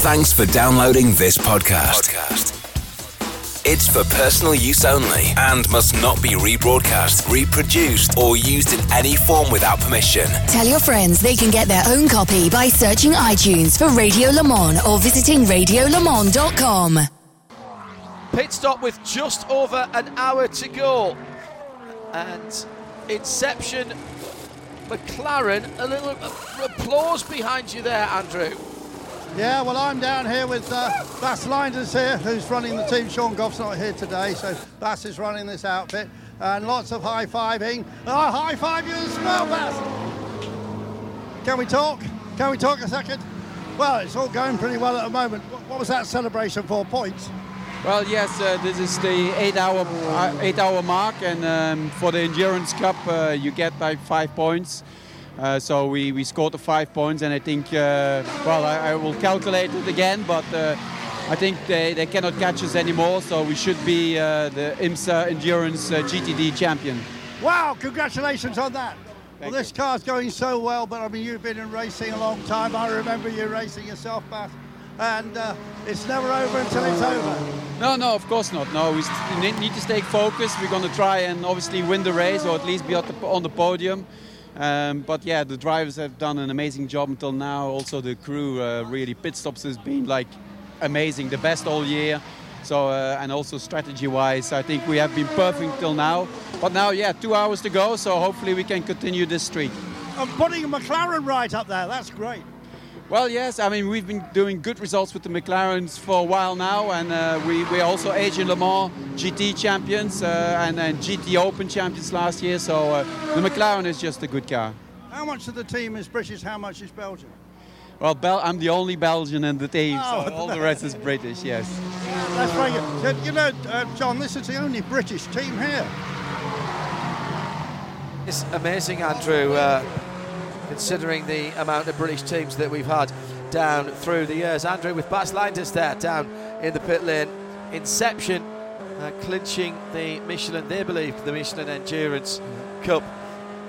Thanks for downloading this podcast. It's for personal use only and must not be rebroadcast, reproduced, or used in any form without permission. Tell your friends they can get their own copy by searching iTunes for Radio Le Mans or visiting radiolemans.com. Pit stop with just over an hour to go. And Inception McLaren, a little applause behind you there, Andrew. Yeah, well, I'm down here with uh, Bas Leinders here, who's running the team. Sean Goff's not here today, so Bas is running this outfit. And lots of high-fiving. Oh, high five you as well, Bas. Can we talk? Can we talk a second? Well, it's all going pretty well at the moment. What was that celebration for? Points? Well, yes, uh, this is the eight-hour uh, eight-hour mark, and um, for the Endurance Cup, uh, you get like five points. Uh, so we, we scored the five points, and I think, uh, well, I, I, will calculate it again, but uh, I think they, they cannot catch us anymore, so we should be the IMSA Endurance GTD champion. Wow, congratulations on that. Thank well, this you. car's going so well, but I mean, you've been in racing a long time. I remember you racing yourself, Bas and uh, it's never over until it's over. No, no, of course not. No, we need to stay focused. We're going to try and obviously win the race or at least be the, on the podium. Um, but yeah, the drivers have done an amazing job until now. Also, the crew uh, really pit stops has been like amazing, the best all year. So uh, and also strategy-wise, I think we have been perfect till now. But now, yeah, two hours to go. So hopefully we can continue this streak. I'm putting a McLaren right up there. That's great. Well, yes. I mean, we've been doing good results with the McLarens for a while now, and uh, we we also Asian Le Mans GT champions uh, and, and GT Open champions last year. So uh, the McLaren is just a good car. How much of the team is British? How much is Belgian? Well, Bel- I'm the only Belgian in the team, oh, so all the rest is British. Yes. That's very good. So, you know, uh, John, this is the only British team here. It's amazing, Andrew. Considering the amount of British teams that we've had down through the years. Andrew with Bas Leinders there down in the pit lane. Inception uh, clinching the Michelin, they believe, the Michelin Endurance Cup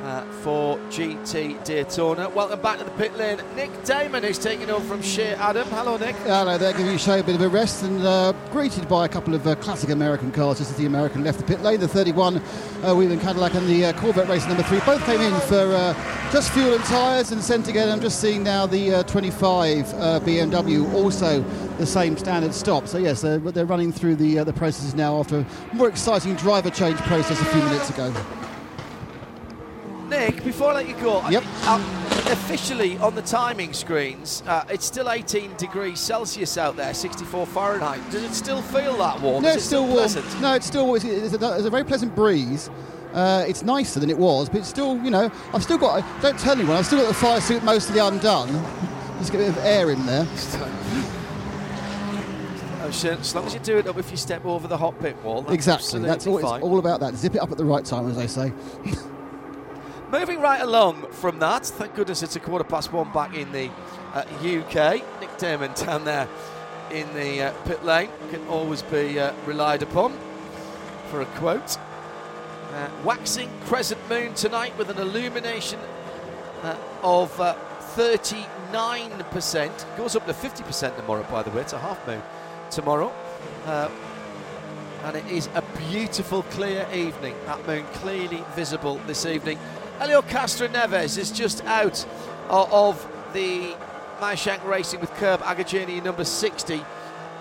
uh, for GT Daytona. Welcome back to the pit lane. Nick Daman is taking over from Shea Adam. Hello, Nick. Hello there. Giving Shea a bit of a rest and uh, greeted by a couple of uh, classic American cars as the American left the pit lane. The 31 uh, Whelen Cadillac and the uh, Corvette race number three both came in for uh, just fuel and tyres and sent again. I'm just seeing now the uh, 25 BMW also the same standard stop. So yes, they're, they're running through the the processes now after a more exciting driver change process a few minutes ago. Nick, before I let you go, yep. Um, officially on the timing screens, uh, it's still 18 degrees Celsius out there, 64 Fahrenheit. Does it still feel that warm? No, it's it still, warm. Pleasant? No, it's still it's, it's, a, it's a very pleasant breeze. Uh, it's nicer than it was, but it's still, you know, I've still got, don't tell anyone, I've still got the fire suit mostly undone. Just get a bit of air in there. As long as you do it up if you step over the hot pit wall. That's exactly. That's all, it's all about that. Zip it up at the right time, as they say. Moving right along from that, thank goodness it's a quarter past one back in the uh, UK. Nick Daman down there in the uh, pit lane can always be uh, relied upon for a quote. Uh, waxing crescent moon tonight with an illumination uh, of 39%. Uh, Goes up to 50% tomorrow, by the way. It's a half moon tomorrow. and it is a beautiful, clear evening. That moon clearly visible this evening. Helio Castroneves is just out of the Meyershank Racing with Curb Agajanian number 60.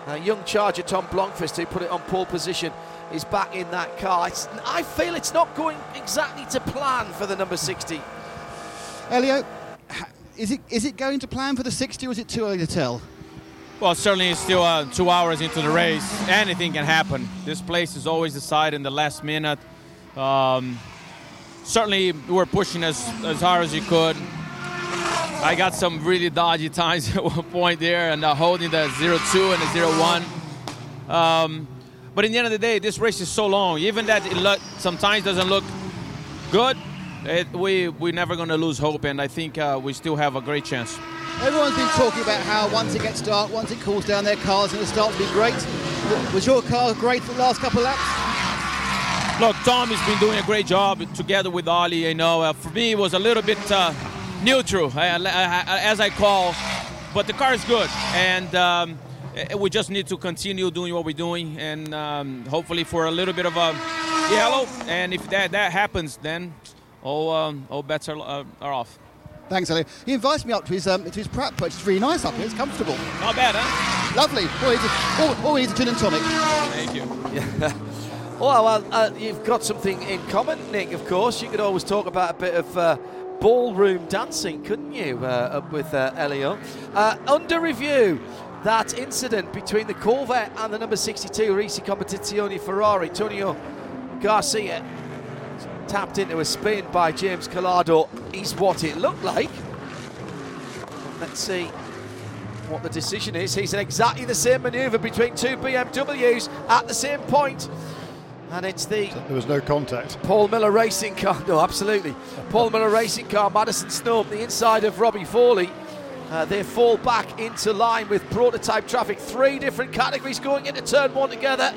Uh, young charger Tom Blomqvist, who put it on pole position, is back in that car. It's, I feel it's not going exactly to plan for the number 60. Elio, is it is it going to plan for the 60 or is it too early to tell? Well, certainly it's still uh, two hours into the race. Anything can happen. This place is always decided in the last minute. Um, certainly we were pushing as, as hard as you could. I got some really dodgy times at one point there and uh, holding the 0-2 and the 0-1. Um, but in the end of the day, this race is so long. Even that it look, sometimes doesn't look good, it, we, we're never going to lose hope, and I think uh, we still have a great chance. Everyone's been talking about how once it gets dark, once it cools down, their car's going to start to be great. Was your car great for the last couple of laps? Look, Tom has been doing a great job together with Oli. You know, uh, for me, it was a little bit uh, neutral, I, I, as I call. but the car is good, and um, eh, we just need to continue doing what we're doing, and um, hopefully for a little bit of a yellow. And if that that happens, then all um, all bets are, uh, are off. Thanks, Elliot. He invites me up to his um, to his Pratt perch. It's really nice up here. It's comfortable. Not bad, huh? Lovely. All we need is, all, all we need is a gin and tonic. Thank you. Well, well uh, you've got something in common, Nick, of course. You could always talk about a bit of uh, ballroom dancing, couldn't you, uh, with uh, Elio? Uh, under review, that incident between the Corvette and the number 62 Risi Competizione Ferrari, Tonio Garcia, tapped into a spin by James Calado, is what it looked like. Let's see what the decision is. He's in exactly the same manoeuvre between two BMWs at the same point. And it's the There was no contact. Paul Miller racing car. No, absolutely. Paul Miller racing car, Madison Snow, the inside of Robbie Foley. Uh, they fall back into line with prototype traffic. Three different categories going into turn one together.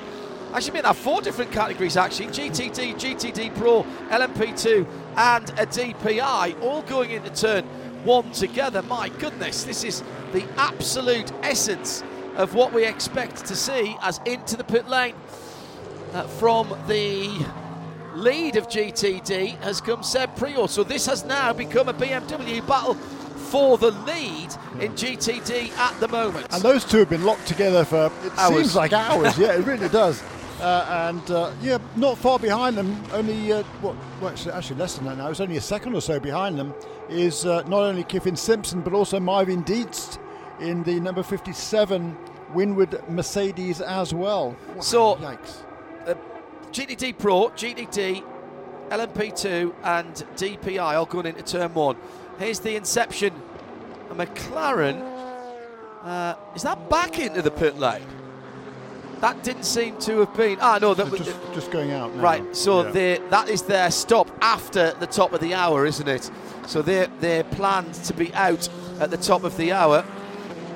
Actually, mean have four different categories actually: GTD, GTD Pro, LMP2, and a DPI, all going into turn one together. My goodness, this is the absolute essence of what we expect to see as into the pit lane uh, from the lead of GTD has come Seb Prior. So this has now become a BMW battle for the lead in GTD at the moment. And those two have been locked together for, it Hours. seems like hours. yeah, it really does. Uh, and uh, yeah, not far behind them, only, uh, what, well, actually, actually less than that now, it's only a second or so behind them, is uh, not only Kyffin Simpson, but also Marvin Dienst in the number 57 Winward Mercedes as well. Wow, So- yikes. GTD Pro, GTD, LMP2, and DPI all going into turn one. Here's the inception. A McLaren. Uh, is that back into the pit lane? That didn't seem to have been. Ah, no, that was. just, just going out now. Right, so Yeah. they, that is their stop after the top of the hour, isn't it? So they they planned to be out at the top of the hour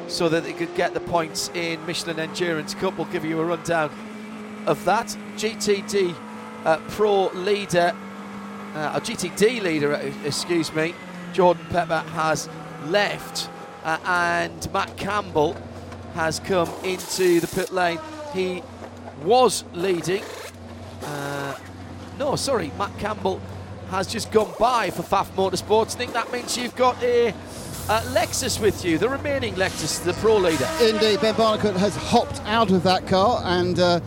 so that they could get the points in Michelin Endurance Cup. We'll give you a rundown of that. GTD uh, Pro leader, uh, or GTD leader, uh, excuse me, Jordan Pepper has left, uh, and Matt Campbell has come into the pit lane. He was leading. Uh, no, sorry, Matt Campbell has just gone by for Faf Motorsports. I think that means you've got a, uh Lexus with you, the remaining Lexus, the pro leader. Indeed, Ben Barnicoat has hopped out of that car, and uh,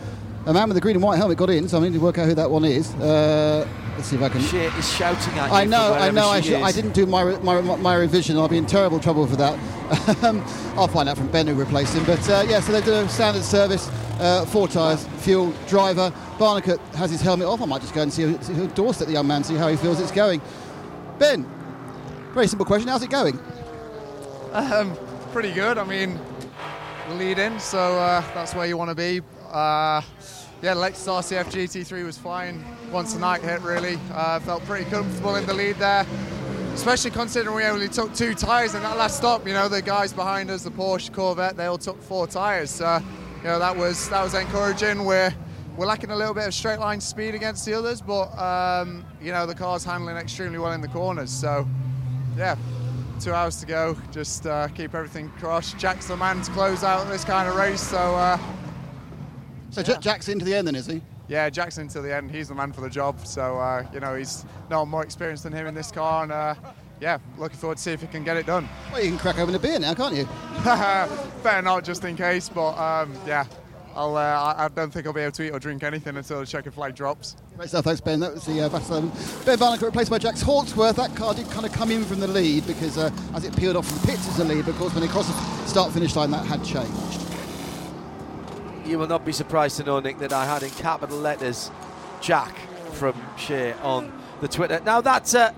a man with a green and white helmet got in. So I need to work out who that one is. Uh, let's see if I can. She is shouting at you. I know, from I know. I, she should, I didn't do my, my my revision. I'll be in terrible trouble for that. Um, I'll find out from Ben who replaced him. But uh, yeah, so they do a standard service, uh, four tyres, fuel, driver. Barnicoat has his helmet off. I might just go and see who, see who doorstep the young man, see how he feels it's going. Ben, very simple question. How's it going? Um, pretty good. I mean, lead in, so uh, that's where you want to be. Uh, yeah, the Lexus RCF GT3 was fine once the night hit, really. Uh, felt pretty comfortable in the lead there, especially considering we only took two tyres in that last stop. You know, the guys behind us, the Porsche Corvette, they all took four tyres. So, you know, that was that was encouraging. We're we're lacking a little bit of straight line speed against the others, but um, you know the car's handling extremely well in the corners. So, yeah, two hours to go. Just uh, keep everything crossed. Jack's the man to close out this kind of race. So uh, So J- Jack's into the end then, is he? yeah, Jackson to the end. He's the man for the job. So uh, you know he's no more experienced than him in this car, and uh, yeah, looking forward to see if he can get it done. Well, you can crack open a beer now, can't you? Better not, just in case. But um, yeah, I'll. Uh, I- don't think I'll be able to eat or drink anything until the checkered flag drops. Great stuff, thanks Ben. That was the uh, Vassalon. Ben Barnicoat replaced by Jax Hawksworth. That car did kind of come in from the lead because uh, as it peeled off from the pits as the lead, but of course when they crossed the start-finish line, that had changed. You will not be surprised to know, Nick, that I had in capital letters Jack from Shea on the Twitter. Now that's uh,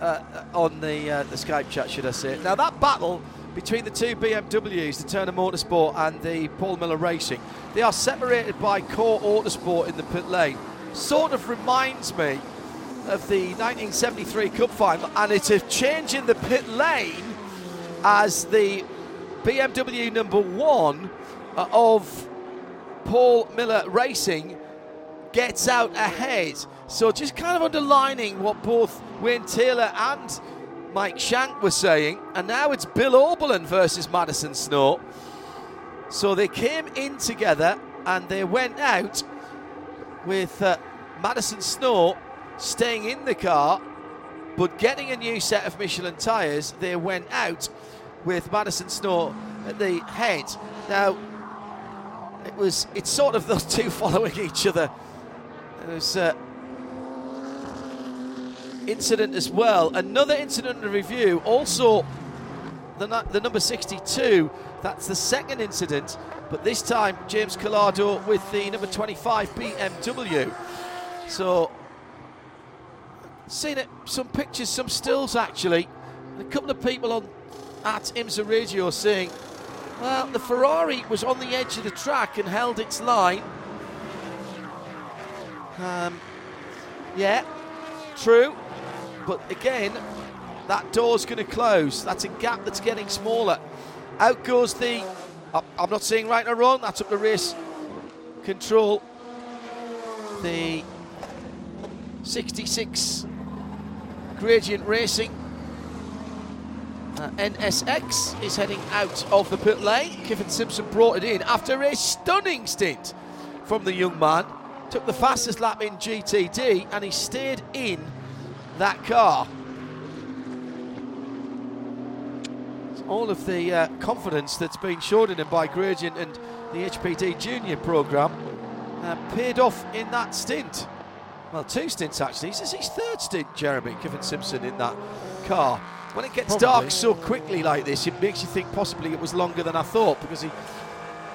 uh, on the uh, the Skype chat, should I say? Now that battle between the two BMWs, the Turner Motorsport and the Paul Miller Racing, they are separated by Core Autosport in the pit lane. Sort of reminds me of the 1973 Cup final, and it's a change in the pit lane as the BMW number one uh, of Paul Miller Racing gets out ahead. So just kind of underlining what both Wayne Taylor and Mike Shank were saying, and now it's Bill Auberlen versus Madison Snow. So they came in together and they went out with uh, Madison Snow staying in the car but getting a new set of Michelin tyres. They went out with Madison Snow at the head. Now, it was it's sort of those two following each other. There's uh, incident as well. Another incident in review. Also, the, the number 62. That's the second incident, but this time James Calado with the number 25 BMW. So, seen it, some pictures, some stills actually. A couple of people on at IMSA Radio saying, well, the Ferrari was on the edge of the track and held its line. Um, yeah, true. But again, that door's going to close. That's a gap that's getting smaller. Out goes the. I'm not saying right or wrong. That's up to race control. The 66 Gradient Racing uh, NSX is heading out of the pit lane. Kyffin Simpson brought it in after a stunning stint from the young man. Took the fastest lap in GTD and he steered in that car. all of the uh, confidence that's been shown in him by Gradient and the HPD Junior programme uh, paid off in that stint. Well, two stints actually. This is his third stint, Jeremy Kyffin Simpson, in that car. When it gets Probably. dark so quickly like this, it makes you think possibly it was longer than I thought because he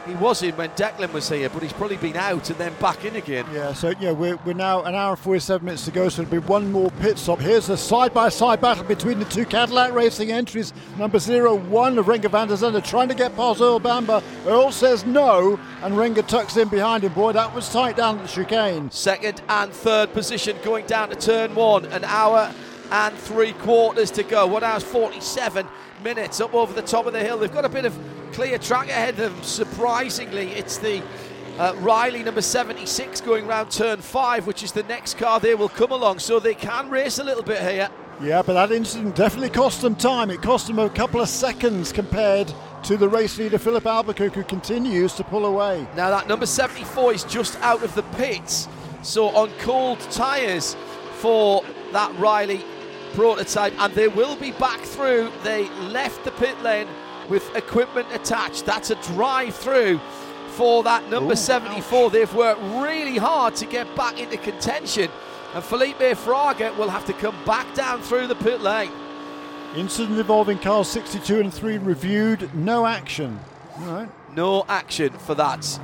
he was in when Declan was here, but he's probably been out and then back in again. Yeah, so yeah, we're, we're now an hour and 47 minutes to go, so it'll be one more pit stop. Here's a side by side battle between the two Cadillac Racing entries. Number zero one of Renger van der Zande trying to get past Earl Bamber. Earl says no, and Renger tucks in behind him. Boy, that was tight down at the chicane. Second and third position going down to turn one. An hour and three quarters to go. One hour 47 minutes up over the top of the hill. They've got a bit of clear track ahead of them. Surprisingly, it's the uh, Riley number 76 going round turn five, which is the next car they will come along, so they can race a little bit here. Yeah, but that incident definitely cost them time. It cost them a couple of seconds compared to the race leader Filipe Albuquerque, who continues to pull away. Now that number 74 is just out of the pits, so on cold tyres for that Riley prototype, and they will be back through. They left the pit lane with equipment attached. That's a drive through for that number Ooh, 74. Ouch. They've worked really hard to get back into contention, and Felipe Fraga will have to come back down through the pit lane. Incident involving cars 62 and 3 reviewed, no action. All right. No action for that.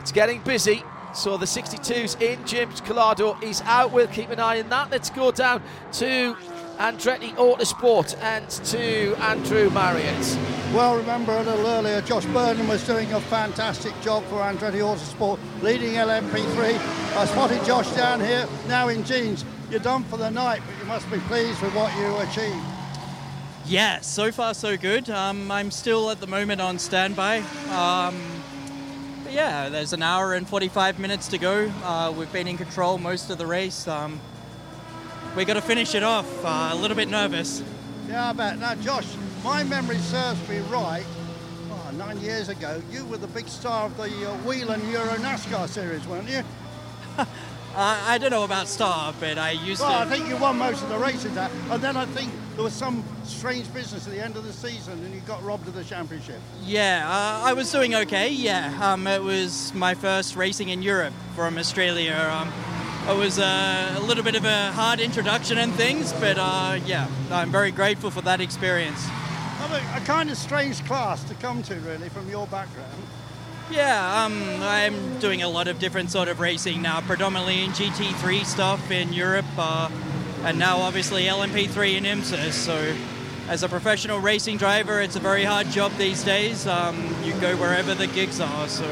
It's getting busy. So the 62's in. James Calado is out. We'll keep an eye on that. Let's go down to Andretti Autosport and to Andrew Marriott. Well, remember a little earlier, Josh Burdon was doing a fantastic job for Andretti Autosport, leading LMP3. I spotted Josh down here, now in jeans. You're done for the night, but you must be pleased with what you achieved. Yeah, so far so good. Um, I'm still at the moment on standby. Um, yeah, there's an hour and 45 minutes to go. Uh, we've been in control most of the race. Um, we got to finish it off. Uh, a little bit nervous. Yeah, I bet. Now, Josh, my memory serves me right. Oh, nine years ago, you were the big star of the uh, Whelen Euro NASCAR series, weren't you? I don't know about star, but I used well, to. I think you won most of the races, there, and then I think there was some strange business at the end of the season, and you got robbed of the championship. Yeah, uh, I was doing okay. Yeah, um, it was my first racing in Europe from Australia. Um, it was uh, a little bit of a hard introduction and things, but uh, yeah, I'm very grateful for that experience. I mean, a kind of strange class to come to, really, from your background. Yeah, um, I'm doing a lot of different sort of racing now, predominantly in GT3 stuff in Europe, uh, and now obviously LMP3 in IMSA. So, as a professional racing driver, it's a very hard job these days. Um, you go wherever the gigs are, so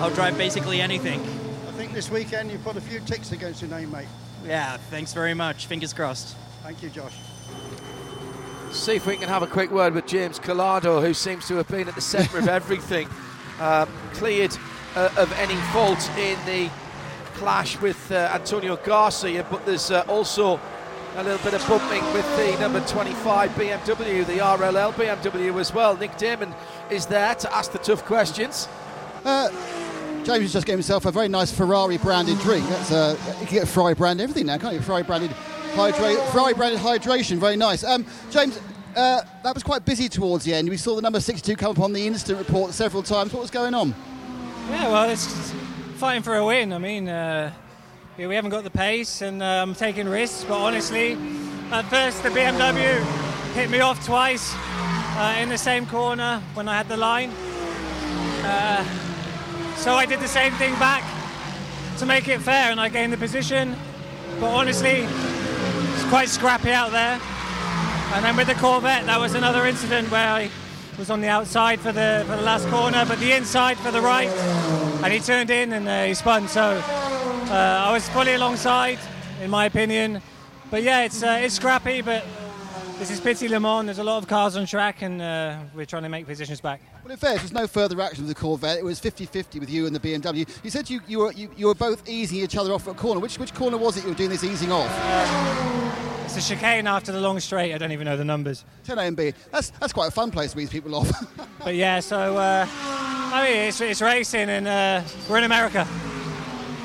I'll drive basically anything. I think this weekend you put a few ticks against your name, mate. Yeah, thanks very much. Fingers crossed. Thank you, Josh. See if we can have a quick word with James Calado, who seems to have been at the centre of everything. Um, cleared uh, of any fault in the clash with uh, Antonio Garcia, but there's uh, also a little bit of bumping with the number 25 BMW, the RLL BMW as well. Nick Daman is there to ask the tough questions. Uh, James just getting himself a very nice Ferrari branded drink. That's uh, you can get Ferrari brand everything now, can't you? Ferrari branded Ferrari branded hydration, very nice. Um, James, uh, that was quite busy towards the end. We saw the number 62 come up on the instant report several times. What was going on? Yeah, well, it's fighting for a win. I mean, uh, we haven't got the pace and uh, I'm taking risks, but honestly, at first the BMW hit me off twice uh, in the same corner when I had the line. Uh, so I did the same thing back to make it fair and I gained the position. But honestly, it's quite scrappy out there. And then with the Corvette, that was another incident where I was on the outside for the for the last corner, but the inside for the right, and he turned in and uh, he spun. So uh, I was fully alongside, in my opinion. But yeah, it's uh, it's scrappy, but this is Petit Le Mans. There's a lot of cars on track, and uh, we're trying to make positions back. Well, in fairness, there's no further action with the Corvette. It was 50-50 with you and the BMW. You said you, you, were, you, you were both easing each other off at a corner. Which, which corner was it you were doing this easing off? It's a chicane after the long straight. I don't even know the numbers. 10 A and B. That's, that's quite a fun place to ease people off. But yeah, so uh, I mean, it's, it's racing, and uh, we're in America.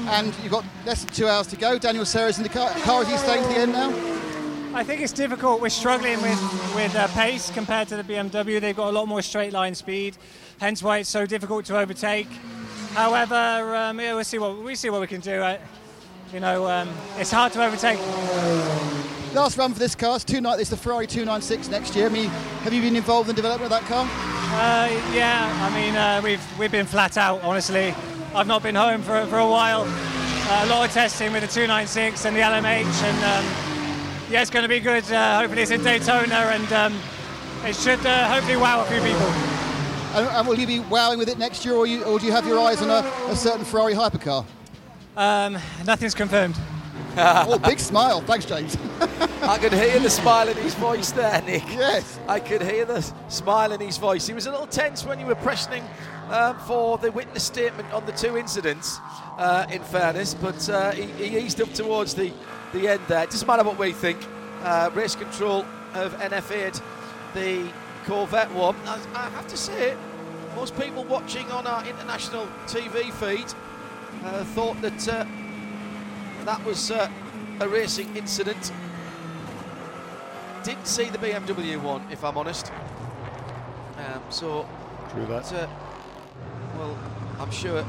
and you've got less than two hours to go. Daniel Serra's in the car. car. Is he staying to the end now? I think it's difficult. We're struggling with with uh, pace compared to the BMW. They've got a lot more straight line speed, hence why it's so difficult to overtake. However, um, yeah, we'll see what we see what we can do. Uh, you know, um, it's hard to overtake. Last run for this car. It's two night. It's the Ferrari 296 next year. I mean, have you been involved in the development of that car? Uh, yeah, I mean, uh, we've we've been flat out. Honestly, I've not been home for for a while. Uh, a lot of testing with the 296 and the LMH, and um, yeah, it's going to be good. Uh, hopefully, it's in Daytona, and um, it should uh, hopefully wow a few people. And, and will you be wowing with it next year, or, you, or do you have your eyes on a, a certain Ferrari hypercar? Um, nothing's confirmed. oh, big smile. Thanks, James. I could hear the smile in his voice there, Nick. Yes. I could hear the smile in his voice. He was a little tense when you were questioning um, for the witness statement on the two incidents, uh, in fairness, but uh, he, he eased up towards the, the end there. It doesn't matter what we think. Uh, race control have NFA'd the Corvette one. I, I have to say most people watching on our international TV feed uh, thought that uh, that was uh, a racing incident. Didn't see the BMW one, if I'm honest. Um, so, True that. uh, well, I'm sure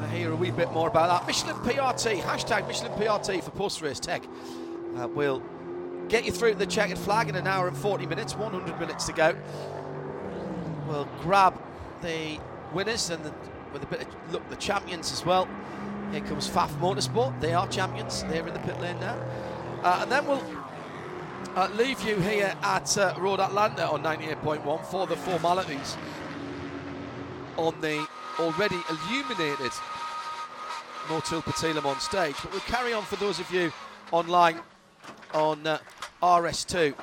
I hear a wee bit more about that. Michelin PRT, hashtag Michelin PRT for post race tech. Uh, we'll get you through to the checkered flag in an hour and 40 minutes, 100 minutes to go. We'll grab the winners and the, with a bit of look, the champions as well. Here comes Faf Motorsport. They are champions. They're in the pit lane now. Uh, and then we'll uh, leave you here at uh, Road Atlanta on 98.1 for the formalities on the already illuminated Motul Petit Le Mans stage. But we'll carry on for those of you online on uh, RS2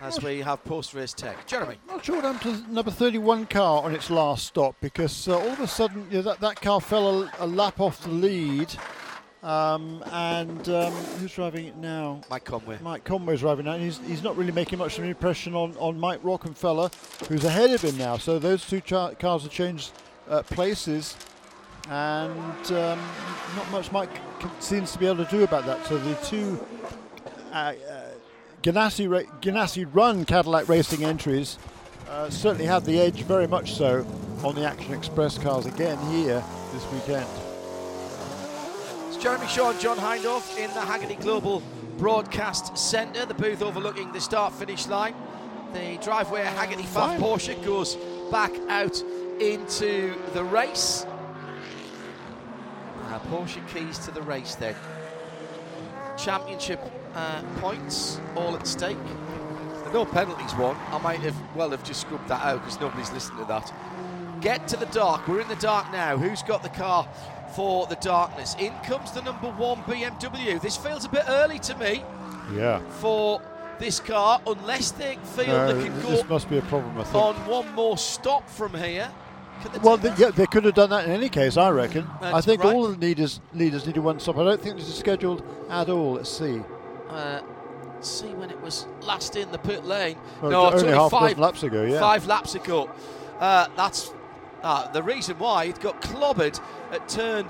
as we have post-race tech. Jeremy. Not sure what happened to number 31 car on its last stop because uh, all of a sudden you know, that, that car fell a, a lap off the lead. Um, and um, who's driving it now? Mike Conway. Mike Conway's driving now. And he's, he's not really making much of an impression on, on Mike Rockenfeller, who's ahead of him now. So those two cha- cars have changed uh, places, and um, not much Mike seems to be able to do about that. So the two uh, uh, Ganassi, ra- Ganassi Run Cadillac Racing entries uh, certainly have the edge, very much so, on the Action Express cars again here this weekend. Jeremy Shaw and John Hindhaugh in the Hagerty Global Broadcast Centre, the booth overlooking the start-finish line. The driveway Hagerty Faf Porsche goes back out into the race. Uh, Porsche keys to the race then. Championship uh, points all at stake. No penalties won. I might have well have just scrubbed that out because nobody's listening to that. Get to the dark. We're in the dark now. Who's got the car for the darkness? In comes the number one BMW. This feels a bit early to me Yeah. for this car, unless they feel Uh, they can this go must be a problem, I think. on one more stop from here. They Well, they, yeah, they could have done that in any case, I reckon. I think right. all the leaders leaders needed one stop. I don't think this is scheduled at all. Let's see. Uh, let's see when it was last in the pit lane. Well, no, only half five laps ago, yeah. Five laps ago. Uh, that's uh, the reason why it got clobbered at turn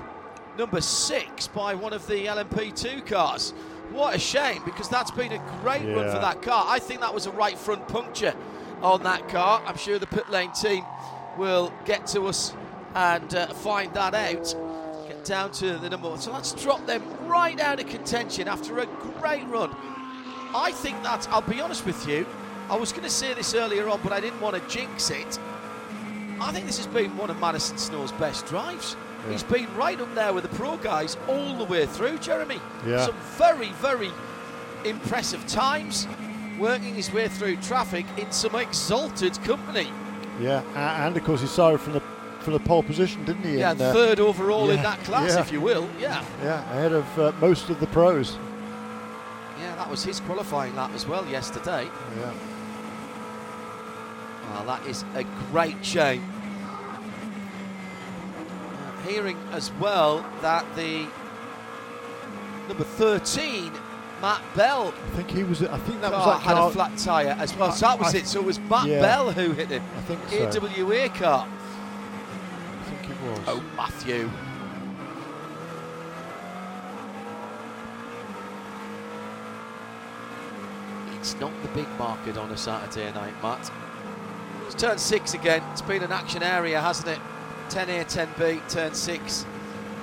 number six by one of the LMP2 cars. What a shame because that's been a great run for that car. I think that was a right front puncture on that car. I'm sure the pit lane team will get to us and uh, find that out. Get down to the number one. So let's drop them right out of contention after a great run. I think that, I'll be honest with you, I was going to say this earlier on, but I didn't want to jinx it. I think this has been one of Madison Snow's best drives. Yeah. He's been right up there with the pro guys all the way through, Jeremy. Yeah. Some very, very impressive times, working his way through traffic in some exalted company. Yeah, and of course he started from the from the pole position, didn't he? Yeah, in, uh, third overall in that class, yeah. if you will. Yeah. Yeah, ahead of uh, most of the pros. Yeah, that was his qualifying lap as well yesterday. Yeah. Well, that is a great shame. Uh, hearing as well that the number 13, Matt Bell, I think he was. I think that was that had car. a flat tyre as well. So that was I- it. So it was Matt yeah. Bell who hit him. I think so. AWA car. I think it was. Oh, Matthew. It's not the big market on a Saturday night, Matt. It's turn six again. It's been an action area, hasn't it? 10A, 10B, turn six.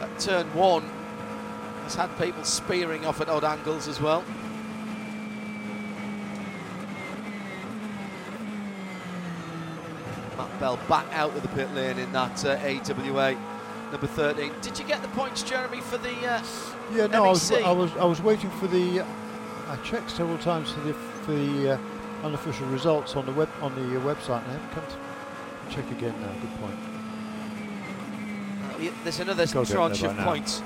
At turn one, it's had people spearing off at odd angles as well. Matt Bell back out of the pit lane in that uh, AWA number 13. Did you get the points, Jeremy, for the uh, Yeah, no, I was, I was I was waiting for the. I checked several times for the for the uh, unofficial results on the web on the uh, website. Haven't come to check again now. Good point. Yeah, There's another tranche of now. points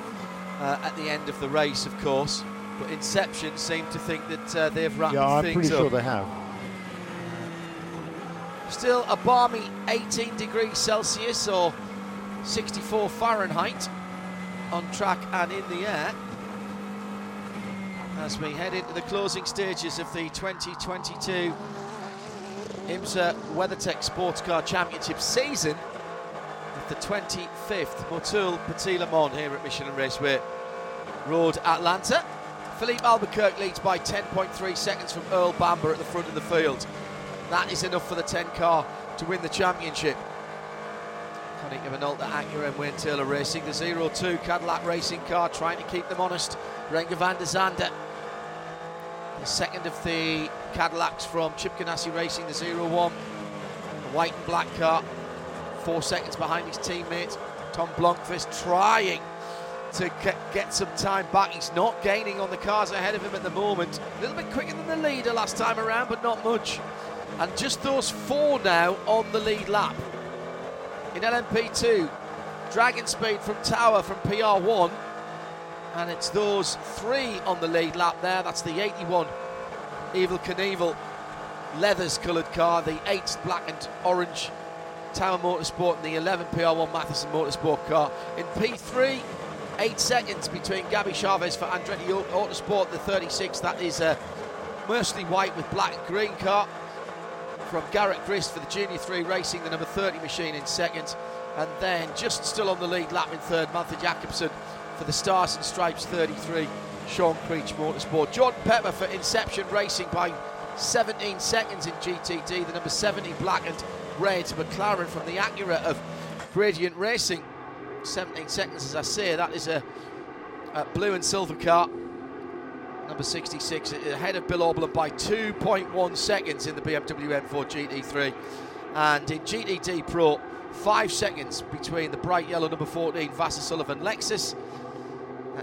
uh, at the end of the race, of course. But Inception seem to think that uh, they've wrapped yeah, I'm things pretty up. sure they have. Still a balmy 18 degrees Celsius or 64 Fahrenheit on track and in the air. As we head into the closing stages of the 2022 IMSA WeatherTech Sports Car Championship season with the 25th Motul Petit Le Mans here at Michelin Raceway Road, Atlanta. Filipe Albuquerque leads by 10.3 seconds from Earl Bamber at the front of the field. That is enough for the 10 car to win the championship. Konica Minolta, Acura and Wayne Taylor Racing. The 0-2 Cadillac racing car trying to keep them honest. Renger van der Zande. The second of the Cadillacs from Chip Ganassi Racing, the 0-1. The white and black car. Four seconds behind his teammate. Tom Blomqvist trying to get, get some time back. He's not gaining on the cars ahead of him at the moment. A little bit quicker than the leader last time around, but not much. And just those four now on the lead lap. In LMP2, Dragon Speed from Tower from PR1. And it's those three on the lead lap there. That's the 81 Evel Knievel leathers coloured car, the 8 black and orange Tower Motorsport, and the 11 PR1 Mathiasen Motorsport car. In P3, eight seconds between Gabby Chaves for Andretti Au- Autosport, the 36. That is uh, a mostly white with black and green car from Garrett Grist for the Junior 3 Racing, the number 30 machine in second. And then just still on the lead lap in third, Malthe Jakobsen for the Stars and Stripes 33, Sean Creech Motorsport. Jordan Pepper for Inception Racing by 17 seconds in GTD, the number 70 black and red McLaren from the Acura of Gradient Racing. 17 seconds, as I say, that is a, a blue and silver car. Number 66 ahead of Bill Auberlen by 2.1 seconds in the BMW M4 GT3. And in GTD Pro, five seconds between the bright yellow number 14 Vasser Sullivan Lexus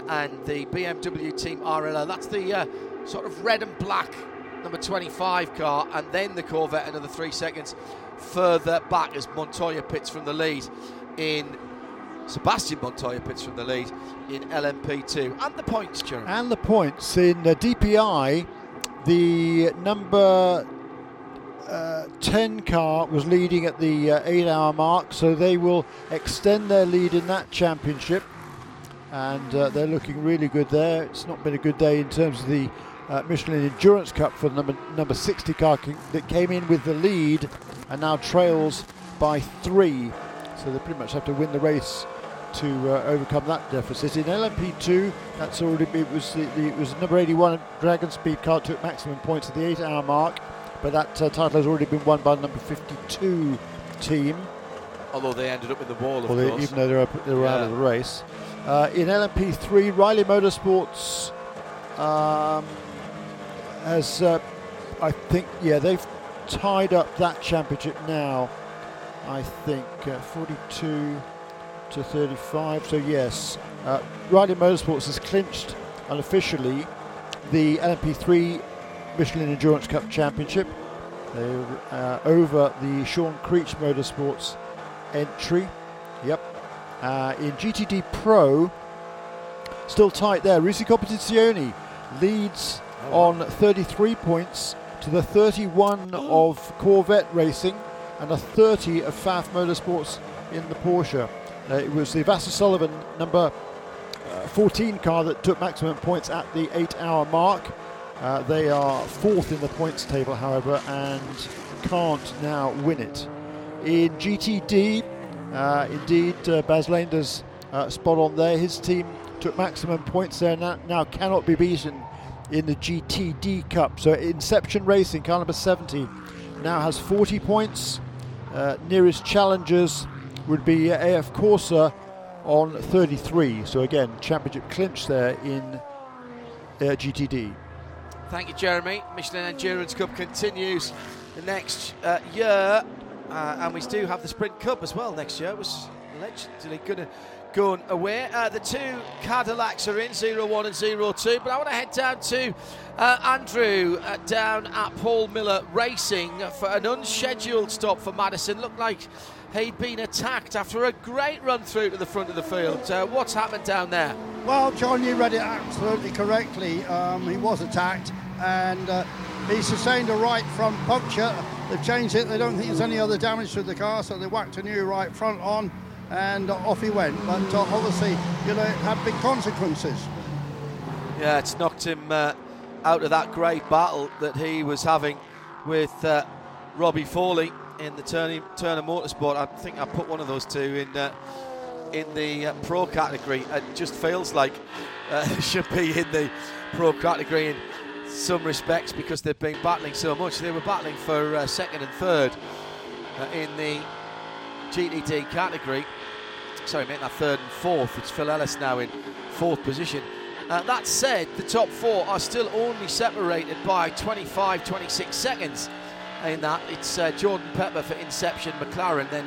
and the BMW Team RLL. That's the uh, sort of red and black number 25 car, and then the Corvette another three seconds further back as Montoya pits from the lead in Sebastian Montoya pits from the lead in LMP2. And the points, Jeremy. And the points in uh, DPI, the number uh, 10 car was leading at the uh, 8 hour mark, so they will extend their lead in that championship. And uh, they're looking really good there. It's not been a good day in terms of the uh, Michelin Endurance Cup for the number number 60 car that came in with the lead and now trails by three. So they pretty much have to win the race to uh, overcome that deficit. In LMP2, that's already it was the, the it was number 81 Dragon Speed car took maximum points at the eight-hour mark, but that uh, title has already been won by the number 52 team. Although they ended up with the wall, of Well, they- course. even though they're, up, they're out of the race. Uh, in LMP3, Riley Motorsports um, has, uh, I think, yeah, they've tied up that championship now. I think uh, 42 to 35. So yes, uh, Riley Motorsports has clinched unofficially the LMP3 Michelin Endurance Cup Championship. They're uh, over the Sean Creech Motorsports entry. Uh, in GTD Pro, still tight there. Risi Competizione leads on 33 points to the 31 of Corvette Racing and a 30 of FAF Motorsports in the Porsche. Uh, it was the Vasser Sullivan number uh, 14 car that took maximum points at the eight hour mark. Uh, they are fourth in the points table, however, and can't now win it. In GTD, uh, indeed, uh, Bas Leinders uh, spot on there. His team took maximum points there, now, now cannot be beaten in the GTD Cup. So Inception Racing, car number 70, now has 40 points. Uh, nearest challengers would be uh, AF Corsa on 33. So again, championship clinch there in uh, GTD. Thank you, Jeremy. Michelin Endurance Cup continues the next uh, year, uh, and we do have the Sprint Cup as well next year. It was allegedly going to away. Uh, the two Cadillacs are in, 01 and 02, but I want to head down to uh, Andrew uh, down at Paul Miller Racing for an unscheduled stop for Madison. Looked like he'd been attacked after a great run through to the front of the field. Uh, what's happened down there? Well, John, you read it absolutely correctly. Um, he was attacked and uh, he sustained a right front puncture. They've changed it. They don't think there's any other damage to the car, so they whacked a new right front on and off he went. But uh, obviously, you know, it had big consequences. Yeah, it's knocked him uh, out of that great battle that he was having with uh, Robbie Foley in the Turner, Turner Motorsport. I think I put one of those two in uh, in the uh, pro category. It just feels like uh, should be in the pro category in some respects because they've been battling so much. They were battling for uh, second and third uh, in the GTD category. Sorry, mate, that third and fourth. It's Phil Ellis now in fourth position. Uh, that said, the top four are still only separated by 25, 26 seconds. In that, it's uh, Jordan Pepper for Inception McLaren, then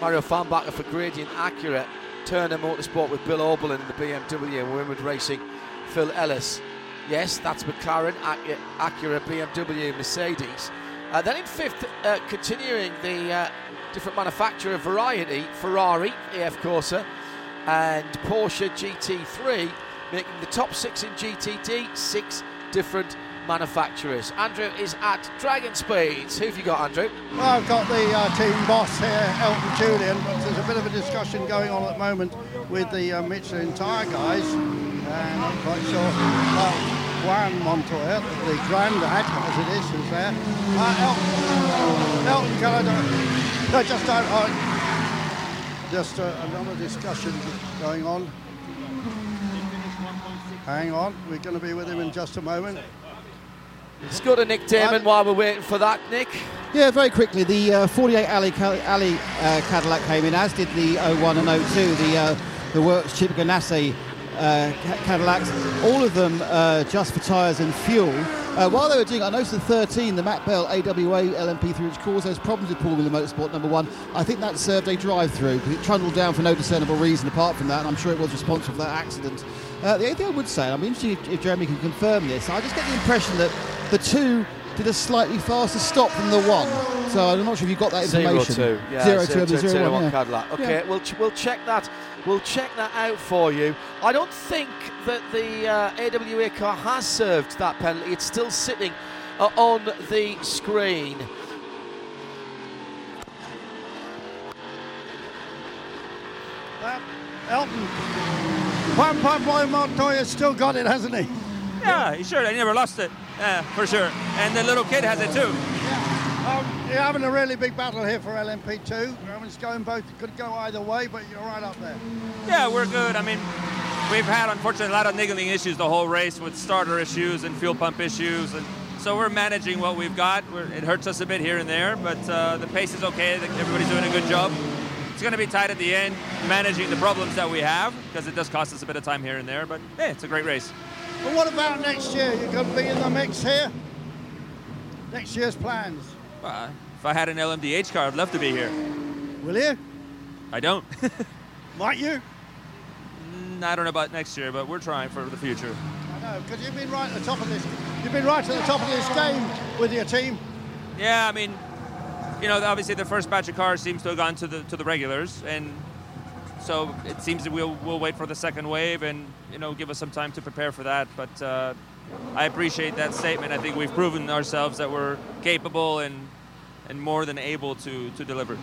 Mario Farnbacher for Gradient Acura, Turner Motorsport with Bill Auberlen in the BMW, and Racing, Phil Ellis. Yes, that's McLaren, Acura, BMW, Mercedes. Uh, then in fifth, uh, continuing the uh, different manufacturer variety, Ferrari, AF Corsa, and Porsche GT3, making the top six in GTD, six different manufacturers. Andrew is at Dragon Speeds. Who have you got, Andrew? Well, I've got the uh, team boss here, Elton Julian, there's a bit of a discussion going on at the moment with the uh, Michelin tyre guys, and I'm not quite sure uh, Juan Montoya, the granddad, as it is, is there. Uh, Elton, Elton, can I do, no, just don't, uh, just uh, another discussion going on. Hang on, we're going to be with him in just a moment. Let's go to Nick Daman while we're waiting for that, Nick. Yeah, very quickly. The uh, 48 Ally, Ally uh, Cadillac came in, as did the 01 and 02, the uh, the Works Chip Ganassi uh, Cadillacs. All of them uh, just for tyres and fuel. Uh, while they were doing, I noticed the 13, the Matt Bell AWA LMP3, which caused those problems with Paul Miller Motorsport number one. I think that served a drive-through because it trundled down for no discernible reason apart from that, and I'm sure it was responsible for that accident. Uh, the only thing I would say, I'm interested if, if Jeremy can confirm this. I just get the impression that the two did a slightly faster stop than the one. So I'm not sure if you got that information. Zero two, yeah, zero, zero two, and two, zero zero one, one yeah. Cadillac. Okay, Yeah. we'll ch- we'll check that. We'll check that out for you. I don't think that the uh, AWA car has served that penalty. It's still sitting uh, on the screen. Uh, Elton, Juan Pablo Montoya's still got it, hasn't he? Yeah, he sure. I never lost it, uh, for sure. And the little kid has it too. Um, you're having a really big battle here for LMP2. I mean, it's going both, could go either way, but you're right up there. Yeah, we're good. I mean, we've had unfortunately a lot of niggling issues the whole race with starter issues and fuel pump issues, and so we're managing what we've got. We're, it hurts us a bit here and there, but uh, the pace is okay. Everybody's doing a good job. It's going to be tight at the end, managing the problems that we have because it does cost us a bit of time here and there. But hey, it's a great race. Well, what about next year? You're going to be in the mix here. Next year's plans. Uh, if I had an LMDH car, I'd love to be here. Will you? I don't. Might you? Mm, I don't know about next year, but we're trying for the future. I know, because you've been right at the top of this. You've been right at the top of this game with your team. Yeah, I mean, you know, obviously the first batch of cars seems to have gone to the to the regulars, and so it seems that we'll we'll wait for the second wave and you know give us some time to prepare for that. But uh, I appreciate that statement. I think we've proven ourselves that we're capable and and more than able to to deliver.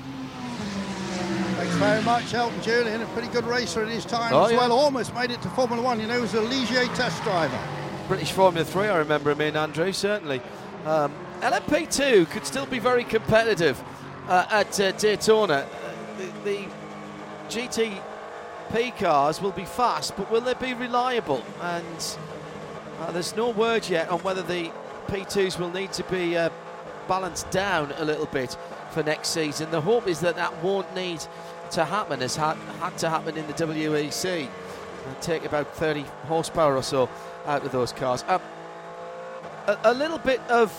Thanks very much, Elton Julian. A pretty good racer in his time Oh, as yeah. well. Almost made it to Formula One. You know, he was a Ligier test driver. British Formula 3, I remember him in, Andrew, certainly. Um, LMP2 could still be very competitive uh, at uh, Daytona. Uh, the, the GTP cars will be fast, but will they be reliable? And uh, there's no word yet on whether the P2s will need to be uh, balanced down a little bit for next season. The hope is that that won't need to happen, as had, had to happen in the WEC. And take about 30 horsepower or so out of those cars. Um, a, a little bit of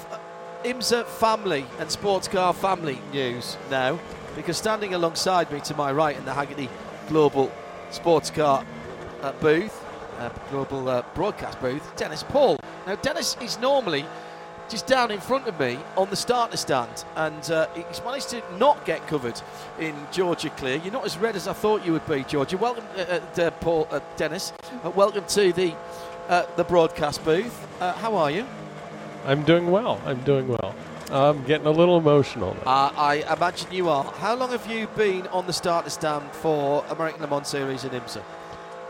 IMSA family and sports car family news now, because standing alongside me to my right in the Hagerty Global Sports Car uh, booth, uh, global uh, broadcast booth, Dennis Paul. Now, Dennis is normally just down in front of me on the starter stand, and uh, he's managed to not get covered in Georgia Clear. You're not as red as I thought you would be, Georgia. Welcome, uh, uh, Paul, uh, Dennis. Uh, welcome to the uh, the broadcast booth. Uh, how are you? I'm doing well. I'm doing well. I'm getting a little emotional. I imagine you are. How long have you been on the starter stand for American Le Mans Series in IMSA?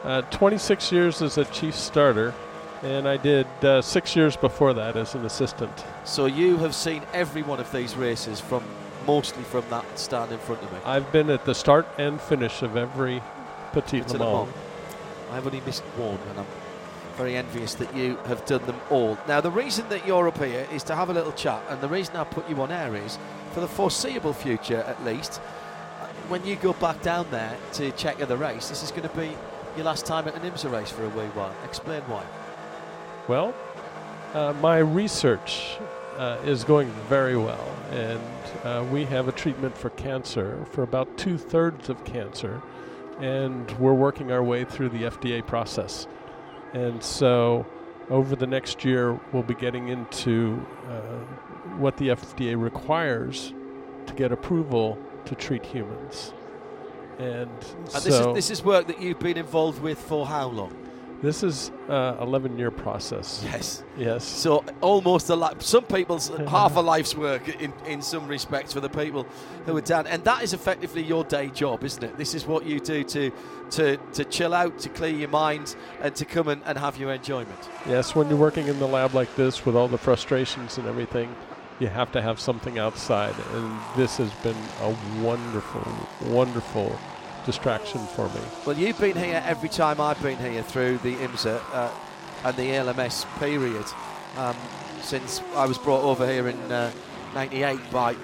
Uh, 26 years as a chief starter, and I did uh, six years before that as an assistant. So you have seen every one of these races from mostly from that stand in front of me. I've been at the start and finish of every Petit Petit Le Le Mans. Mans. I've only missed one, and I'm very envious that you have done them all. Now, the reason that you're up here is to have a little chat, and the reason I put you on air is for the foreseeable future, at least. uh, When you go back down there to check the race, this is going to be your last time at an IMSA race for a wee while. Explain why. Well, uh, my research uh, is going very well, and uh, we have a treatment for cancer for about two thirds of cancer, and we're working our way through the FDA process. And so, over the next year, we'll be getting into uh, what the FDA requires to get approval to treat humans. And, And so this is this is work that you've been involved with for how long? this is uh, 11 year process. Yes. Yes. So almost a life. Some people's half a life's work in, in some respects for the people who are down, and that is effectively your day job, isn't it? This is what you do to to to chill out, to clear your mind, and to come and, and have your enjoyment. Yes, when you're working in the lab like this with all the frustrations and everything, you have to have something outside. And this has been a wonderful, wonderful distraction for me. Well, you've been here every time I've been here through the IMSA uh, and the LMS period um, since I was brought over here in '98 by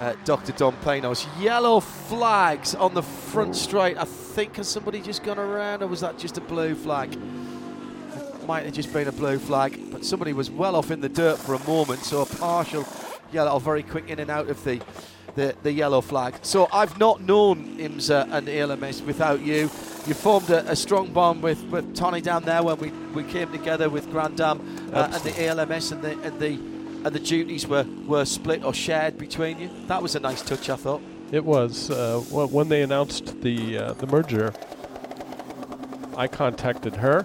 uh, Dr. Don Panoz. Yellow flags on the front straight. I think has somebody just gone around, or was that just a blue flag? Might have just been a blue flag, but somebody was well off in the dirt for a moment, so a partial yellow, very quick in and out of the the, the yellow flag. So I've not known IMSA and ALMS without you. You formed a, a strong bond with, with Tony down there when we, we came together with Grand-Am uh, and the ALMS and the and the and the duties were, were split or shared between you. That was a nice touch, I thought. It was uh, wh- when they announced the uh, the merger. I contacted her,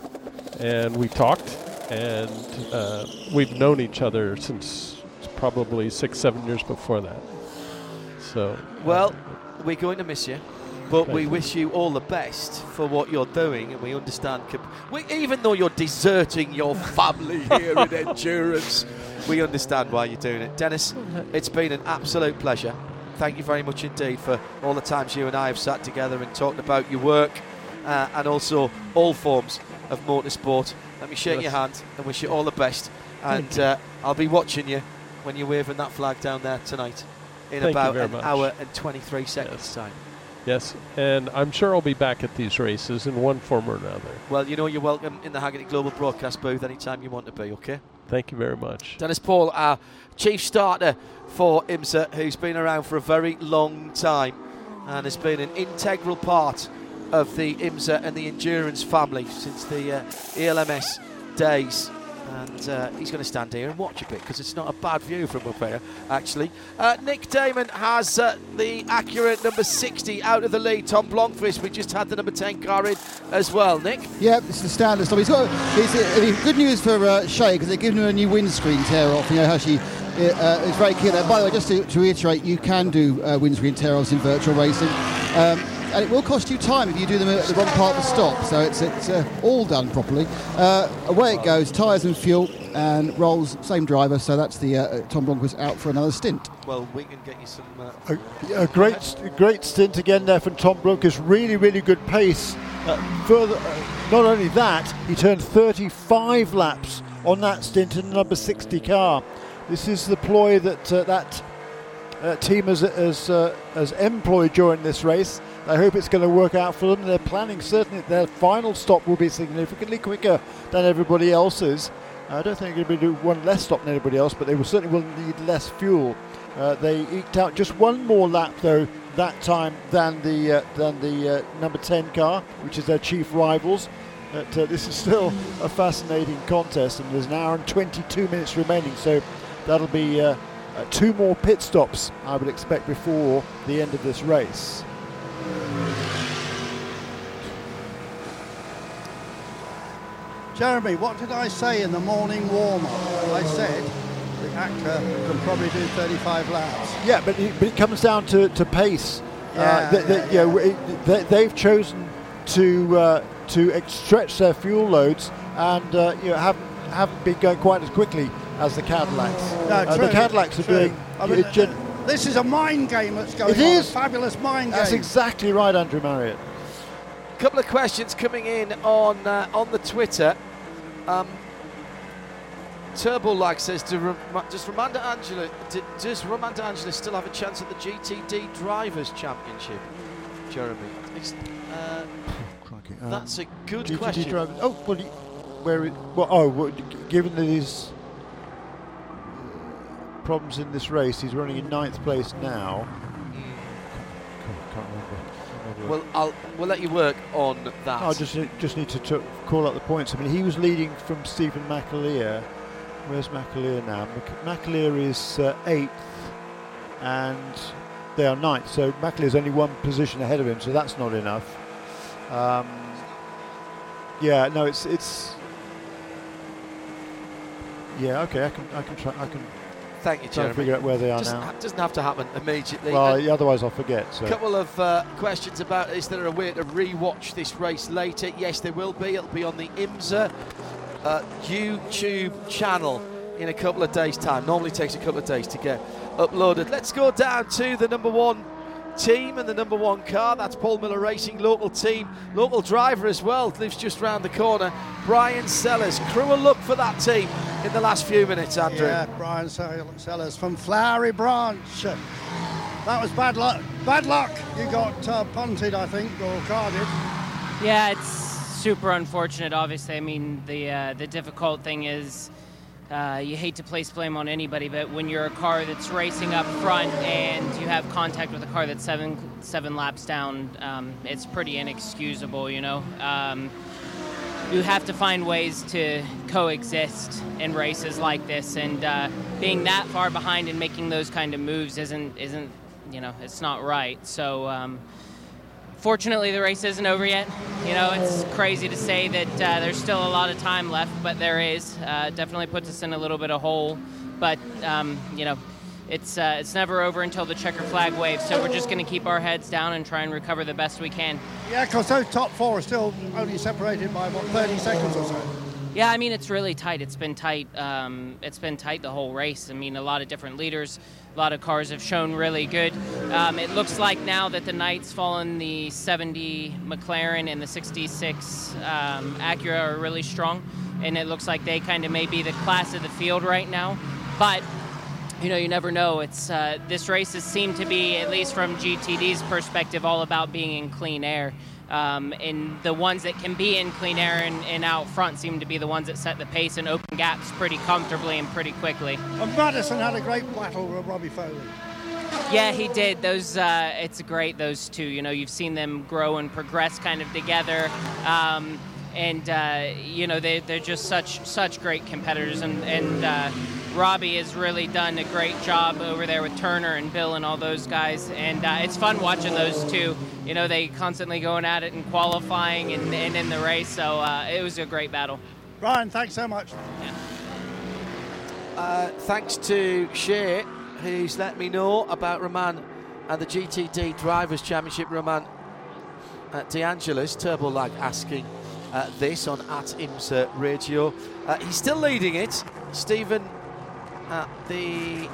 and we talked, and uh, we've known each other since probably six, seven years before that. So Well, we're going to miss you, But we wish you all the best for what you're doing, and we understand. com- We, even though you're deserting your family here in endurance, we understand why you're doing it. Dennis, it's been an absolute pleasure. Thank you very much indeed for all the times you and I have sat together and talked about your work uh, and also all forms of motorsport. Let me shake Yes. your hand and wish you all the best. And uh, I'll be watching you when you're waving that flag down there tonight in Thank about an much. hour and 23 seconds' time. Yes, and I'm sure I'll be back at these races in one form or another. Well, you know you're welcome in the Hagerty Global Broadcast booth anytime you want to be, okay? Thank you very much. Dennis Paul, our chief starter for IMSA, who's been around for a very long time and has been an integral part of the IMSA and the endurance family since the uh, ELMS days. And uh, he's going to stand here and watch a bit because it's not a bad view from up here, actually. Uh, Nick Daman has uh, the Acura number 60 out of the lead. Tom Blomqvist, we just had the number 10 car in as well. Nick? Yeah, it's the standard stuff. He's got it's, uh, good news for uh, Shea because they're giving her a new windscreen tear off. You know how she uh, is very keen. And by the way, just to, to reiterate, you can do uh, windscreen tear offs in virtual racing. Um, and it will cost you time if you do them at the wrong part of the stop. So it's, it's uh, all done properly. Uh, away it goes, tyres and fuel, and rolls, same driver. So that's the uh, Tom Blomqvist out for another stint. Well, we can get you some. Uh, A, a great, a great stint again there from Tom Blomqvist. Really, really good pace. Uh, further, uh, not only that, he turned 35 laps on that stint in the number 60 car. This is the ploy that uh, that uh, team has has, uh, has employed during this race. I hope it's going to work out for them. They're planning certainly their final stop will be significantly quicker than everybody else's. I don't think they're going to do one less stop than anybody else, but they will certainly will need less fuel. Uh, they eked out just one more lap though that time than the uh, than the uh, number 10 car, which is their chief rivals. But uh, this is still a fascinating contest, and there's an hour and 22 minutes remaining, so that'll be uh, uh, two more pit stops I would expect before the end of this race. Jeremy, what did I say in the morning warm-up? I said the Acura can probably do 35 laps. Yeah, but it, but it comes down to, to pace. Yeah, uh, th- th- yeah, you know, it- they, they've chosen to uh, to stretch their fuel loads and uh, you know haven't haven't been going quite as quickly as the Cadillacs. No, Uh, true, the Cadillacs are true. doing. I mean, uh, This is a mind game that's going It on. is. A fabulous mind game. that's exactly right, Andrew Marriott. A couple of questions coming in on uh, on the Twitter. Um, Turbo Lag says, do does Roman DeAngelis d- does Roman DeAngelis still have a chance at the GTD Drivers Championship? Jeremy, It's- uh, Crikey, um, that's a good GTD question. driver- oh, well, where it? Well, oh, well, given that his problems in this race, he's running in ninth place now. Can't, can't remember. Can't remember. Well, I'll we'll let you work on that. I just need- just need to t- call out the points. I mean, he was leading from Stevan McAleer. Where's McAleer now? Mc- McAleer is uh, eighth, and they are ninth. So McAleer is only one position ahead of him. So that's not enough. Um, yeah, no, it's it's. Yeah, okay, I can I can try I can. Thank you, Jeremy. and figure out where they are doesn't, now. ha- doesn't have to happen immediately. Well, And- otherwise I'll forget. So. A couple of uh, questions about is there a way to re-watch this race later? Yes, there will be. It'll be on the IMSA uh, YouTube channel in a couple of days' time. Normally takes a couple of days to get uploaded. Let's go down to the number one team and the number one car. That's Paul Miller Racing, local team, local driver as well. Lives just round the corner. Bryan Sellers. Crew will look for that team in the last few minutes, Andrew. Yeah, Bryan Sellers from Flowery Branch. That was bad luck. Bad luck. You got uh, punted, I think, or carded. Yeah, it's super unfortunate. Obviously, I mean the uh, the difficult thing is uh, you hate to place blame on anybody, but when you're a car that's racing up front and you have contact with a car that's seven seven laps down, um, it's pretty inexcusable. You know. Um, you have to find ways to coexist in races like this, and uh, being that far behind and making those kind of moves isn't isn't you know it's not right. So. Um, Fortunately, the race isn't over yet. You know, it's crazy to say that uh, there's still a lot of time left, but there is. Uh, definitely puts us in a little bit of hole. But, um, you know, it's uh, it's never over until the checker flag waves. So we're just going to keep our heads down and try and recover the best we can. Yeah, because those top four are still only separated by what 30 seconds or so. Yeah, I mean it's really tight. It's been tight. Um, it's been tight the whole race. I mean, a lot of different leaders, a lot of cars have shown really good. Um, it looks like now that the Knights fallen, the 70 McLaren and the 66 um, Acura are really strong, and it looks like they kind of may be the class of the field right now. But you know, you never know. It's uh, this race has seemed to be, at least from GTD's perspective, all about being in clean air. Um, and the ones that can be in clean air and, and, out front seem to be the ones that set the pace and open gaps pretty comfortably and pretty quickly. And Madison had a great battle with Robbie Foley. Yeah, he did. Those uh, it's great. Those two. You know, you've seen them grow and progress kind of together. Um, and uh, you know they, they're just such such great competitors and, and uh, Robbie has really done a great job over there with Turner and Bill and all those guys and uh, it's fun watching those two you know they constantly going at it in qualifying and, and in the race so uh, it was a great battle Ryan thanks so much yeah. Uh, thanks to Shea who's let me know about Roman and the GTD Drivers Championship Roman uh, DeAngelis Turbo Lag asking uh, this on at IMSA Radio. Uh, he's still leading it. Stevan at the.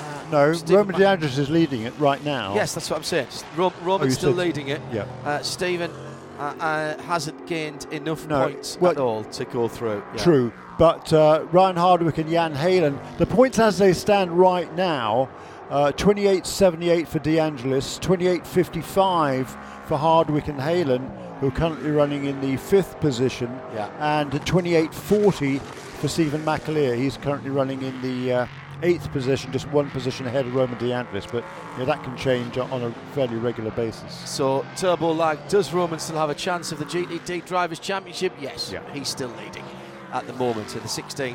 Uh, no, Stevan Roman DeAngelis is leading it right now. Yes, that's what I'm saying. Ro- Roman's oh, still leading it. Yeah. Uh, Stevan uh, hasn't gained enough no, points well, at all to go through. Yeah. True, but Ryan Hardwick and Jan Heylen, the points as they stand right now. Uh, 28.78 for DeAngelis, 28.55 for Hardwick and Heylen, who are currently running in the fifth position, yeah. and 28.40 for Stevan McAleer. He's currently running in the uh, eighth position, just one position ahead of Roman DeAngelis, but yeah, that can change on a fairly regular basis. So, Turbo Lag, does Roman still have a chance of the GTD Drivers' Championship? Yes, yeah. he's still leading at the moment. So the 16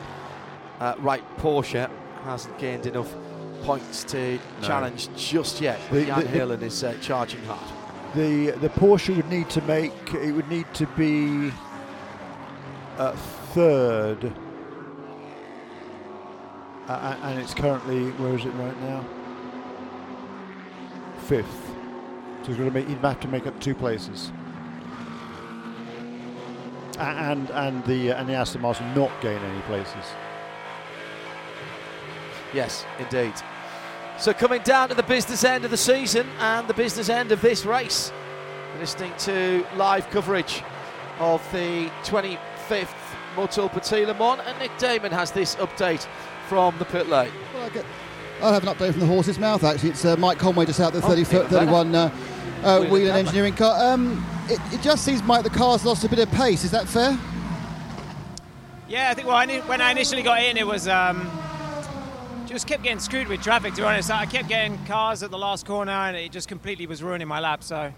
uh, Wright Porsche hasn't gained enough points to no. challenge just yet. But Jan Heylen is uh, charging hard the the Porsche would need to make it would need to be a third, uh, and it's currently where is it right now? Fifth. So he's going to make he'd have to make up two places. And and the and the Aston Martin not gain any places. Yes, indeed. So coming down to the business end of the season and the business end of this race. listening to live coverage of the 25th Motul Petit Le Mans and Nick Daman has this update from the pit lane. Well, I, get, I have an update from the horse's mouth actually. It's uh, Mike Conway just out the 30 foot, 31 uh, uh, Whelen engineering car. Um, it, it, just seems Mike the car's lost a bit of pace. Is that fair? Yeah, I think well, I when I initially got in, it was um, just kept getting screwed with traffic. To be honest, I kept getting cars at the last corner, and it just completely was ruining my lap. So,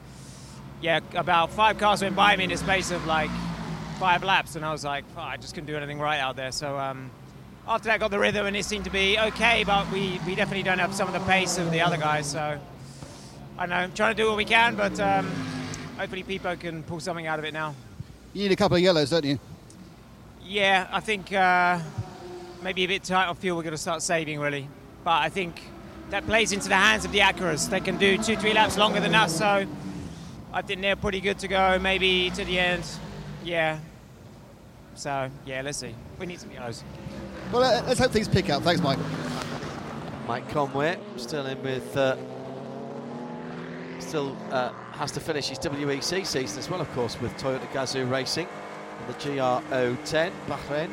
yeah, about five cars went by me in the space of like five laps, and I was like, oh, I just couldn't do anything right out there. So. Um, after that, got the rhythm, and it seemed to be okay, but we, we definitely don't have some of the pace of the other guys. So, I know, I'm trying to do what we can, but um, hopefully, Pipo can pull something out of it now. You need a couple of yellows, don't you? Yeah, I think uh, maybe a bit tight on fuel, we're going to start saving really. But I think that plays into the hands of the Acuras. They can do two, three laps longer than us, so I think they're pretty good to go. Maybe to the end, yeah. So yeah, let's see. We need some yellows. Well, uh, let's hope things pick up. Thanks, Mike. Mike Conway still in with. Uh, still uh, has to finish his WEC season as well, of course, with Toyota Gazoo Racing and the GR010 Bahrain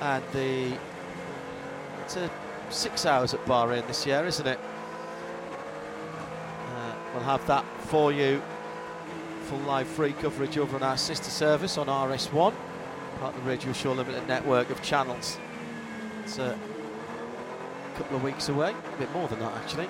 and the it's a six hours at Bahrain this year, isn't it? Uh, we'll have that for you. Full live free coverage over on our sister service on RS1, part of the Radio Show Limited network of channels. It's a couple of weeks away, a bit more than that actually.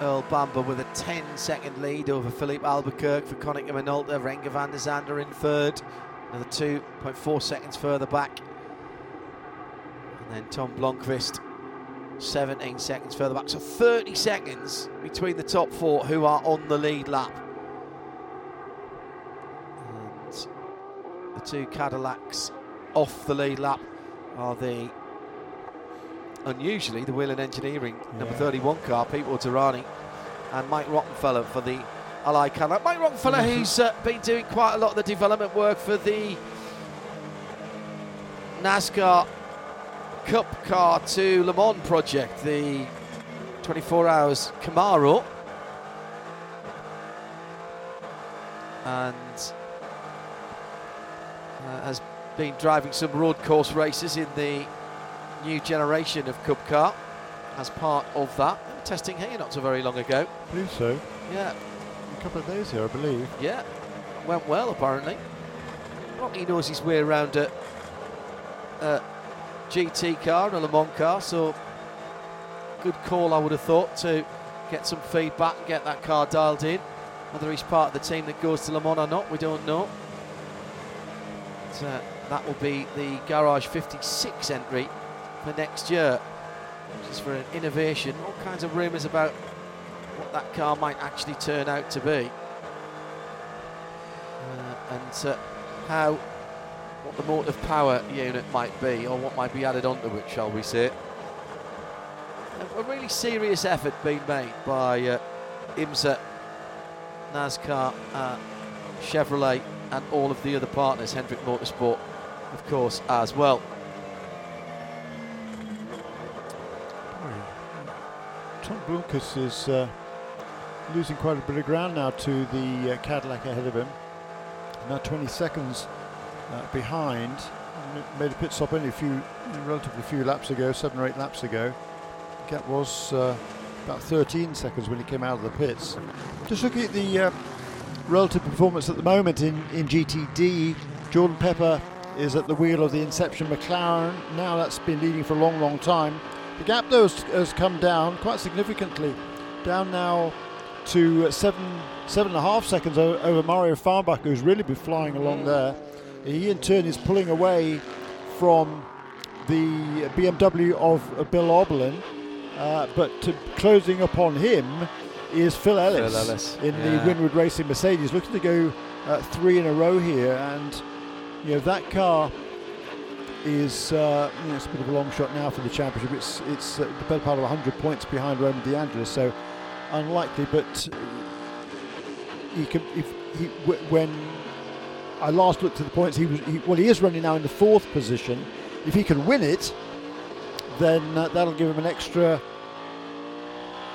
Earl Bamber with a 10 second lead over Filipe Albuquerque for Konica Minolta. Renger van der Zande in third. Another 2.4 seconds further back. And then Tom Blomqvist 17 seconds further back. So 30 seconds between the top four who are on the lead lap. And the two Cadillacs off the lead lap are the unusually the Whelen Engineering number Yeah. 31 car, Pipo Derani, and Mike Rockenfeller for the Ally Cadillac. Mike Rockenfeller, Mhm. who's uh, been doing quite a lot of the development work for the NASCAR Cup Car to Le Mans project, the 24 Hours Camaro. And uh, has been driving some road course races in the new generation of Cup car as part of that. Testing here not so very long ago. I believe so. Yeah, A couple of days here, I believe. yeah, went well apparently. He knows his way around a, a GT car and a Le Mans car, so good call I would have thought to get some feedback and get that car dialed in. Whether he's part of the team that goes to Le Mans or not, we don't know. But, uh, that will be the Garage 56 entry for next year, which is for an innovation. All kinds of rumours about what that car might actually turn out to be. Uh, and uh, how, what the motive power unit might be, or what might be added onto it, shall we say. A, really serious effort being made by uh, IMSA, NASCAR, uh, Chevrolet, and all of the other partners, Hendrick Motorsport, of course, as well. Tom Blomqvist is uh, losing quite a bit of ground now to the uh, Cadillac ahead of him. Now 20 seconds uh, behind. Made a pit stop only a few, relatively few laps ago, seven or eight laps ago. Gap was uh, about 13 seconds when he came out of the pits. Just looking at the uh, relative performance at the moment in, in GTD, Jordan Pepper is at the wheel of the Inception McLaren. Now that's been leading for a long, long time. The gap though has, has come down quite significantly, down now to seven seven and a half seconds over Mario Farnbacher, who's really been flying along there. He in turn is pulling away from the BMW of Bill Auberlen, uh, but to closing upon him is Phil Ellis, Phil Ellis, in the yeah. Winward Racing Mercedes, looking to go uh, three in a row here, and you know that car is uh, you know, it's a bit of a long shot now for the championship. It's it's uh, the better part of 100 points behind Roman DeAngelis, so unlikely. But he can if he w- when I last looked at the points, he was he, well, he is running now in the fourth position. If he can win it, then uh, that'll give him an extra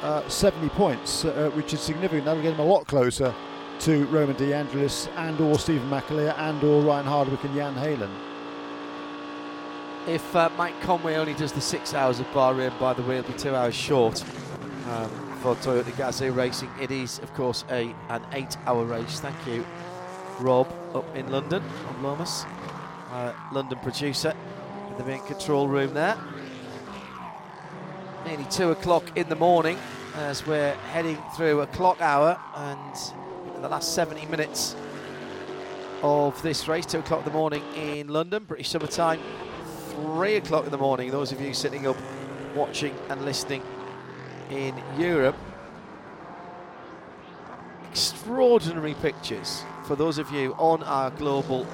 uh, 70 points, uh, which is significant. That'll get him a lot closer to Roman DeAngelis and or Stevan McAleer and or Ryan Hardwick and Jan Heylen. If uh, Mike Conway only does the six hours of Bahrain, by the way, it'll be two hours short um, for Toyota Gazoo Racing. It is, of course, a an eight-hour race. Thank you, Rob, up in London, Rob Lomas, uh, London producer, in the main control room there. Nearly two o'clock in the morning as we're heading through a clock hour, and the last 70 minutes of this race, two o'clock in the morning in London, British summertime three o'clock in the morning. Those of you sitting up, watching and listening in Europe, extraordinary pictures for those of you on our global,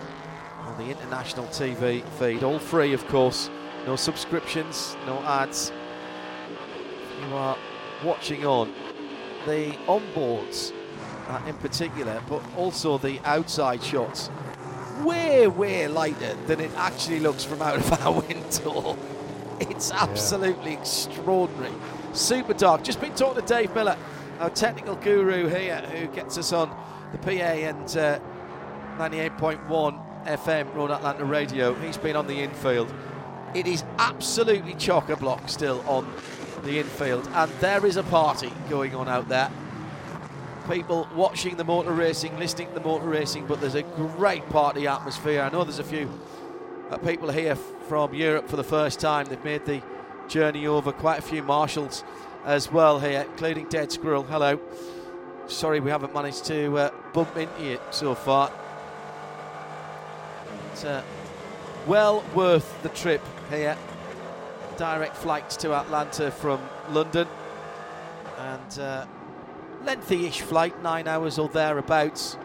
on the international TV feed. All free, of course. No subscriptions, no ads. You are watching on the onboards uh, in particular, but also the outside shots way, way lighter than it actually looks from out of our window. It's absolutely extraordinary. Super dark. Just been talking to Dave Miller, our technical guru here, who gets us on the PA and uh, 98.1 FM Road Atlanta Radio. He's been on the infield. It is absolutely chock a block still on the infield, and there is a party going on out there people watching the motor racing, listening to the motor racing, but there's a great party atmosphere. I know there's a few uh, people here from Europe for the first time. They've made the journey over. Quite a few marshals as well here, including Dead Squirrel. Hello. Sorry we haven't managed to uh, bump into you so far. It's uh, well worth the trip here. Direct flights to Atlanta from London. And uh, lengthy-ish flight, nine hours or thereabouts,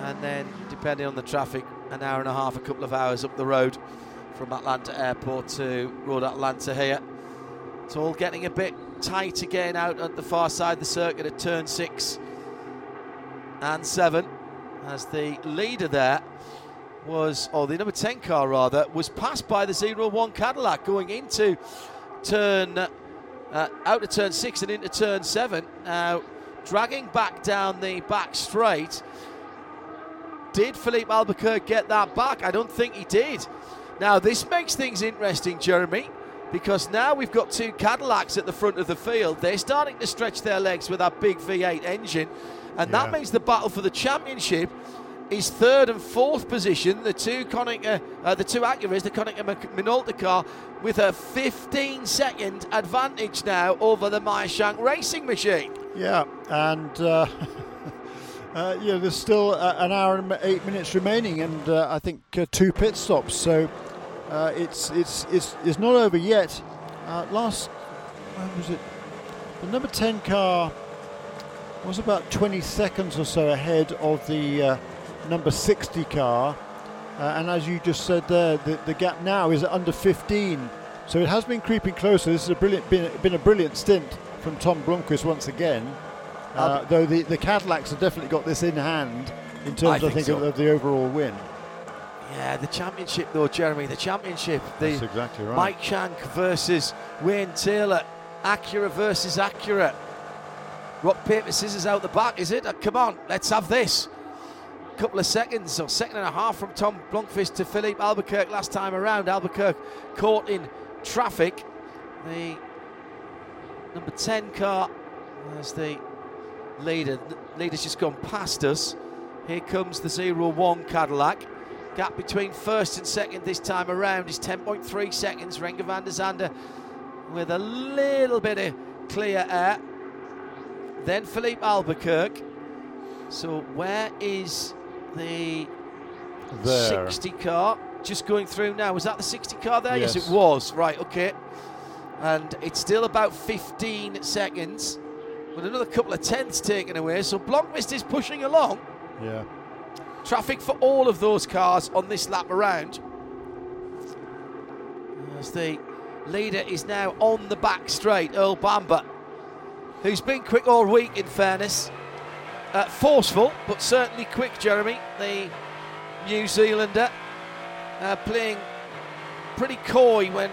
and then depending on the traffic, an hour and a half, a couple of hours up the road from Atlanta Airport to Road Atlanta here. It's all getting a bit tight again out at the far side of the circuit at turn six and seven as the leader there was, or the number 10 car rather, was passed by the 01 Cadillac going into turn, uh, out of turn six and into turn seven. Now, dragging back down the back straight. Did Filipe Albuquerque get that back? I don't think he did. Now, this makes things interesting, Jeremy, because now we've got two Cadillacs at the front of the field. They're starting to stretch their legs with that big V8 engine, and Yeah. that means the battle for the championship is third and fourth position. The two Konica, uh, the two Acuras, the Konica Min- Minolta car, with a 15 second advantage now over the Meyershank racing machine. Yeah, and uh, uh, yeah, there's still uh, an hour and eight minutes remaining, and uh, I think uh, two pit stops. So uh, it's it's it's it's not over yet. Uh, last when was it? The number ten car was about 20 seconds or so ahead of the uh, number 60 car, uh, and as you just said there, the, the gap now is under 15. So it has been creeping closer. This is a brilliant, been, been a brilliant stint from Tom Blomqvist once again. Uh, though the, the Cadillacs have definitely got this in hand in terms, I I think think, so. of, of the overall win. Yeah, the championship though, Jeremy, the championship. The That's exactly right. Mike Shank versus Wayne Taylor, Acura versus Acura. Rock, paper, scissors out the back, is it? Uh, come on, let's have this. A Couple of seconds, or second and a half from Tom Blomqvist to Filipe Albuquerque last time around. Albuquerque caught in traffic. The number 10 car as the leader. The leader's just gone past us. Here comes the 01 Cadillac. Gap between first and second this time around is 10.3 seconds. Renger van der Zande with a little bit of clear air. Then Filipe Albuquerque. So where is the There. 60 car? Just going through now. Was that the 60 car there? Yes, Yes. it was. Right, okay. And it's still about 15 seconds with another couple of tenths taken away. So Blomqvist is pushing along. Yeah. Traffic for all of those cars on this lap around. As the leader is now on the back straight, Earl Bamber, who's been quick all week, in fairness. Uh, forceful, but certainly quick, Jeremy, the New Zealander, uh, playing pretty coy when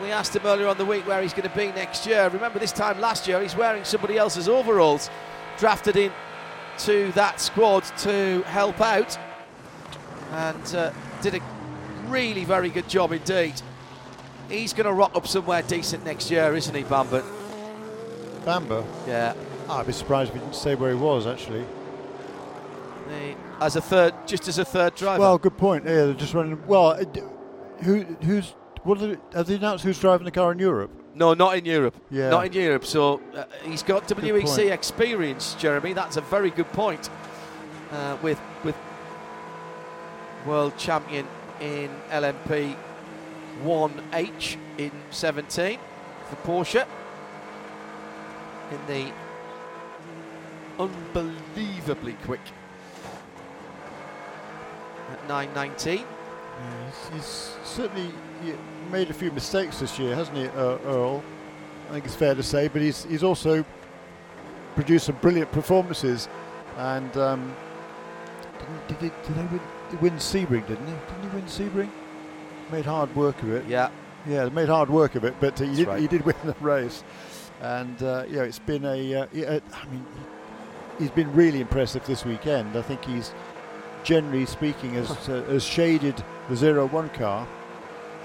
we asked him earlier on the week where he's going to be next year. Remember, this time last year, he's wearing somebody else's overalls, drafted in to that squad to help out, and uh, did a really very good job indeed. He's going to rock up somewhere decent next year, isn't he, Bamber? Bamber? Yeah. I'd be surprised if he didn't say where he was, actually. The- as a third, just as a third driver. Well, good point. Yeah, they're just running. Well, uh, who, who's. What are they, have they announced who's driving the car in Europe? No, not in Europe. Yeah. Not in Europe. So uh, he's got WEC point. experience, Jeremy. That's a very good point. Uh, with with world champion in LMP 1H in 17 for Porsche. In the unbelievably quick at 919. Yeah, he's, he's certainly yeah, made a few mistakes this year, hasn't he, uh, Earl? I think it's fair to say, but he's he's also produced some brilliant performances. And um, didn't, did, he, did they win, he win Sebring, didn't he? Didn't he win Sebring? Made hard work of it. Yeah. Yeah, they made hard work of it, but he That's did, right. he did win the race. And uh, yeah, it's been a. Uh, yeah, I mean, he's been really impressive this weekend. I think he's generally speaking has uh, has shaded the zero one car.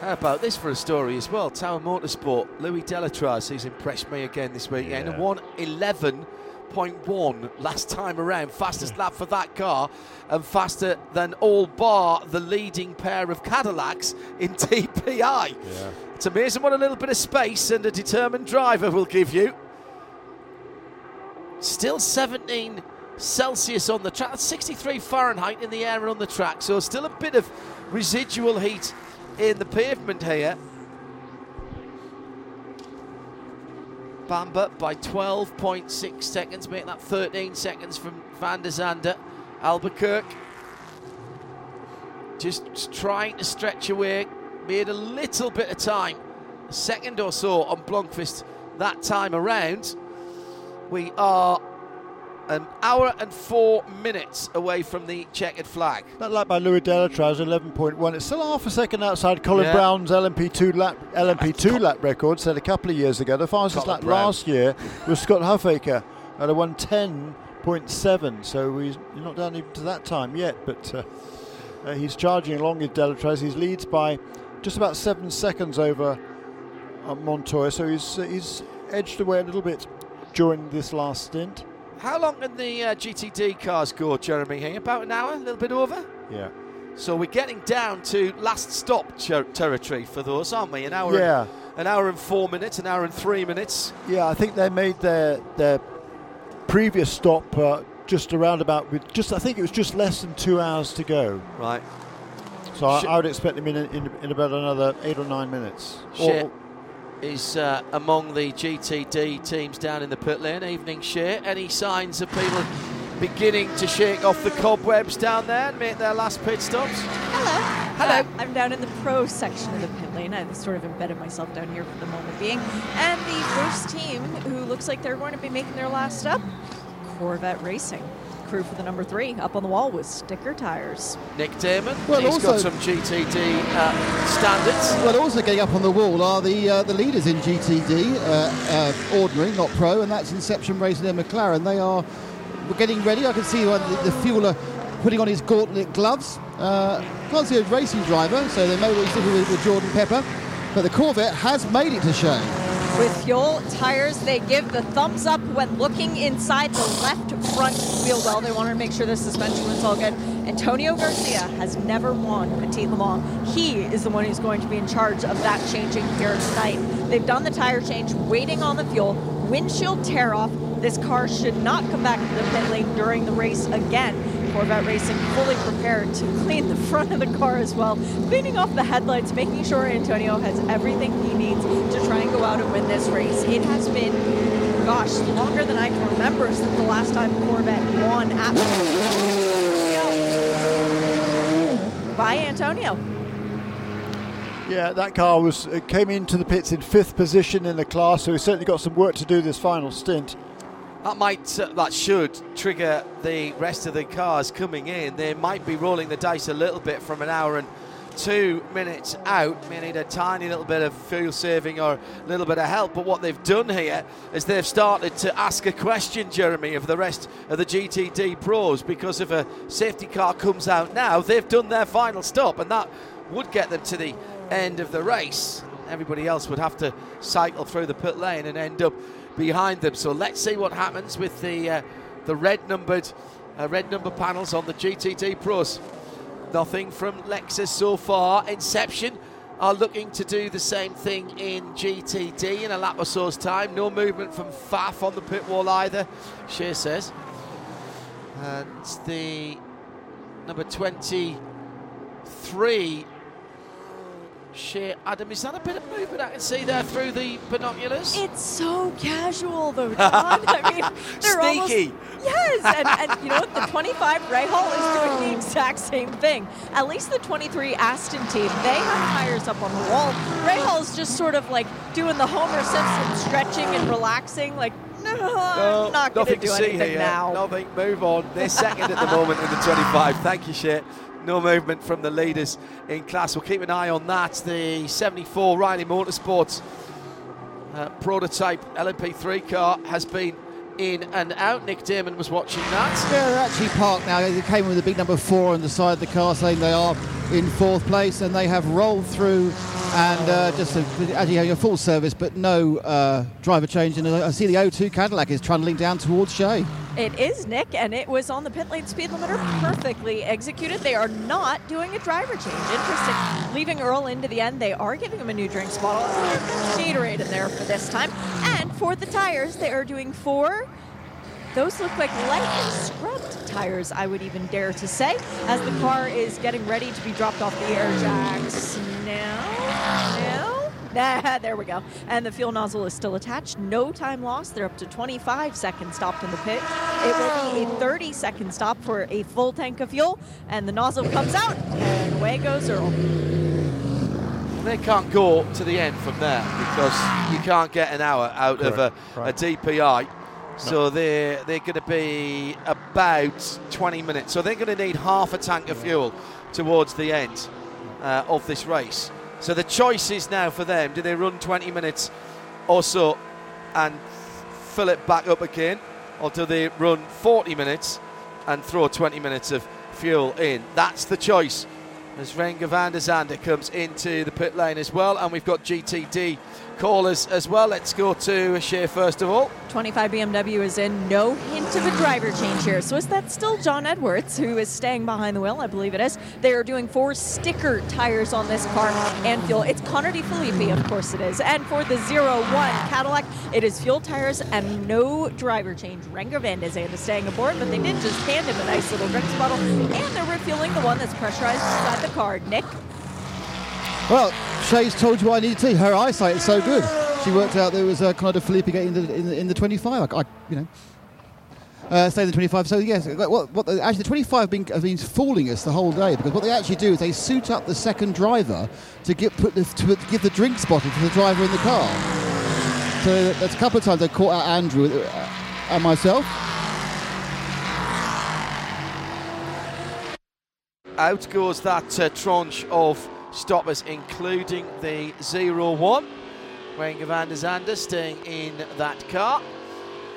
How about this for a story as well? Tower Motorsport, Louis Delétraz, who's impressed me again this weekend, Yeah. won 11.1 last time around, fastest lap for that car, and faster than all bar the leading pair of Cadillacs in DPI. Yeah. It's amazing what a little bit of space and a determined driver will give you. Still 17 Celsius on the track, 63 Fahrenheit in the air and on the track, so still a bit of residual heat in the pavement here. Bamber by 12.6 seconds, making that 13 seconds from Van der Zande. Albuquerque just trying to stretch away. Made a little bit of time, a second or so on Blomqvist that time around. We are an hour and four minutes away from the checkered flag. That lap by Louis Delétraz, 11.1. It's still half a second outside Colin Yeah. Braun's LMP2 lap LMP2 lap record set a couple of years ago. The fastest Colin lap Braun. last year was Scott Huffaker at a 110.7. So he's not down even to that time yet, but uh, uh, he's charging along with Delétraz. He leads by just about seven seconds over uh, Montoya. So he's uh, he's edged away a little bit during this last stint. How long can the uh, GTD cars go, Jeremy? Here, about an hour, a little bit over. Yeah. So we're getting down to last stop ter- territory for those, aren't we? An hour. Yeah. And, an hour and four minutes, an hour and three minutes. Yeah, I think they made their their previous stop uh, just around about with just I think it was just less than two hours to go. Right. So I, Sh- I would expect them in, in in about another eight or nine minutes. Shea is uh, among the GTD teams down in the pit lane. Evening Shea. Any signs of people beginning to shake off the cobwebs down there and make their last pit stops? Hello. Hello. I'm down in the pro section of the pit lane. I've sort of embedded myself down here for the moment being. And the first team, who looks like they're going to be making their last stop, Corvette Racing. Crew for the number three, up on the wall with sticker tires. Nick Daman. Well, he's got some GTD uh, standards. Well, also getting up on the wall are the uh, the leaders in GTD, uh, uh, ordinary, not pro, and that's Inception Racing and McLaren. They are getting ready. I can see one, the, the fueler putting on his gauntlet gloves. Uh, can't see a racing driver, so they may be sticking with, with Jordan Pepper. But the Corvette has made it to show. With fuel tires, they give the thumbs up when looking inside the left front wheel well. They want to make sure the suspension was all good. Antonio Garcia has never won Petit Le Mans. He is the one who's going to be in charge of that changing here tonight. They've done the tire change, waiting on the fuel. Windshield tear off. This car should not come back to the pit lane during the race again. Corvette Racing fully prepared to clean the front of the car as well, cleaning off the headlights, making sure Antonio has everything he needs to try and go out and win this race. It has been, gosh, longer than I can remember since the last time Corvette won at by Antonio. Yeah, that car was came into the pits in fifth position in the class, so he's certainly got some work to do this final stint. That might, uh, that should trigger the rest of the cars coming in. They might be rolling the dice a little bit from an hour and two minutes out. May need a tiny little bit of fuel saving or a little bit of help. But what they've done here is they've started to ask a question, Jeremy, of the rest of the GTD pros because if a safety car comes out now, they've done their final stop, and that would get them to the end of the race. Everybody else would have to cycle through the pit lane and end up behind them. So let's see what happens with the uh, the red numbered uh, red number panels on the GTD Pros. Nothing from Lexus so far. Inception are looking to do the same thing in GTD in a lap or so's time. No movement from Pfaff on the pit wall either, Shea says. And the number 23 Shea Adam, is that a bit of movement I can see there through the binoculars? It's so casual though, John. I mean, they're Sneaky. almost yes, and, and you know what? The 25 Rahal is doing the exact same thing. At least the 23 Aston team, they have tires up on the wall. Rahal's just sort of like doing the Homer Simpson stretching and relaxing, like. No, I'm not going to do anything here. now. Nothing. Move on. They're second at the moment in the 25. Thank you, Shea. No movement from the leaders in class. We'll keep an eye on that. The 74 Riley Motorsports uh, prototype LMP3 car has been in and out. Nick Daman was watching that. They're actually parked now. They came with a big number four on the side of the car, saying they are in fourth place, and they have rolled through and uh, just a, actually having a full service, but no uh, driver change. And I see the O2 Cadillac is trundling down towards Shea. It is Nick, and it was on the pit lane speed limiter, perfectly executed. They are not doing a driver change. Interesting. Leaving Earl into the end, they are giving him a new drinks bottle. Gatorade in there for this time. And for the tires, they are doing four. Those look like light and scrubbed tires, I would even dare to say, as the car is getting ready to be dropped off the air jacks now. Now. Nah, there we go. And the fuel nozzle is still attached. No time lost. They're up to 25 seconds stopped in the pit. It will be a 30 second stop for a full tank of fuel. And the nozzle comes out, and away goes Earl. They can't go to the end from there because you can't get an hour out of a, Correct, a DPI. So they're they're going to be about 20 minutes. So they're going to need half a tank of fuel towards the end uh, of this race. So the choice is now for them: do they run 20 minutes or so and fill it back up again, or do they run 40 minutes and throw 20 minutes of fuel in? That's the choice as Renger van der Zande comes into the pit lane as well. And we've got GTD callers as well. Let's go to Shea first of all. 25 BMW is in. No hint of a driver change here. So is that still John Edwards who is staying behind the wheel? I believe it is. They are doing four sticker tires on this car and fuel. It's Connor De Phillippi, of course it is. And for the 01 Cadillac, it is fuel tires and no driver change. Renger van der Zande is staying aboard, but they did just hand him a nice little drinks bottle. And they're refueling the one that's pressurized the car. Nick? Well, Shay's told you what I needed to. Her eyesight is so good. She worked out there was Connor De Phillippi getting in the, in the, in the 25. I, I you know. Uh, stay in the 25. So yes, what, what the, actually the 25 have been, have been fooling us the whole day because what they actually do is they suit up the second driver to get put the, to give the drink bottle to the driver in the car. So that's a couple of times they caught out Andrew uh, and myself. Out goes that uh, tranche of stoppers, including the 0-1. Renger van der Zande staying in that car.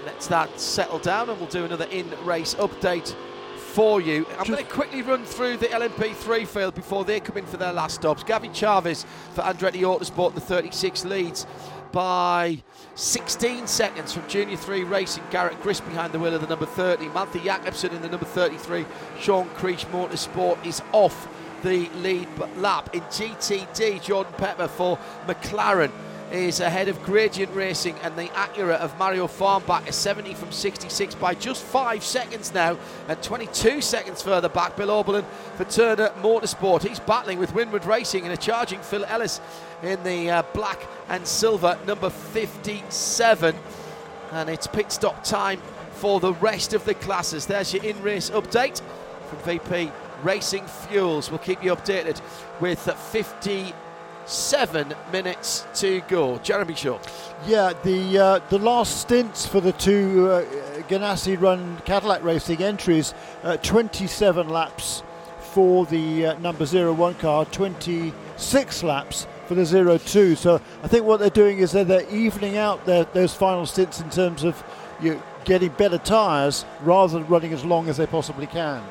Let's that settle down and we'll do another in-race update for you. I'm going to quickly run through the LMP3 field before they come in for their last stops. Gabby Chaves for Andretti Autosport, the 36 leads by 16 seconds from Junior 3 Racing. Garrett Grist behind the wheel of the number 30. Malthe Jakobsen in the number 33. Sean Creech Motorsport is off the lead lap. In GTD, Jordan Pepper for McLaren is ahead of Gradient Racing and the Acura of Mario Farnbacher is 70 from 66 by just 5 seconds now and 22 seconds further back. Bill Auberlen for Turner Motorsport. He's battling with Winward Racing and a charging Phil Ellis in the uh, black and silver number 57 and it's pit stop time for the rest of the classes. There's your in-race update from VP Racing Fuels. We'll keep you updated with 50 seven minutes to go. Jeremy Shaw. Yeah, the uh, the last stints for the two uh, Ganassi run Cadillac Racing entries, uh, 27 laps for the uh, number 01 car, 26 laps for the 02. So I think what they're doing is they're, they're evening out their, those final stints in terms of you getting better tyres rather than running as long as they possibly can.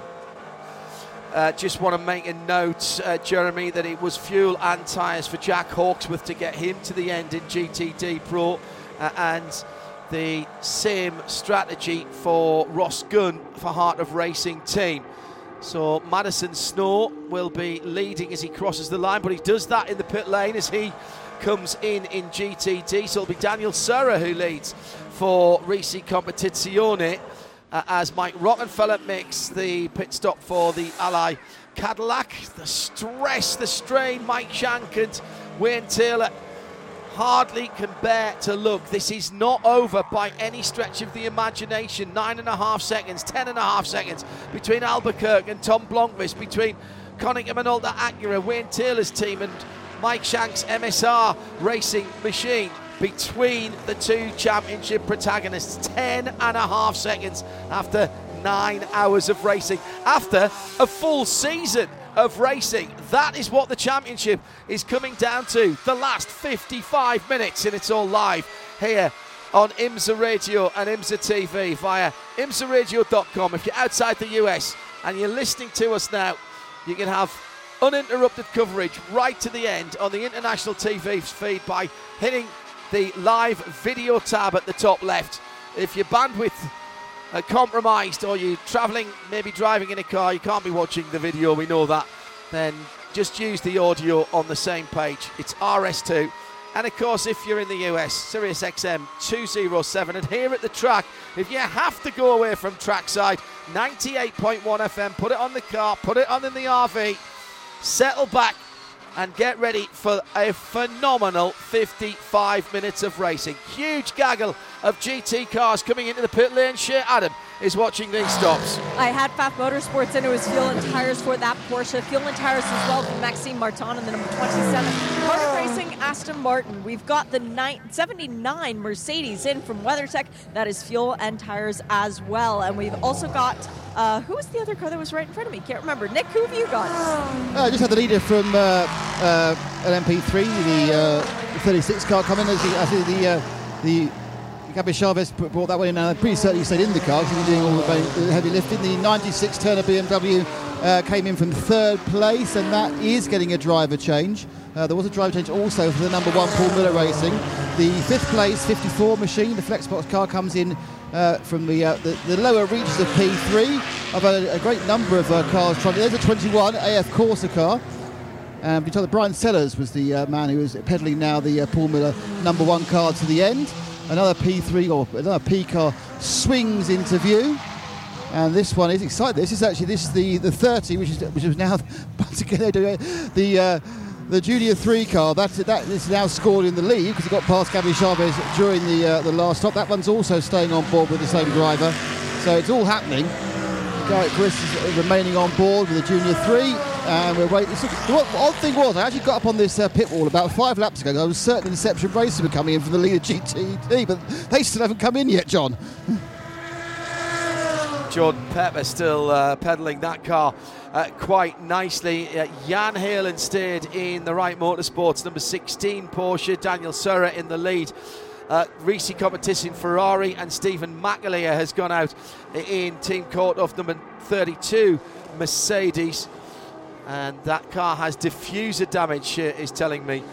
Uh, just want to make a note, uh, Jeremy, that it was fuel and tyres for Jack Hawksworth to get him to the end in GTD Pro, uh, and the same strategy for Ross Gunn for Heart of Racing team. So Madison Snow will be leading as he crosses the line, but he does that in the pit lane as he comes in in GTD. So it'll be Daniel Serra who leads for Risi Competizione uh, as Mike Rockenfeller makes the pit stop for the Ally Cadillac. The stress, the strain, Mike Shank and Wayne Taylor hardly can bear to look. This is not over by any stretch of the imagination. Nine and a half seconds, ten and a half seconds between Albuquerque and Tom Blomqvist, between Konica Minolta Acura, Wayne Taylor's team, and Mike Shank's MSR racing machine between the two championship protagonists. Ten and a half seconds after nine hours of racing, after a full season of racing. That is what the championship is coming down to. The last 55 minutes, and it's all live here on IMSA Radio and IMSA TV via IMSARadio.com. If you're outside the US and you're listening to us now, you can have uninterrupted coverage right to the end on the international TV feed by hitting the live video tab at the top left. If your bandwidth uh, compromised or you're traveling, maybe driving in a car, you can't be watching the video, we know that, then just use the audio on the same page. It's RS2. And of course, if you're in the US, Sirius XM 207. And here at the track, if you have to go away from trackside, 98.1 FM, put it on the car, put it on in the RV, settle back and get ready for a phenomenal 55 minutes of racing. Huge gaggle of GT cars coming into the pit lane. Shea Adam is watching these stops. I had Pfaff Motorsports and it was fuel and tires for that Porsche. Fuel and tires as well from Maxime Martin and the number 27. Heart of Racing Aston Martin. We've got the 79 Mercedes in from WeatherTech. That is fuel and tires as well. And we've also got, uh, who was the other car that was right in front of me? Can't remember. Nick, who have you got? Uh, I just had the leader from uh, uh, LMP3, the uh, 36 car coming. As the, as the, uh, the Gabby Chaves brought that one in, and I'm pretty certain he stayed in the car because he was doing all the heavy lifting. The 96 Turner BMW uh, came in from third place, and that is getting a driver change. Uh, there was a driver change also for the number one Paul Miller Racing. The fifth place 54 machine, the Flexbox car, comes in uh, from the, uh, the, the lower reaches of P3. I've had a, a great number of uh, cars trying. There's a 21 AF Corsa car. Um, we told that Bryan Sellers was the uh, man who was peddling now the uh, Paul Miller number one car to the end. Another P3 or another P car swings into view. And this one is exciting. This is actually this is the, the 30, which is which is now the uh, the Junior 3 car. That that is now scored in the lead because it got past Gabby Chaves during the uh, the last stop. That one's also staying on board with the same driver. So it's all happening. Garrett Grist is remaining on board with the Junior 3 and we're waiting. The odd thing was, I actually got up on this uh, pit wall about five laps ago. I was certain Inception Racing were coming in for the leader GTD, but they still haven't come in yet, John. Jordan Pepper still uh, pedaling that car uh, quite nicely. Uh, Jan Heylen stayed in the Wright Motorsports number 16 Porsche. Daniel Serra in the lead. Uh, Risi Competition Ferrari and Stevan McAleer has gone out in Team Korthoff number 32 Mercedes and that car has diffuser damage, uh, is telling me.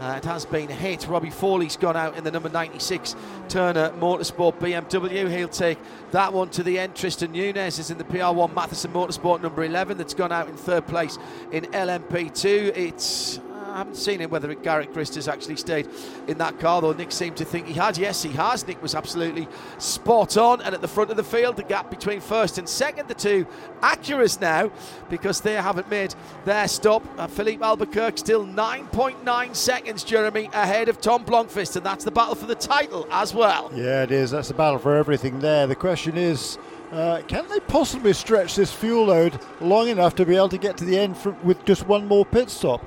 Uh, it has been hit. Robbie Foley's gone out in the number 96 Turner Motorsport BMW. He'll take that one to the end. Tristan Nunez is in the PR1 Mathiasen Motorsport number 11 that's gone out in third place in LMP2. It's I haven't seen him whether Garrett Grist has actually stayed in that car, though Nick seemed to think he had. Yes, he has. Nick was absolutely spot on. And at the front of the field, the gap between first and second, the two Acuras now, because they haven't made their stop. Uh, Filipe Albuquerque still 9.9 seconds, Jeremy, ahead of Tom Blomqvist, and that's the battle for the title as well. Yeah, it is. That's the battle for everything there. The question is. Uh, can they possibly stretch this fuel load long enough to be able to get to the end for, with just one more pit stop?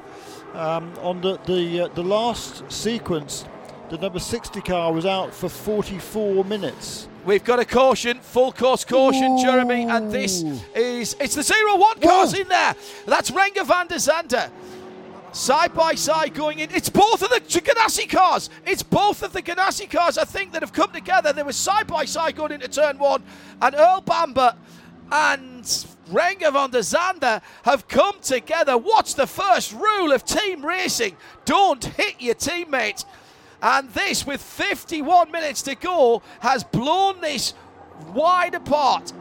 Um, on the the, uh, the last sequence, the number 60 car was out for 44 minutes. We've got a caution, full course caution, Ooh. Jeremy, and this is it's the zero one cars Whoa. in there. That's Renger van der Zande. Side by side going in. It's both of the Ganassi cars. It's both of the Ganassi cars, I think, that have come together. They were side by side going into turn one. And Earl Bamber and Renger van der Zande have come together. What's the first rule of team racing? Don't hit your teammate. And this, with 51 minutes to go, has blown this wide apart.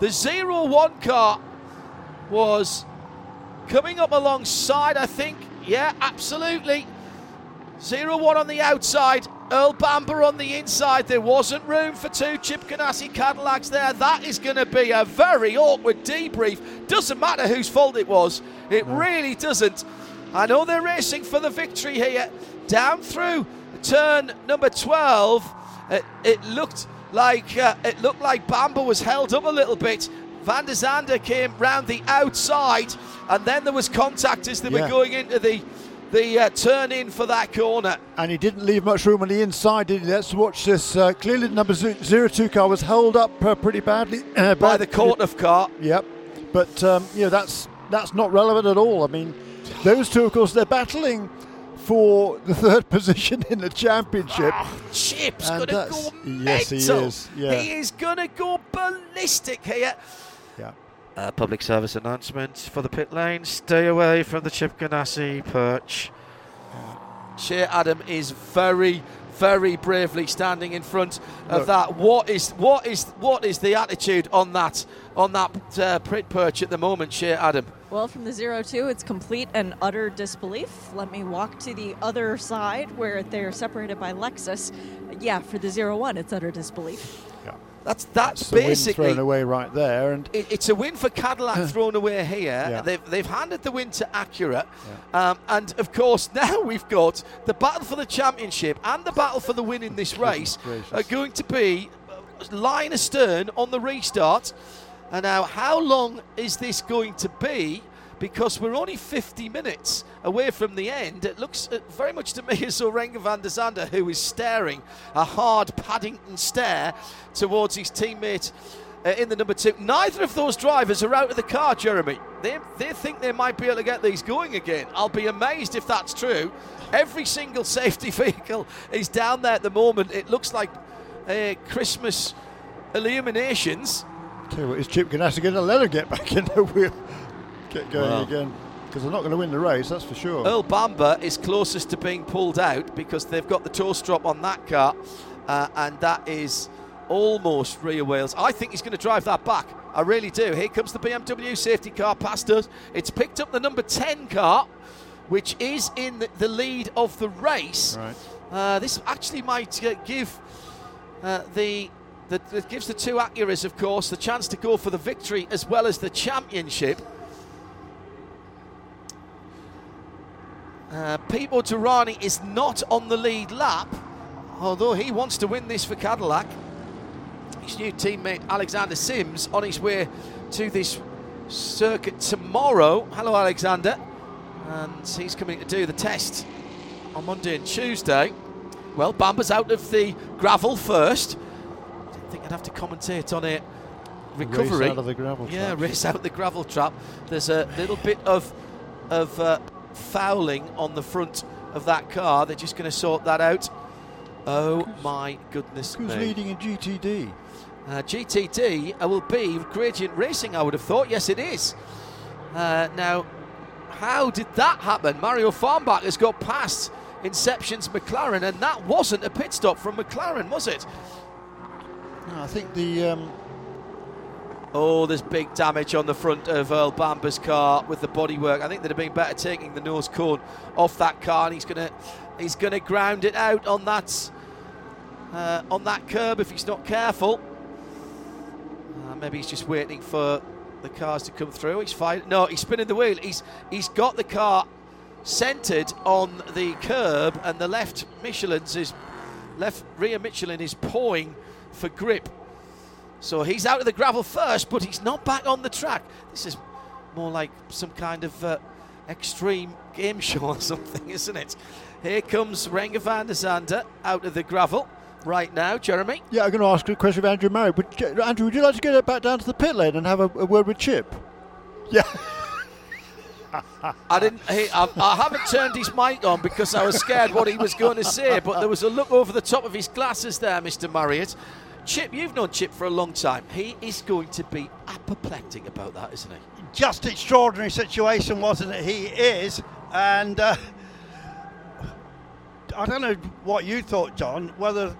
The 0 1 car was coming up alongside, I think. Yeah, absolutely. 0 1 on the outside. Earl Bamber on the inside. There wasn't room for two Chip Ganassi Cadillacs there. That is going to be a very awkward debrief. Doesn't matter whose fault it was. It really doesn't. I know they're racing for the victory here. Down through turn number 12, it, it looked like uh, it looked like Bamber was held up a little bit. Van der Zande came round the outside, and then there was contact as they yeah. were going into the the uh, turn in for that corner. And he didn't leave much room on the inside, did he? Let's watch this. Uh, clearly, the number zero two car was held up uh, pretty badly uh, by the Korthoff car. Yep, but um, you know that's that's not relevant at all. I mean, those two, of course, they're battling for the third position in the championship. Oh, Chip's gonna go mental. Yes, he is. Yeah. He is gonna go ballistic here. Yeah. Uh, public service announcement for the pit lane. Stay away from the Chip Ganassi perch. Shea Adam is very, very bravely standing in front of Look. that. What is what is what is the attitude on that on that uh, pit perch at the moment, Shea Adam? Well, from the zero two, it's complete and utter disbelief. Let me walk to the other side where they're separated by Lexus. Yeah, for the zero one, it's utter disbelief. Yeah. That's that's It's basically thrown away right there, and it, it's a win for Cadillac thrown away here. Yeah. They've, they've handed the win to Acura. Um, and of course, now we've got the battle for the championship and the battle for the win in this race are going to be line astern on the restart. And now, how long is this going to be? Because we're only 50 minutes away from the end. It looks uh, very much to me as though Renger van der Zande, who is staring a hard Paddington stare towards his teammate uh, in the number two. Neither of those drivers are out of the car, Jeremy. They, they think they might be able to get these going again. I'll be amazed if that's true. Every single safety vehicle is down there at the moment. It looks like uh, Christmas illuminations. tell you what, is Chip going to let him get back in the wheel, get going again? Because they're not going to win the race, that's for sure. Earl Bamber is closest to being pulled out because they've got the toe strop on that car, uh, and that is almost rear wheels. I think he's going to drive that back. I really do. Here comes the BMW safety car past us. It's picked up the number 10 car, which is in the- lead of the race. Right. Uh, this actually might uh, give uh, the, it gives the two Acuras, of course, the chance to go for the victory as well as the championship. Uh, Pipo Derani is not on the lead lap, although he wants to win this for Cadillac. His new teammate Alexander Sims on his way to this circuit tomorrow. Hello, Alexander. And he's coming to do the test on Monday and Tuesday. Well, Bamber's out of the gravel first. I Didn't think I'd have to commentate on it. Race Recovery. out of the gravel Yeah, trap. race out the gravel trap. There's a little bit of of uh, fouling on the front of that car. They're just going to sort that out. Oh my goodness Who's me! leading in GTD? Uh, GTD uh, will be Gradient Racing, I would have thought. Yes, it is. Uh, now, how did that happen? Mario Farnbacher has got past Inception's McLaren, and that wasn't a pit stop from McLaren, was it? No, I think the um, Oh, there's big damage on the front of Earl Bamber's car with the bodywork. I think they'd have been better taking the nose cone off that car, and he's gonna he's gonna ground it out on that uh, on that curb if he's not careful. Uh, maybe he's just waiting for the cars to come through. He's fighting. No, he's spinning the wheel. He's he's got the car centered on the curb, and the left Michelin's is left rear Michelin is pawing for grip. So he's out of the gravel first, but he's not back on the track. This is more like some kind of uh, extreme game show or something, isn't it? Here comes Renger van der Zande out of the gravel right now. Jeremy? yeah, I'm going to ask a question of Andrew Marriott. But Andrew, would you like to get back down to the pit lane and have a, a word with Chip? Yeah. I didn't. He, I, I haven't turned his mic on because I was scared what he was going to say. But there was a look over the top of his glasses there, Mr. Marriott. Chip, you've known Chip for a long time. He is going to be apoplectic about that, isn't he? just extraordinary situation, wasn't it? He is, and uh, I don't know what you thought, John. Whether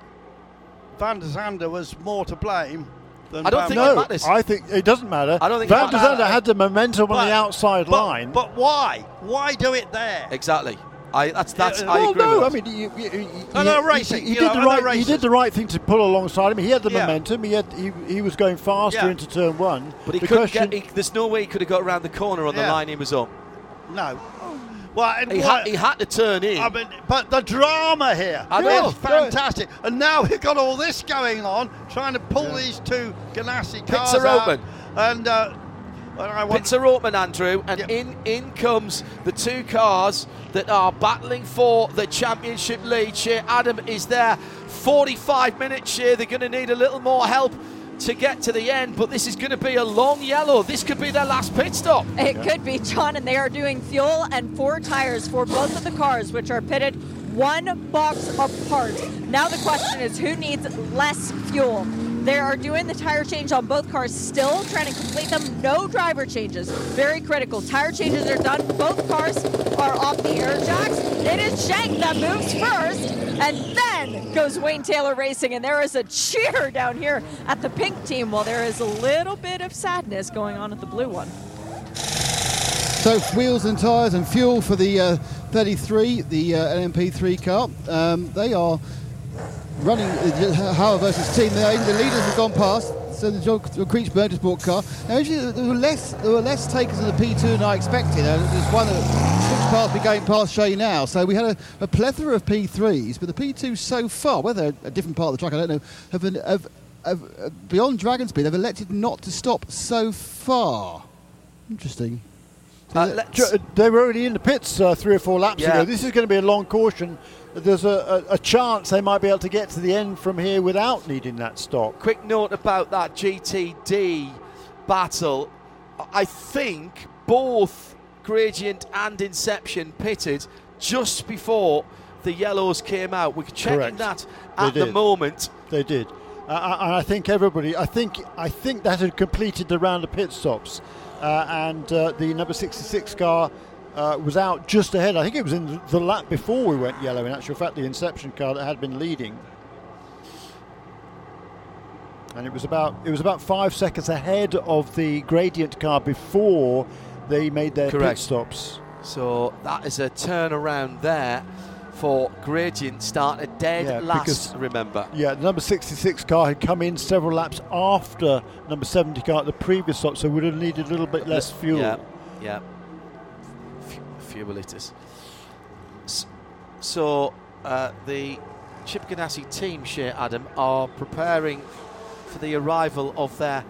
Van der Zande was more to blame than I don't Van think Van- it matters. I think it doesn't matter. I don't think Van der Zande had the momentum on the outside but, line. But why? Why do it there? Exactly. I, that's that's. Yeah, I well, agree no, with I mean, you, you, you, I he- know he- He, you did know, the right. He did the right thing to pull alongside him. He had the Yeah. momentum. He had. He, he was going faster Yeah. into turn one. But he the couldn't get. He, there's no way he could have got around the corner on the line he was on. No. Well, and He what- had, he had to turn in. I mean, but the drama here I is know. fantastic. And now we've got all this going on, trying to pull these two Ganassi cars Pits are out. open. And uh, well, I want Pits are Andrew, and Yeah. in in comes the two cars that are battling for the championship lead. Shea Adam is there. 45 minutes, Shea. They're going to need a little more help to get to the end, but this is going to be a long yellow. This could be their last pit stop. It could be, John, and they are doing fuel and four tires for both of the cars, which are pitted one box apart. Now the question is who needs less fuel? They are doing the tire change on both cars still, trying to complete them. No driver changes. Very critical. Tire changes are done. Both cars are off the air jacks. It is Shank that moves first, and then goes Wayne Taylor Racing. And there is a cheer down here at the pink team, while there is a little bit of sadness going on at the blue one. So wheels and tyres and fuel for the uh, 33, the uh, LMP3 car. Um, they are running uh, Hauer versus team there. The leaders have gone past. So the John Creech Motorsport car. Now, actually, there were less there were less takers in the P2 than I expected. Uh, there's one that switched past me going past Shay now. So we had a, a, plethora of P3s, but the P2 so far, whether a different part of the track, I don't know, have, been, have, have, uh, beyond DragonSpeed, they've elected not to stop so far. Interesting. Uh, they were already in the pits uh, three or four laps Yeah. ago. This is going to be a long caution. There's a, a, a chance they might be able to get to the end from here without needing that stop. Quick note about that GTD battle. I think both Gradient and Inception pitted just before the yellows came out. We're checking Correct. that at the moment. They did. Uh, and I think everybody, I think, I think that had completed the round of pit stops, uh, and uh, the number 66 car uh, was out just ahead. I think it was in the lap before we went yellow. In actual fact, the Inception car that had been leading, and it was about it was about five seconds ahead of the Gradient car before they made their pit Correct. stops. So that is a turnaround there for Gradient. Started dead Yeah, last, because- remember. Yeah, the number 66 car had come in several laps after number 70 car at the previous stop, so would have needed a little bit less fuel. Yeah, yeah. Litres. So uh, the Chip Ganassi team, Shea Adam, are preparing for the arrival of their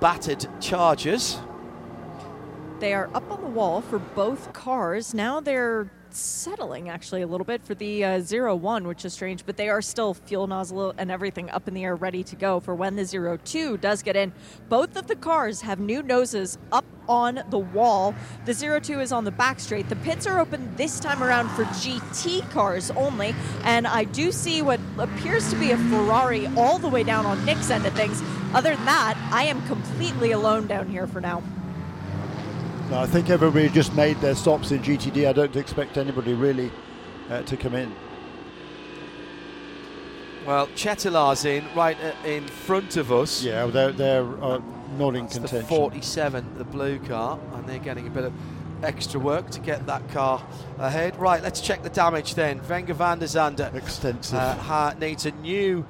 battered Chargers. They are up on the wall for both cars. Now they're settling actually a little bit for the uh, zero one, which is strange, but they are still fuel nozzle and everything up in the air, ready to go for when the zero two does get in. Both of the cars have new noses up on the wall. The zero two is on the back straight. The pits are open this time around for GT cars only, and I do see what appears to be a Ferrari all the way down on Nick's end of things. Other than that, I am completely alone down here for now. No, I think everybody just made their stops in GTD. I don't expect anybody really uh, to come in. Well, Cetilar's in right uh, in front of us. Yeah, they're, they're uh, not in That's the contention. 47, the blue car, and they're getting a bit of extra work to get that car ahead. Right, let's check the damage then. Renger van der Zande. Extensive. uh, needs a new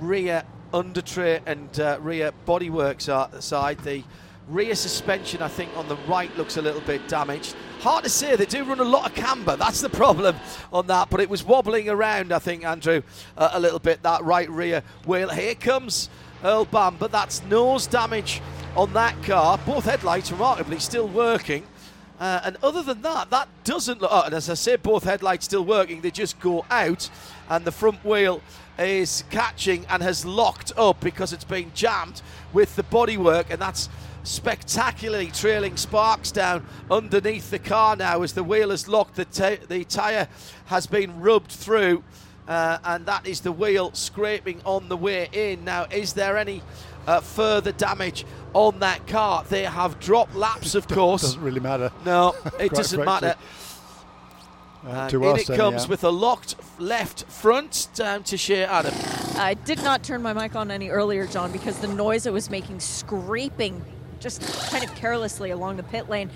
rear under tray and uh, rear bodywork side. The rear suspension, I think, on the right looks a little bit damaged. Hard to say. They do run a lot of camber. That's the problem on that. But it was wobbling around, I think, Andrew, uh, a little bit. That right rear wheel. Here comes Earl Bam, but that's nose damage on that car. Both headlights remarkably still working. Uh, and other than that, that doesn't look. Oh, and as I said, both headlights still working. They just go out, and the front wheel is catching and has locked up because it's been jammed with the bodywork, and that's spectacularly trailing sparks down underneath the car now as the wheel has locked. The, t- the tyre has been rubbed through. Uh, and that is the wheel scraping on the way in. Now, is there any uh, further damage on that car? They have dropped laps, of course. Doesn't really matter. No, it doesn't frankly. matter. Uh, And in us, it comes anyhow. with a locked left front down to Shea Adam. I did not turn my mic on any earlier, John, because the noise it was making, scraping just kind of carelessly along the pit lane,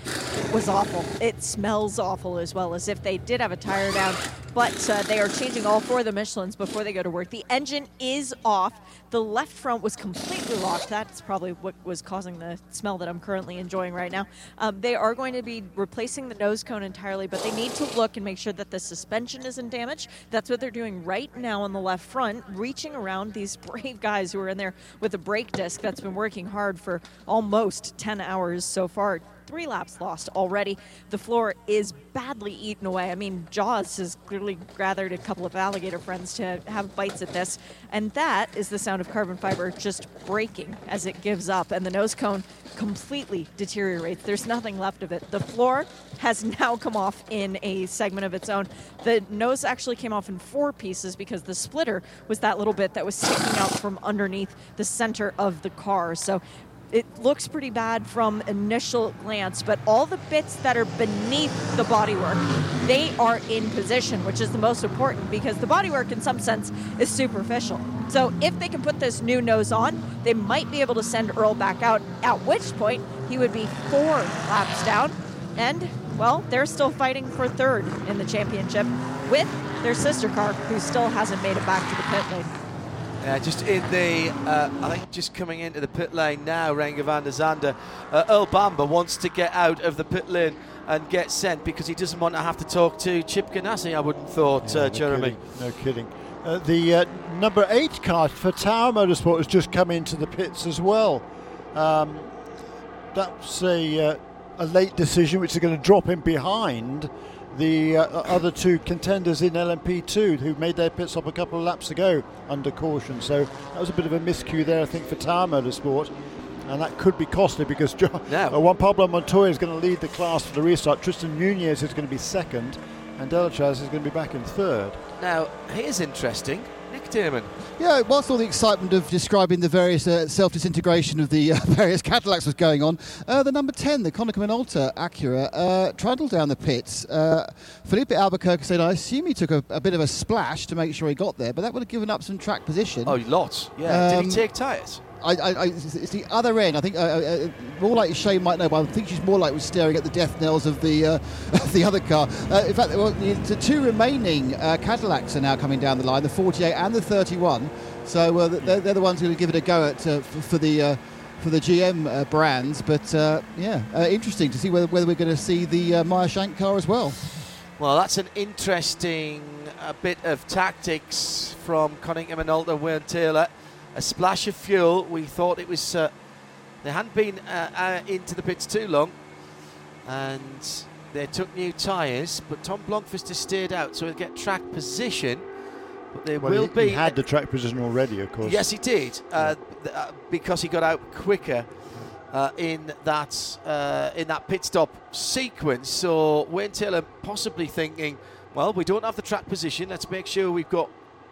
was awful. It smells awful as well, as if they did have a tire down. But uh, they are changing all four of the Michelins before they go to work. The engine is off. The left front was completely locked. That's probably what was causing the smell that I'm currently enjoying right now. Um, they are going to be replacing the nose cone entirely, but they need to look and make sure that the suspension isn't damaged. That's what they're doing right now on the left front, reaching around these brave guys who are in there with a brake disc that's been working hard for almost 10 hours so far. Three laps lost already. The floor is badly eaten away. I mean, Jaws has clearly gathered a couple of alligator friends to have bites at this. And that is the sound of carbon fiber just breaking as it gives up. And the nose cone completely deteriorates. There's nothing left of it. The floor has now come off in a segment of its own. The nose actually came off in four pieces because the splitter was that little bit that was sticking out from underneath the center of the car. So it looks pretty bad from initial glance, but all the bits that are beneath the bodywork, they are in position, which is the most important because the bodywork, in some sense, is superficial. So if they can put this new nose on, they might be able to send Earl back out. At which point, he would be four laps down, and well, they're still fighting for third in the championship with their sister car, who still hasn't made it back to the pit lane. Yeah, just in the, uh, I think just coming into the pit lane now, Renger van der Zande. Uh, Earl Bamber wants to get out of the pit lane and get sent because he doesn't want to have to talk to Chip Ganassi, I wouldn't thought, Yeah, uh, no Jeremy. kidding, No kidding. Uh, the uh, number eight car for Tower Motorsport has just come into the pits as well. Um, that's a, uh, a late decision, which is going to drop him behind the uh, other two contenders in LMP2 who made their pit stop a couple of laps ago under caution. So that was a bit of a miscue there, I think, for Tower Motorsport. And that could be costly because John, No. uh, Juan Pablo Montoya is going to lead the class for the restart. Tristan Nunez is going to be second, and Delétraz is going to be back in third. Now, here's interesting. Yeah, whilst all the excitement of describing the various uh, self-disintegration of the uh, various Cadillacs was going on, uh, the number 10, the Konica Minolta Acura, uh, trundled down the pits. Uh, Filipe Albuquerque said, I assume he took a, a bit of a splash to make sure he got there, but that would have given up some track position. Oh, lots. Yeah. Did Um, he take tyres? I, I, I, it's the other end. I think uh, uh, uh, more like Shane might know, but I think she's more like was staring at the death knells of the uh, the other car. Uh, in fact, well, the, two remaining uh, Cadillacs are now coming down the line, the 48 and the 31. So they're, they're the ones who will give it a go at for, for the. For the GM brands, but yeah, interesting to see whether, whether we're going to see the Meyer Shank car as well. Well, that's an interesting bit of tactics from Konica Minolta, Wayne Taylor. A splash of fuel. We thought it was. Uh, they hadn't been uh, uh, into the pits too long, and they took new tyres. But Tom Blomqvist has stayed out, so he'll get track position. But there Well, will he, be. he had the track position already, of course. Yes, he did, uh, th- uh, because he got out quicker uh, in that uh, in that pit stop sequence. So Wayne Taylor possibly thinking, well, we don't have the track position. Let's make sure we've got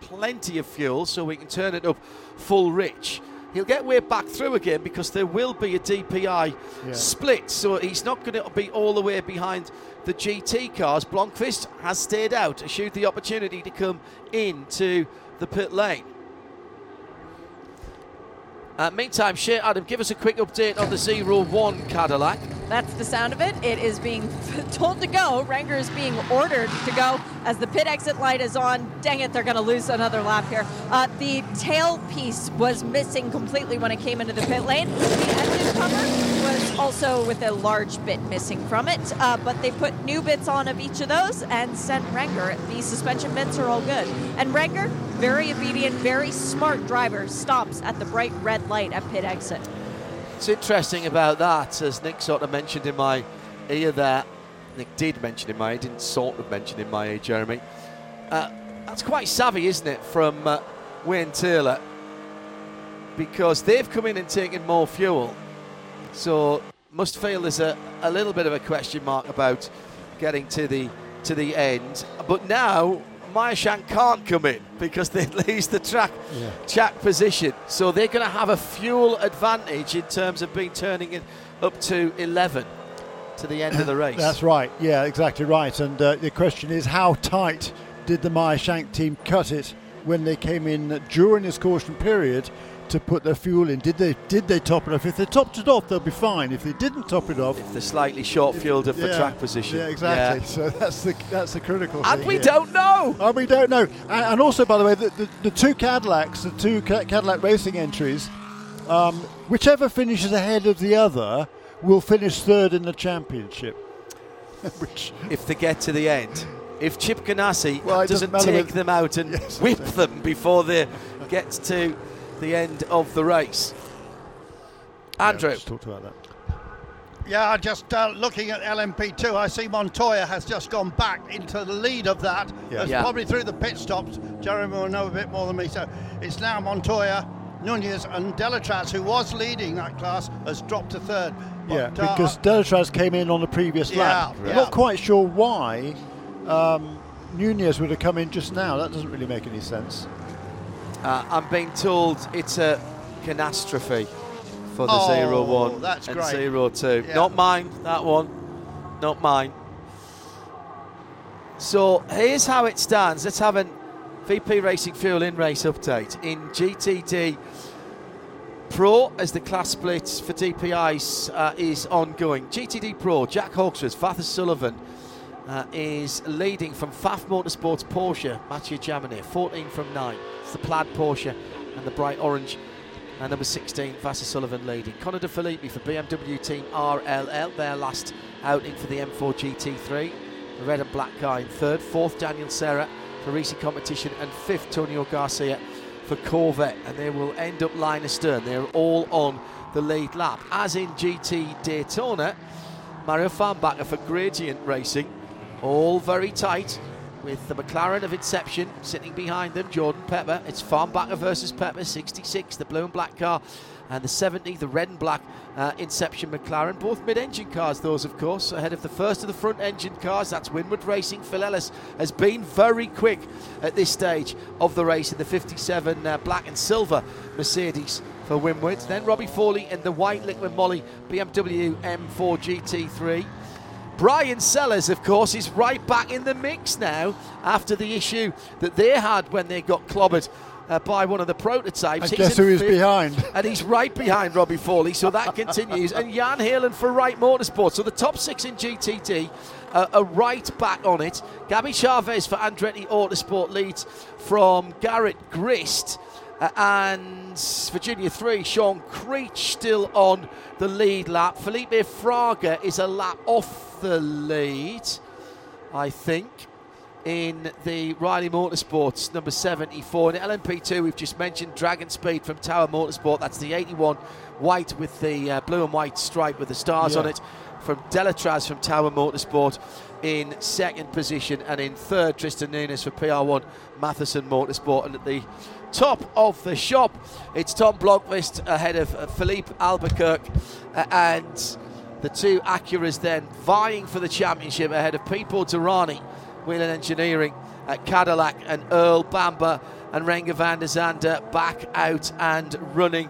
plenty of fuel so we can turn it up full rich. He'll get way back through again because there will be a DPI Yeah. split. So he's not going to be all the way behind the GT cars. Blomqvist has stayed out, eschewed the opportunity to come into the pit lane. Uh, meantime, Shea Adam, give us a quick update on the Zero One Cadillac. That's the sound of it. It is being told to go. Renger is being ordered to go as the pit exit light is on. Dang it, they're going to lose another lap here. Uh, the tail piece was missing completely when it came into the pit lane. The engine cover was also with a large bit missing from it, uh, but they put new bits on of each of those and sent Renger. The suspension bits are all good. And Renger, very obedient, very smart driver, stops at the bright red light at pit exit. It's interesting about that, as Nick sort of mentioned in my ear there. Nick did mention in my ear, didn't sort of mention in my ear, Jeremy. Uh, that's quite savvy, isn't it, from uh, Wayne Taylor? Because they've come in and taken more fuel. So must feel there's a, a little bit of a question mark about getting to the to the end. But now Meyer Shank can't come in because they lose the track Yeah. track position. So they're going to have a fuel advantage in terms of being turning it up to 11 to the end of the race. That's right. Yeah, exactly right. And uh, the question is, how tight did the Meyer Shank team cut it when they came in during this caution period to put their fuel in? Did they did they top it off? If they topped it off, they'll be fine. If they didn't top it off, if they're slightly short fueled the yeah, track position. Yeah, exactly. Yeah. So that's the that's the critical. And thing we here. don't know. And we don't know. And, and also, by the way, the, the, the two Cadillacs, the two Cadillac racing entries, um, whichever finishes ahead of the other will finish third in the championship. Which if they get to the end. If Chip Ganassi Well, doesn't doesn't take them out and Yes, whip them before they get to the end of the race. Andrew. let's talk about that. Yeah, just uh, looking at LMP2, I see Montoya has just gone back into the lead of that. Yeah. That's Yeah. probably through the pit stops. Jeremy will know a bit more than me. So it's now Montoya, Nunez, and Delétraz, who was leading that class, has dropped to third. Yeah, But, uh, because Delétraz came in on the previous lap. Yeah, yeah. Not quite sure why um, Nunez would have come in just now. That doesn't really make any sense. Uh, I'm being told it's a catastrophe for the Oh, zero one that's and great. zero two. Yeah. Not mine, that one. Not mine. So here's how it stands. Let's have a VP Racing Fuel in race update. In GTD Pro, as the class split for DPIs uh, is ongoing. GTD Pro, Jack Hawksworth, Vasser Sullivan, uh, is leading from Pfaff Motorsports Porsche, Mathieu Jaminet, 14 from 9. It's the plaid Porsche and the bright orange. And number 16, Vasser Sullivan leading. Connor De Phillippi for BMW Team RLL, their last outing for the M4 GT3. The red and black car in third. Fourth, Daniel Serra for Risi Competition. And fifth, Tonio Garcia for Corvette. And they will end up line astern. They're all on the lead lap. As in GT Daytona, Mario Farnbacher for Gradient Racing. All very tight with the McLaren of Inception sitting behind them, Jordan Pepper. It's Farnbacher versus Pepper, 66, the blue and black car, and the 70, the red and black uh, Inception McLaren. Both mid engine cars, those, of course, ahead of the first of the front engine cars. That's Winward Racing. Phil Ellis has been very quick at this stage of the race in the 57 uh, black and silver Mercedes for Winward. Then Robbie Foley in the white Liqui Moly BMW M4 GT3. Bryan Sellers, of course, is right back in the mix now after the issue that they had when they got clobbered uh, by one of the prototypes. And guess who he's behind? And he's right behind Robbie Foley, so that continues. And Jan Heylen for Wright Motorsport. So the top six in GTD uh, are right back on it. Gabby Chaves for Andretti Autosport leads from Garrett Grist. Uh, and Virginia 3, Sean Creech still on the lead lap. Felipe Fraga is a lap off the lead, I think, in the Riley Motorsports number 74. In LMP2, we've just mentioned DragonSpeed from Tower Motorsport. That's the 81 white with the uh, blue and white stripe with the stars Yeah. on it. From Delétraz from Tower Motorsport in second position, and in third, Tristan Nunez for PR1 Mathiasen Motorsport. And at the top of the shop, it's Tom Blomqvist ahead of uh, Filipe Albuquerque uh, and the two Acuras then vying for the championship ahead of Pipo Derani, Whelen Engineering at Cadillac, and Earl Bamber and Renger van der Zande back out and running.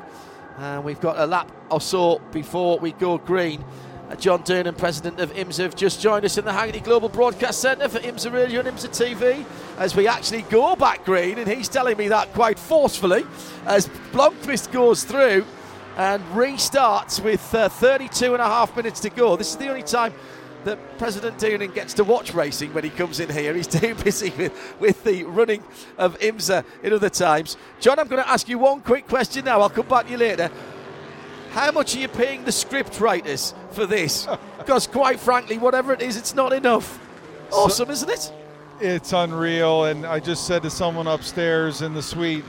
And we've got a lap or so before we go green. Uh, John Doonan, president of IMSA, have just joined us in the Hagerty Global Broadcast Centre for IMSA Radio and IMSA TV as we actually go back green, and he's telling me that quite forcefully as Blomqvist goes through and restarts with uh, 32 and a half minutes to go. This is the only time that President Doonan gets to watch racing when he comes in here. He's too busy with, with the running of IMSA in other times. John, I'm going to ask you one quick question now. I'll come back to you later. How much are you paying the script writers for this? Because, quite frankly, whatever it is, it's not enough. Awesome, isn't it? It's unreal. And I just said to someone upstairs in the suite,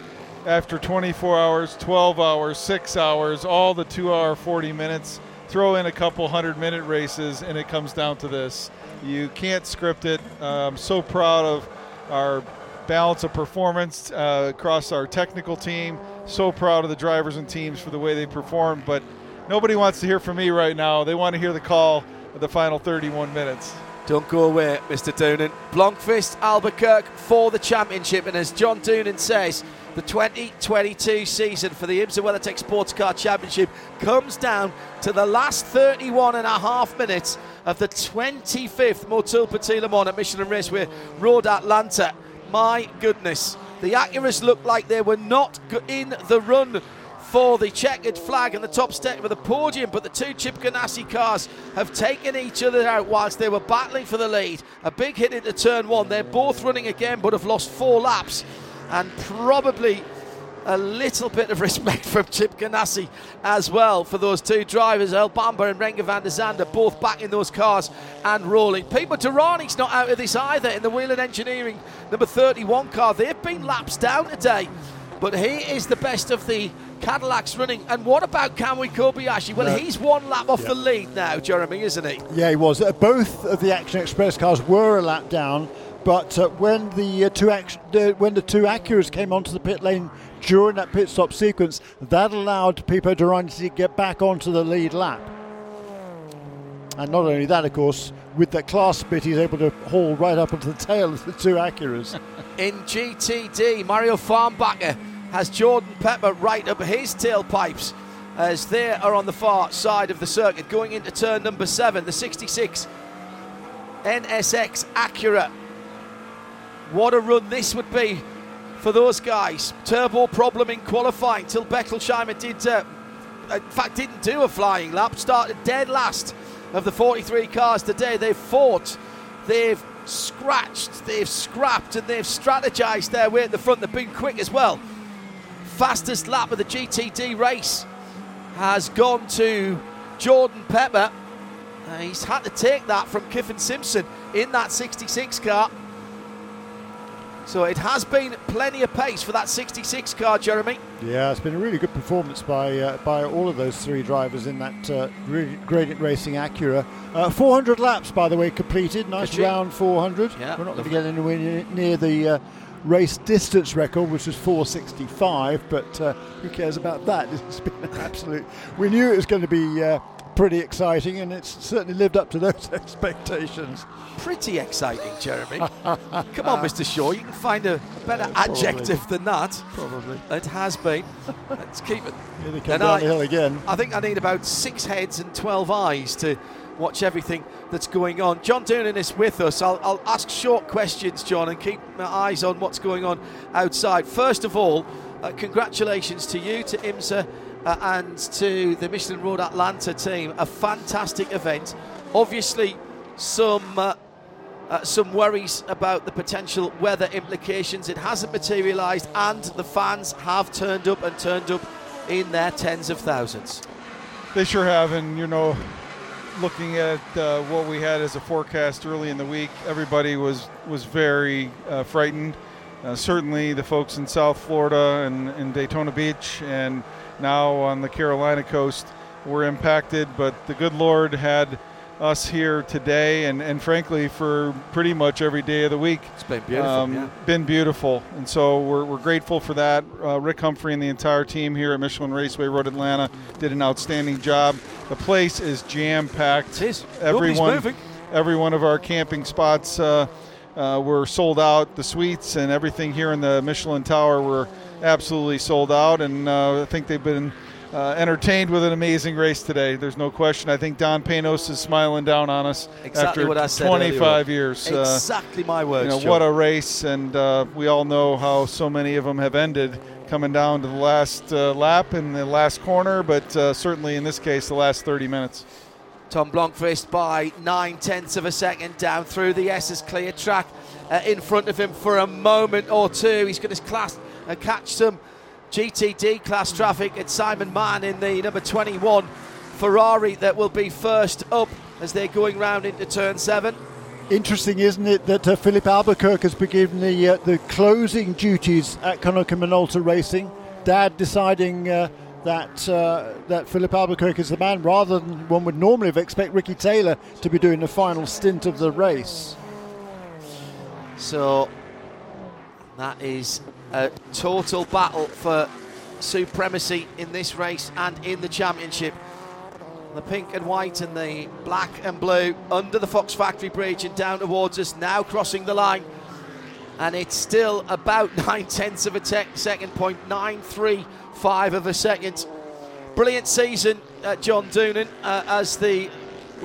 after 24 hours, 12 hours, six hours, all the two hour, 40 minutes, throw in a couple hundred minute races, and it comes down to this. You can't script it. Uh, I'm so proud of our balance of performance uh, across our technical team. So proud of the drivers and teams for the way they performed. But nobody wants to hear from me right now. They want to hear the call of the final 31 minutes. Don't go away, Mr. Doonan. Blomqvist, Albuquerque for the championship. And as John Doonan says, the 2022 season for the IMSA WeatherTech Sports Car Championship comes down to the last 31 and a half minutes of the 25th Motul Petit Le Mans at Michelin Raceway Road, Atlanta. My goodness, the Acuras looked like they were not in the run for the checkered flag and the top step of the podium, but the two Chip Ganassi cars have taken each other out whilst they were battling for the lead. A big hit into turn one. They're both running again, but have lost four laps, and probably a little bit of respect from Chip Ganassi as well for those two drivers, Earl Bamber and Renger van der Zande, both back in those cars and rolling. Pipo Derani's not out of this either in the Whelen Engineering number 31 car. They've been laps down today, but he is the best of the Cadillacs running. And what about Kamui Kobayashi? Well, he's one lap off Yeah. the lead now, Jeremy, isn't he? Yeah, he was. Uh, both of the Action Express cars were a lap down, but uh, when the uh, two act- uh, when the two Acuras came onto the pit lane during that pit stop sequence, that allowed Pipo Derani to get back onto the lead lap. And not only that, of course, with that class split, he's able to haul right up into the tail of the two Acuras. in GTD. Mario Farnbacher has Jordan Pepper right up his tailpipes as they are on the far side of the circuit going into turn number seven, the 66 NSX Acura. What a run this would be for those guys. Turbo problem in qualifying Till Bechtolsheimer did, uh, in fact, didn't do a flying lap, started dead last of the 43 cars today. They've fought they've scratched, they've scrapped, and they've strategized their way at the front. They've been quick as well. Fastest lap of the GTD race has gone to Jordan Pepper. Uh, he's had to take that from Kyffin Simpson in that 66 car. So it has been plenty of pace for that 66 car, Jeremy. Yeah, it's been a really good performance by uh, by all of those three drivers in that uh, Gradient Racing Acura. Uh, 400 laps, by the way, completed. Nice round 400. Yeah, We're not going to get anywhere near, near the uh, race distance record, which was 465, but uh, who cares about that? It's been an absolute. We knew it was going to be uh, pretty exciting, and it's certainly lived up to those expectations. Pretty exciting, Jeremy. Come on, Mr. Shaw, you can find a better adjective than that. Probably. It has been. Let's keep it. Here they come And down I- the hill again. I think I need about six heads and 12 eyes to watch everything that's going on. John Doonan is with us. I'll, I'll ask short questions, John, and keep my eyes on what's going on outside. First of all, uh, congratulations to you, to IMSA, uh, and to the Michelin Road Atlanta team. A fantastic event. Obviously, some. Uh, uh, some worries about the potential weather implications. It hasn't materialised, and the fans have turned up and turned up in their tens of thousands. They sure have, and you know, looking at uh, what we had as a forecast early in the week, everybody was was very uh, frightened. Uh, certainly, the folks in South Florida and in Daytona Beach, and now on the Carolina coast, were impacted. But the good Lord had us here today, and, and frankly, for pretty much every day of the week. It's been beautiful, yeah. Been beautiful, and so we're, we're grateful for that. Uh, Rick Humphrey and the entire team here at Michelin Raceway Road Atlanta did an outstanding job. The place is jam packed. It is. Everyone, every one of our camping spots uh, uh, were sold out. The suites and everything here in the Michelin Tower were absolutely sold out, and uh, I think they've been. Uh, entertained with an amazing race today. There's no question. I think Don Panoz is smiling down on us Exactly after what I said 25 earlier. years. Uh, Exactly my words. you know, John. what a race, and uh, we all know how so many of them have ended coming down to the last uh, lap in the last corner, but uh, certainly in this case, the last 30 minutes. Tom Blomqvist by nine tenths of a second down through the S's clear track uh, in front of him for a moment or two. He's got his class uh, catch some GTD class traffic at Simon Mann in the number 21 Ferrari that will be first up as they're going round into turn seven. Interesting, isn't it, that uh, Filipe Albuquerque has been given the uh, the closing duties at Konica Minolta Racing. Dad deciding uh, that uh, that Filipe Albuquerque is the man, rather than one would normally have expect Ricky Taylor to be doing the final stint of the race. So that is a total battle for supremacy in this race and in the championship. The pink and white and the black and blue under the Fox Factory Bridge and down towards us, now crossing the line. And it's still about nine tenths of a second, point nine three five of a second. Brilliant season, uh, John Doonan, uh, as the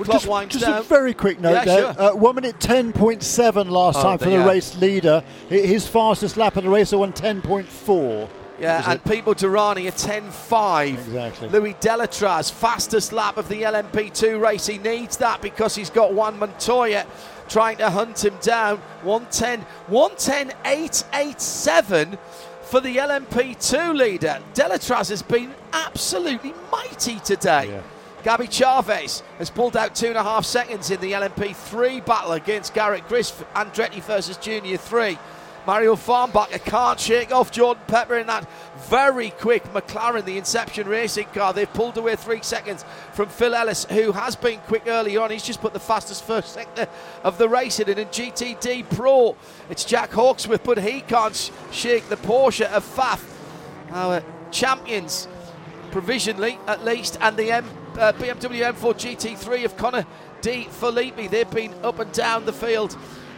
clock just, just a very quick note Yeah, there. sure. Uh, one minute ten point seven last Oh, time for the are. race leader. His fastest lap of the race, one ten point four. Yeah, and Pipo Derani a 10.5. Exactly. Louis Delétraz, fastest lap of the LMP2 race. He needs that because he's got Juan Montoya trying to hunt him down. 110, 110.887 for the LMP2 leader. Delétraz has been absolutely mighty today. Gabby Chaves has pulled out two and a half seconds in the LMP3 battle against Garrett Grist, Andretti versus Junior 3. Mario Farnbacher can't shake off Jordan Pepper in that very quick McLaren, the Inception Racing car. They've pulled away three seconds from Phil Ellis, who has been quick early on. He's just put the fastest first sector of the race in. And in GTD Pro, it's Jack Hawksworth, but he can't sh- shake the Porsche of Pfaff. Our champions, provisionally at least, and the M, uh, BMW M4 GT3 of Connor De Phillippi. They've been up and down the field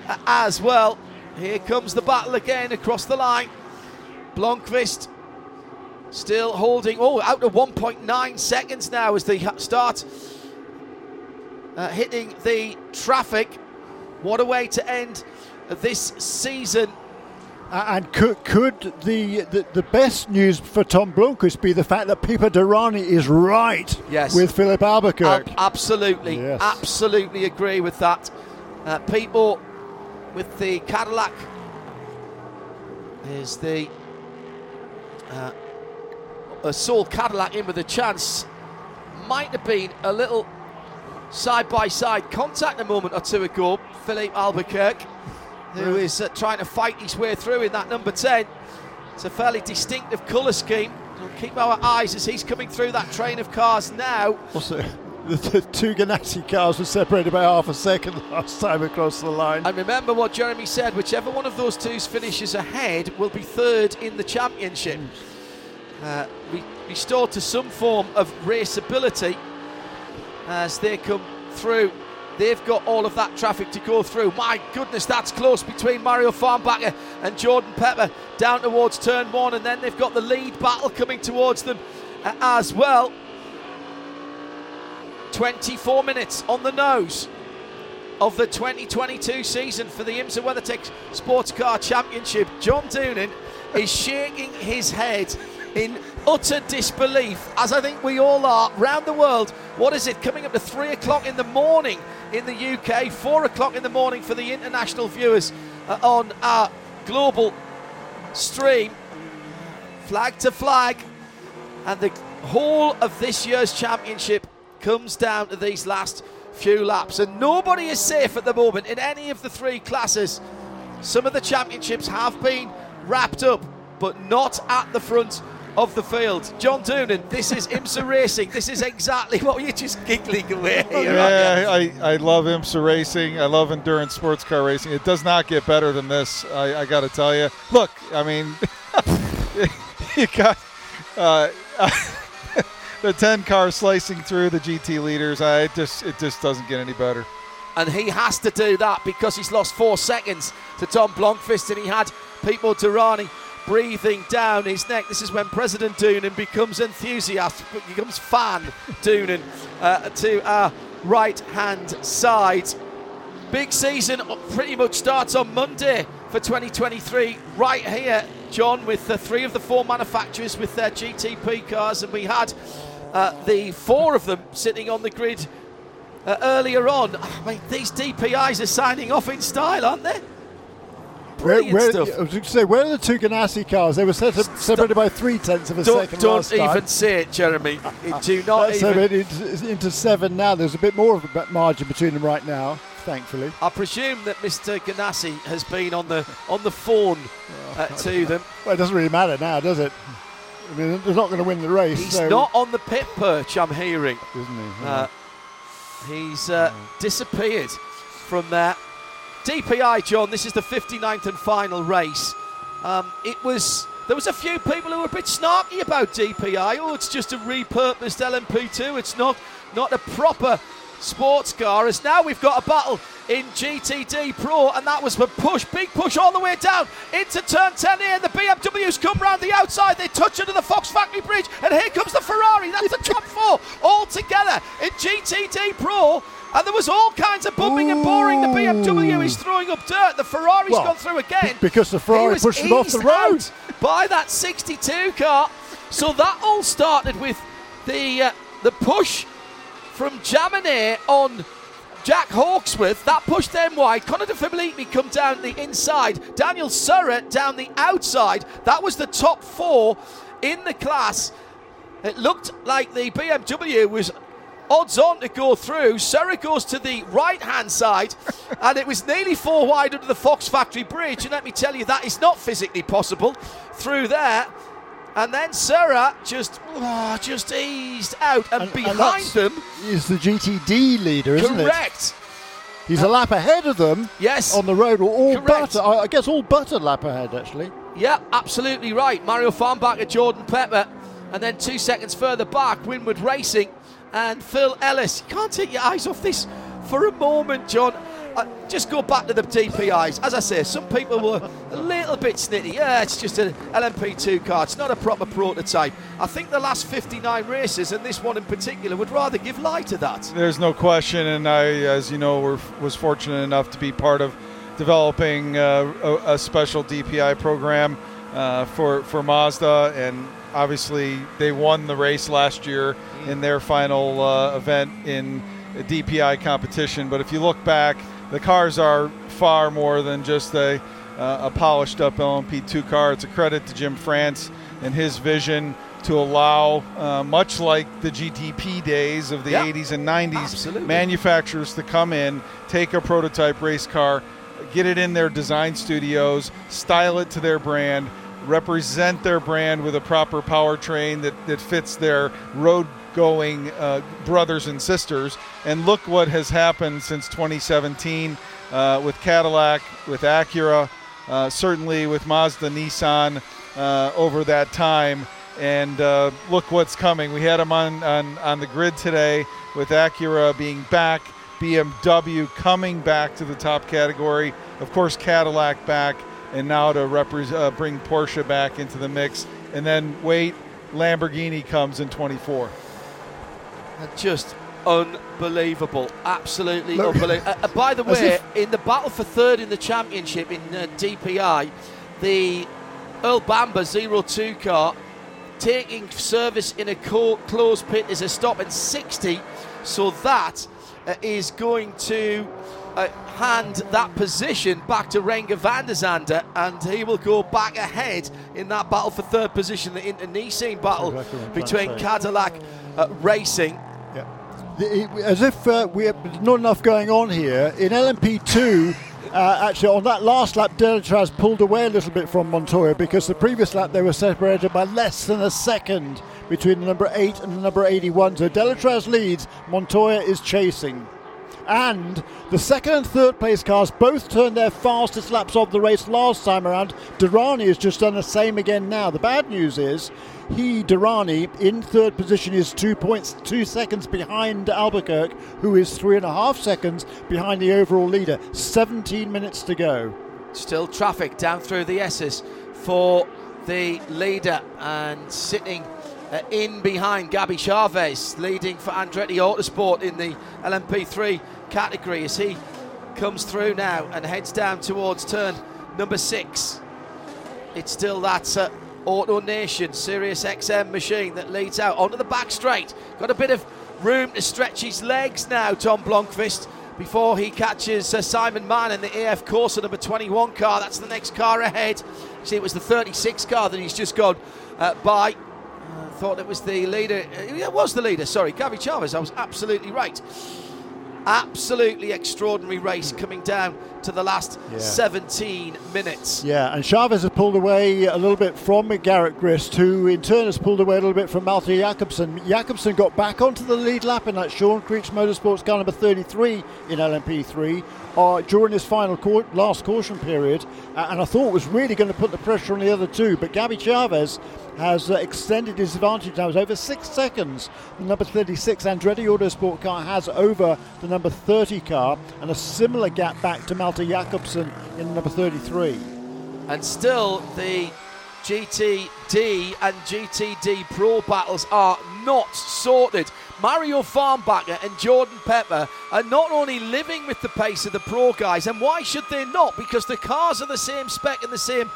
uh, as well. Here comes the battle again across the line. Blomqvist still holding, oh, out of 1.9 seconds now as they start uh, hitting the traffic. What a way to end this season. And could could the, the, the best news for Tom Blomqvist be the fact that Pipo Derani is right Yes. with Filipe Albuquerque? Ab- absolutely, Yes. absolutely agree with that. Uh, Pipo with the Cadillac is the uh, a Saul Cadillac in with a chance. Might have been a little side by side contact a moment or two ago. Filipe Albuquerque, who is uh, trying to fight his way through in that number 10. It's a fairly distinctive colour scheme. We'll keep our eyes as he's coming through that train of cars now. Also, the, the two Ganassi cars were separated by half a second last time across the line. And remember what Jeremy said whichever one of those two finishes ahead will be third in the championship. Uh, re- restored to some form of raceability as they come through. They've got all of that traffic to go through. My goodness, that's close between Mario Farnbacher and Jordan Pepper down towards turn one, and then they've got the lead battle coming towards them uh, as well. 24 minutes on the nose of the 2022 season for the IMSA WeatherTech Sports Car Championship. John Doonan is shaking his head in utter disbelief, as I think we all are round the world. What is it? Coming up to three o'clock in the morning in the UK, four o'clock in the morning for the international viewers uh, on our global stream. Flag to flag, and the whole of this year's championship comes down to these last few laps, and nobody is safe at the moment in any of the three classes. Some of the championships have been wrapped up, but not at the front of the field. John Doonan, this is IMSA Racing. This is exactly what you're just giggling away here. Yeah, I, I love IMSA racing. I love endurance sports car racing. It does not get better than this. I, I got to tell you. Look, I mean, you got uh, the 10 cars slicing through the GT leaders. I it just it just doesn't get any better. and he has to do that because he's lost four seconds to Tom Blomqvist and he had Pipo Derani breathing down his neck. This is when President Doonan becomes enthusiastic, becomes fan Doonan uh, to our right hand side. Big season pretty much starts on Monday for 2023, right here, John, with the three of the four manufacturers with their GTP cars, and we had uh, the four of them sitting on the grid uh, earlier on. I mean, these DPIs are signing off in style, aren't they? Where, Brilliant where, stuff. I was going to say, where are the two Ganassi cars? They were separated by three tenths of a Don't, second don't even time. say it, Jeremy. Do not That's even. seven into, into seven now. There's a bit more of a margin between them right now, thankfully. I presume that Mr. Ganassi has been on the on the phone uh, to them. Well, it doesn't really matter now, does it? I mean, they're not going to win the race. He's so- not on the pit perch, I'm hearing. Isn't he? Uh, he's uh, disappeared from there. DPI, John, this is the 59th and final race. Um, it was. There was a few people who were a bit snarky about DPI. Oh, it's just a repurposed LMP2. It's not not a proper sports car. As now we've got a battle in GTD Pro, and that was a push, big push all the way down into turn 10 here. The BMWs come round the outside. They touch under the Fox Factory Bridge, and here comes the Ferrari. That's the top four all together in GTD Pro. And there was all kinds of bumping and boring. The BMW is throwing up dirt. The Ferrari's Well, gone through again. because the Ferrari pushed them off the road. by that 62 car. So that all started with the uh, the push from Jaminet on Jack Hawksworth. That pushed them wide. Connor De Phillippi come down the inside. Daniel Serra down the outside. That was the top four in the class. It looked like the BMW was odds on to go through. Serra goes to the right hand side, and it was nearly four wide under the Fox Factory Bridge. And let me tell you, that is not physically possible through there. And then Serra just, oh, just eased out, and, And behind that's- them, Is the GTD leader, isn't it? correct. He's a lap ahead of them. Yes. On the road, or all Correct. but I I guess all but a lap ahead actually. Yeah, absolutely right. Mario Farnbacher, Jordan Pepper, and then two seconds further back, Winward Racing and Phil Ellis. You can't take your eyes off this for a moment, John. Uh, just go back to the DPIs. As I say, some people were a little bit snitty. Yeah, it's just an LMP2 car. It's not a proper prototype. I think the last 59 races, and this one in particular, would rather give lie to that. There's no question, and I, as you know, were, was fortunate enough to be part of developing uh, a, a special DPI program uh, for for Mazda, and obviously they won the race last year in their final uh, event in a DPI competition. But if you look back, the cars are far more than just a, uh, a polished up LMP2 car. It's a credit to Jim France and his vision to allow, uh, much like the GTP days of the 80s and 90s, Absolutely. manufacturers to come in, take a prototype race car, get it in their design studios, style it to their brand, represent their brand with a proper powertrain that, that fits their road going uh, brothers and sisters. And look what has happened since 2017 uh, with Cadillac, with Acura, uh, certainly with Mazda, Nissan uh, over that time. And uh, look what's coming. We had them on, on, on the grid today with Acura being back, BMW coming back to the top category, of course, Cadillac back, and now to repre- uh, bring Porsche back into the mix. And then wait, Lamborghini comes in 24. Just unbelievable. Absolutely Look- unbelievable. Uh, uh, by the way, if- in the battle for third in the championship in uh, DPI, the Earl Bamber 02 car taking service in a co- closed pit is a stop in 60. So that uh, is going to uh, hand that position back to Renger van der Zande, and he will go back ahead in that battle for third position, the internecine battle Exactly between trying to say. Cadillac uh, Racing. The- As if uh, we have not enough going on here. In LMP2, uh, actually, on that last lap, Delétraz pulled away a little bit from Montoya because the previous lap they were separated by less than a second between the number 8 and the number 81. So Delétraz leads, Montoya is chasing. And the second and third place cars both turned their fastest laps of the race last time around. Derani has just done the same again now. The bad news is he, Derani, in third position is two points, two seconds behind Albuquerque, who is three and a half seconds behind the overall leader. 17 minutes to go. Still traffic down through the S's for the leader and sitting uh, in behind Gabby Chaves, leading for Andretti Autosport in the LMP3 category as he comes through now and heads down towards turn number six. It's still that uh, Auto Nation Sirius XM machine that leads out onto the back straight. Got a bit of room to stretch his legs now, Tom Blomqvist, before he catches uh, Simon Mann in the AF Corsa number 21 car. That's the next car ahead. See, it was the 36 car that he's just gone uh, by. I thought it was the leader. It was the leader, sorry, Gabby Chaves. I was absolutely right. Absolutely extraordinary race coming down to the last Yeah. 17 minutes. Yeah, and Chaves has pulled away a little bit from Garrett Grist, who in turn has pulled away a little bit from Malthe Jakobsen. Jakobsen got back onto the lead lap in that Sean Creech Motorsports car number 33 in LMP3 uh, during this final cau- last caution period, uh, and I thought was really going to put the pressure on the other two. But Gabby Chaves has uh, extended his advantage now. It's over six seconds. The number 36 Andretti Autosport car has over the number 30 car, and a similar gap back to Malthe Jakobsen in number 33. And still, the GTD and GTD Pro battles are not sorted. Mario Farnbacher and Jordan Pepper are not only living with the pace of the pro guys, and why should they not? Because the cars are the same spec and the same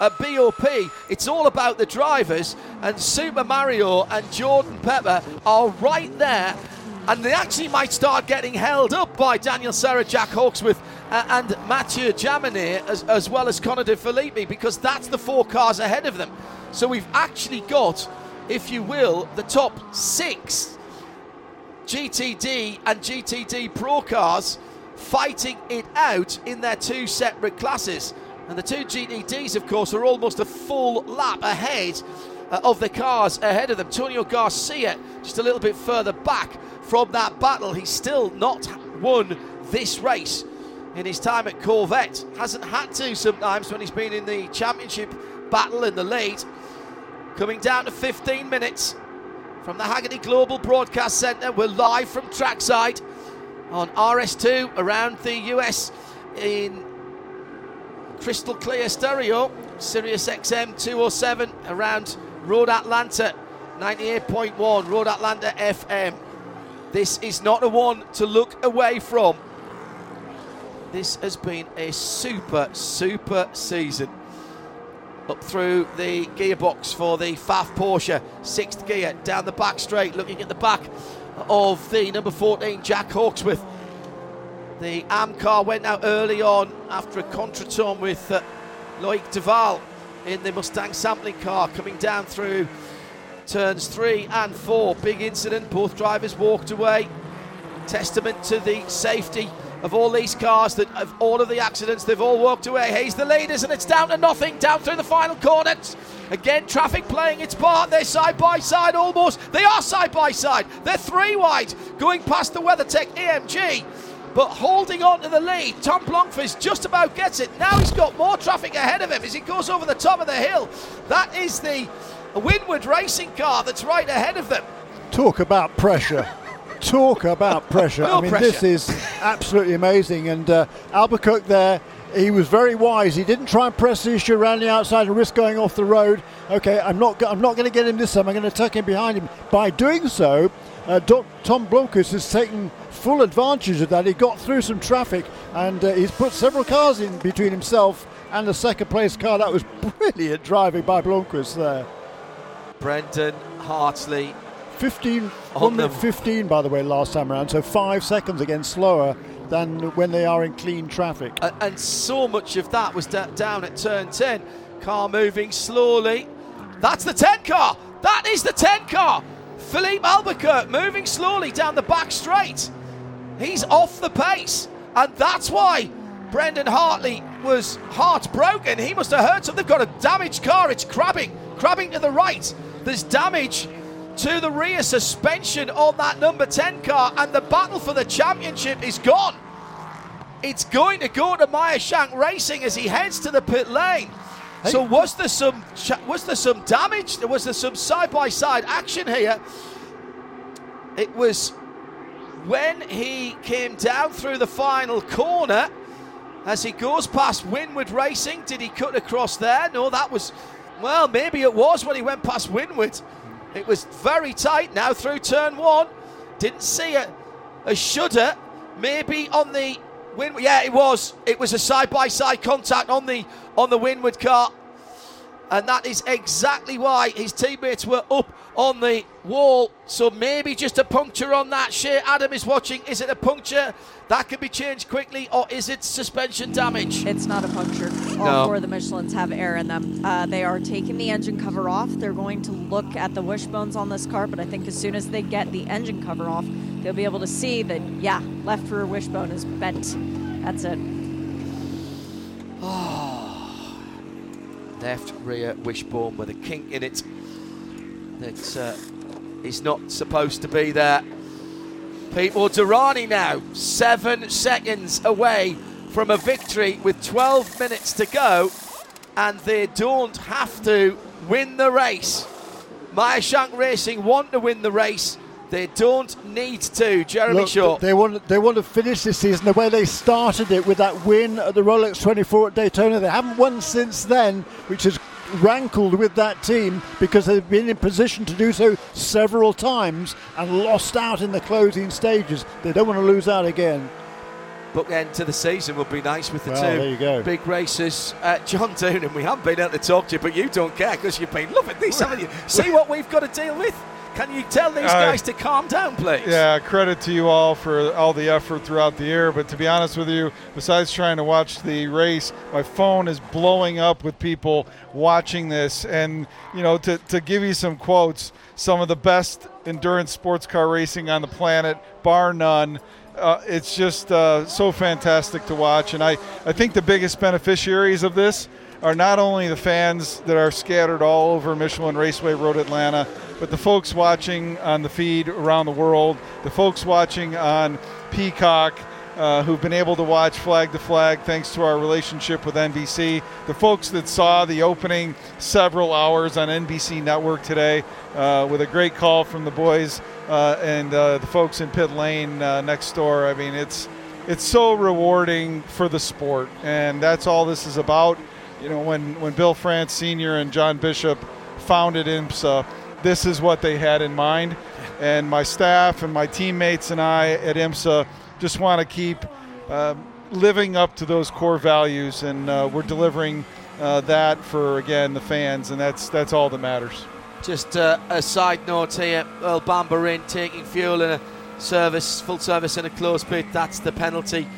uh, BOP. It's all about the drivers, and Super Mario and Jordan Pepper are right there. And they actually might start getting held up by Daniel Serra, Jack Hawksworth, uh, and Mathieu Jaminet, as, as well as Connor De Phillippi, because that's the four cars ahead of them. So we've actually got, if you will, the top six GTD and GTD Pro cars fighting it out in their two separate classes. And the two GTDs, of course, are almost a full lap ahead uh, of the cars ahead of them. Antonio Garcia just a little bit further back from that battle. He's still not won this race in his time at Corvette. Hasn't had to sometimes when he's been in the championship battle in the lead. Coming down to 15 minutes from the Hagerty Global Broadcast Centre. We're live from trackside on RS2 around the US in crystal clear stereo. Sirius XM 207 around Road Atlanta 98.1 Road Atlanta FM. This is not a one to look away from. This has been a super, super season. Up through the gearbox for the Pfaff Porsche, sixth gear, down the back straight, looking at the back of the number 14, Jack Hawksworth. The AM car went out early on after a contretemps with uh, Loic Duval in the Mustang sampling car coming down through turns three and four. Big incident. Both drivers walked away. Testament to the safety of all these cars that of all of the accidents they've all walked away. Hayes the leaders and it's down to nothing down through the final corners. Again, traffic playing its part. They're side by side almost. They are side by side. They're three wide going past the WeatherTech EMG But holding on to the lead, Tom Blomqvist just about gets it. Now he's got more traffic ahead of him as he goes over the top of the hill. That is the Winward racing car that's right ahead of them. Talk about pressure. Talk about pressure. I mean, pressure. this is absolutely amazing. And uh, Albuquerque there, he was very wise. He didn't try and press the issue around the outside and risk going off the road. Okay, I'm not. I'm not going to get him this time. I'm going to tuck him behind him. By doing so, uh, Tom Blomqvist has taken full advantage of that. He got through some traffic and uh, he's put several cars in between himself and the second place car. That was brilliant driving by Blomqvist there. Brendan Hartley. 15, On 1 minute 15 by the way last time around, so five seconds again slower than when they are in clean traffic. A- and so much of that was da- down at turn 10. Car moving slowly. That's the 10 car. That is the 10 car. Philippe Albuquerque moving slowly down the back straight. He's off the pace. And that's why Brendan Hartley was heartbroken. He must have heard something. They've got a damaged car. It's crabbing, crabbing to the right. There's damage to the rear suspension on that number 10 car, and the battle for the championship is gone. It's going to go to Meyer Shank Racing as he heads to the pit lane. So was there some was there some damage? Was there some side by side action here? It was when he came down through the final corner as he goes past Winward Racing. Did he cut across there? No, that was well, maybe it was when he went past Winward. It was very tight now through turn one. Didn't see a, a shudder. Maybe on the Win. Yeah, it was. It was a side by side contact on the on the Winward car. And that is exactly why his teammates were up on the wall. So maybe just a puncture on that. Shea Adam is watching. Is it a puncture? That can be changed quickly, or is it suspension damage? It's not a puncture. All No. four of the Michelins have air in them. Uh, they are taking the engine cover off. They're going to look at the wishbones on this car, but I think as soon as they get the engine cover off, they'll be able to see that, yeah, left rear wishbone is bent. That's it. Left rear wishbone with a kink in it that uh, is not supposed to be there. Pipo Derani now, seven seconds away from a victory with 12 minutes to go, and they don't have to win the race. Meyer Shank Racing want to win the race. They don't need to. Jeremy Look, Shaw. They want they want to finish this season the way they started it with that win at the Rolex 24 at Daytona. They haven't won since then, which has rankled with that team because they've been in position to do so several times and lost out in the closing stages. They don't want to lose out again. bookend to the season would be nice with the Well, two there you go. big races. Uh, John Doonan, we haven't been able to talk to you, but you don't care because you've been loving these, haven't you? See what we've got to deal with? Can you tell these Uh, guys to calm down, please? Yeah, credit to you all for all the effort throughout the year. But to be honest with you, besides trying to watch the race, my phone is blowing up with people watching this. And, you know, to, to give you some quotes, some of the best endurance sports car racing on the planet, bar none. Uh, it's just uh, so fantastic to watch. And I, I think the biggest beneficiaries of this are not only the fans that are scattered all over Michelin Raceway Road Atlanta, but the folks watching on the feed around the world, the folks watching on Peacock, uh, who've been able to watch flag to flag thanks to our relationship with NBC, the folks that saw the opening several hours on NBC Network today uh, with a great call from the boys uh, and uh, the folks in pit lane uh, next door. I mean, it's it's so rewarding for the sport, and that's all this is about. You know, when when Bill France Sr. and John Bishop founded IMSA, this is what they had in mind, and my staff and my teammates and I at IMSA just want to keep uh, living up to those core values, and uh, we're delivering uh, that for again the fans, and that's that's all that matters. Just uh, a side note here Earl Bamber in taking fuel in a service, full service in a close pit. That's the penalty.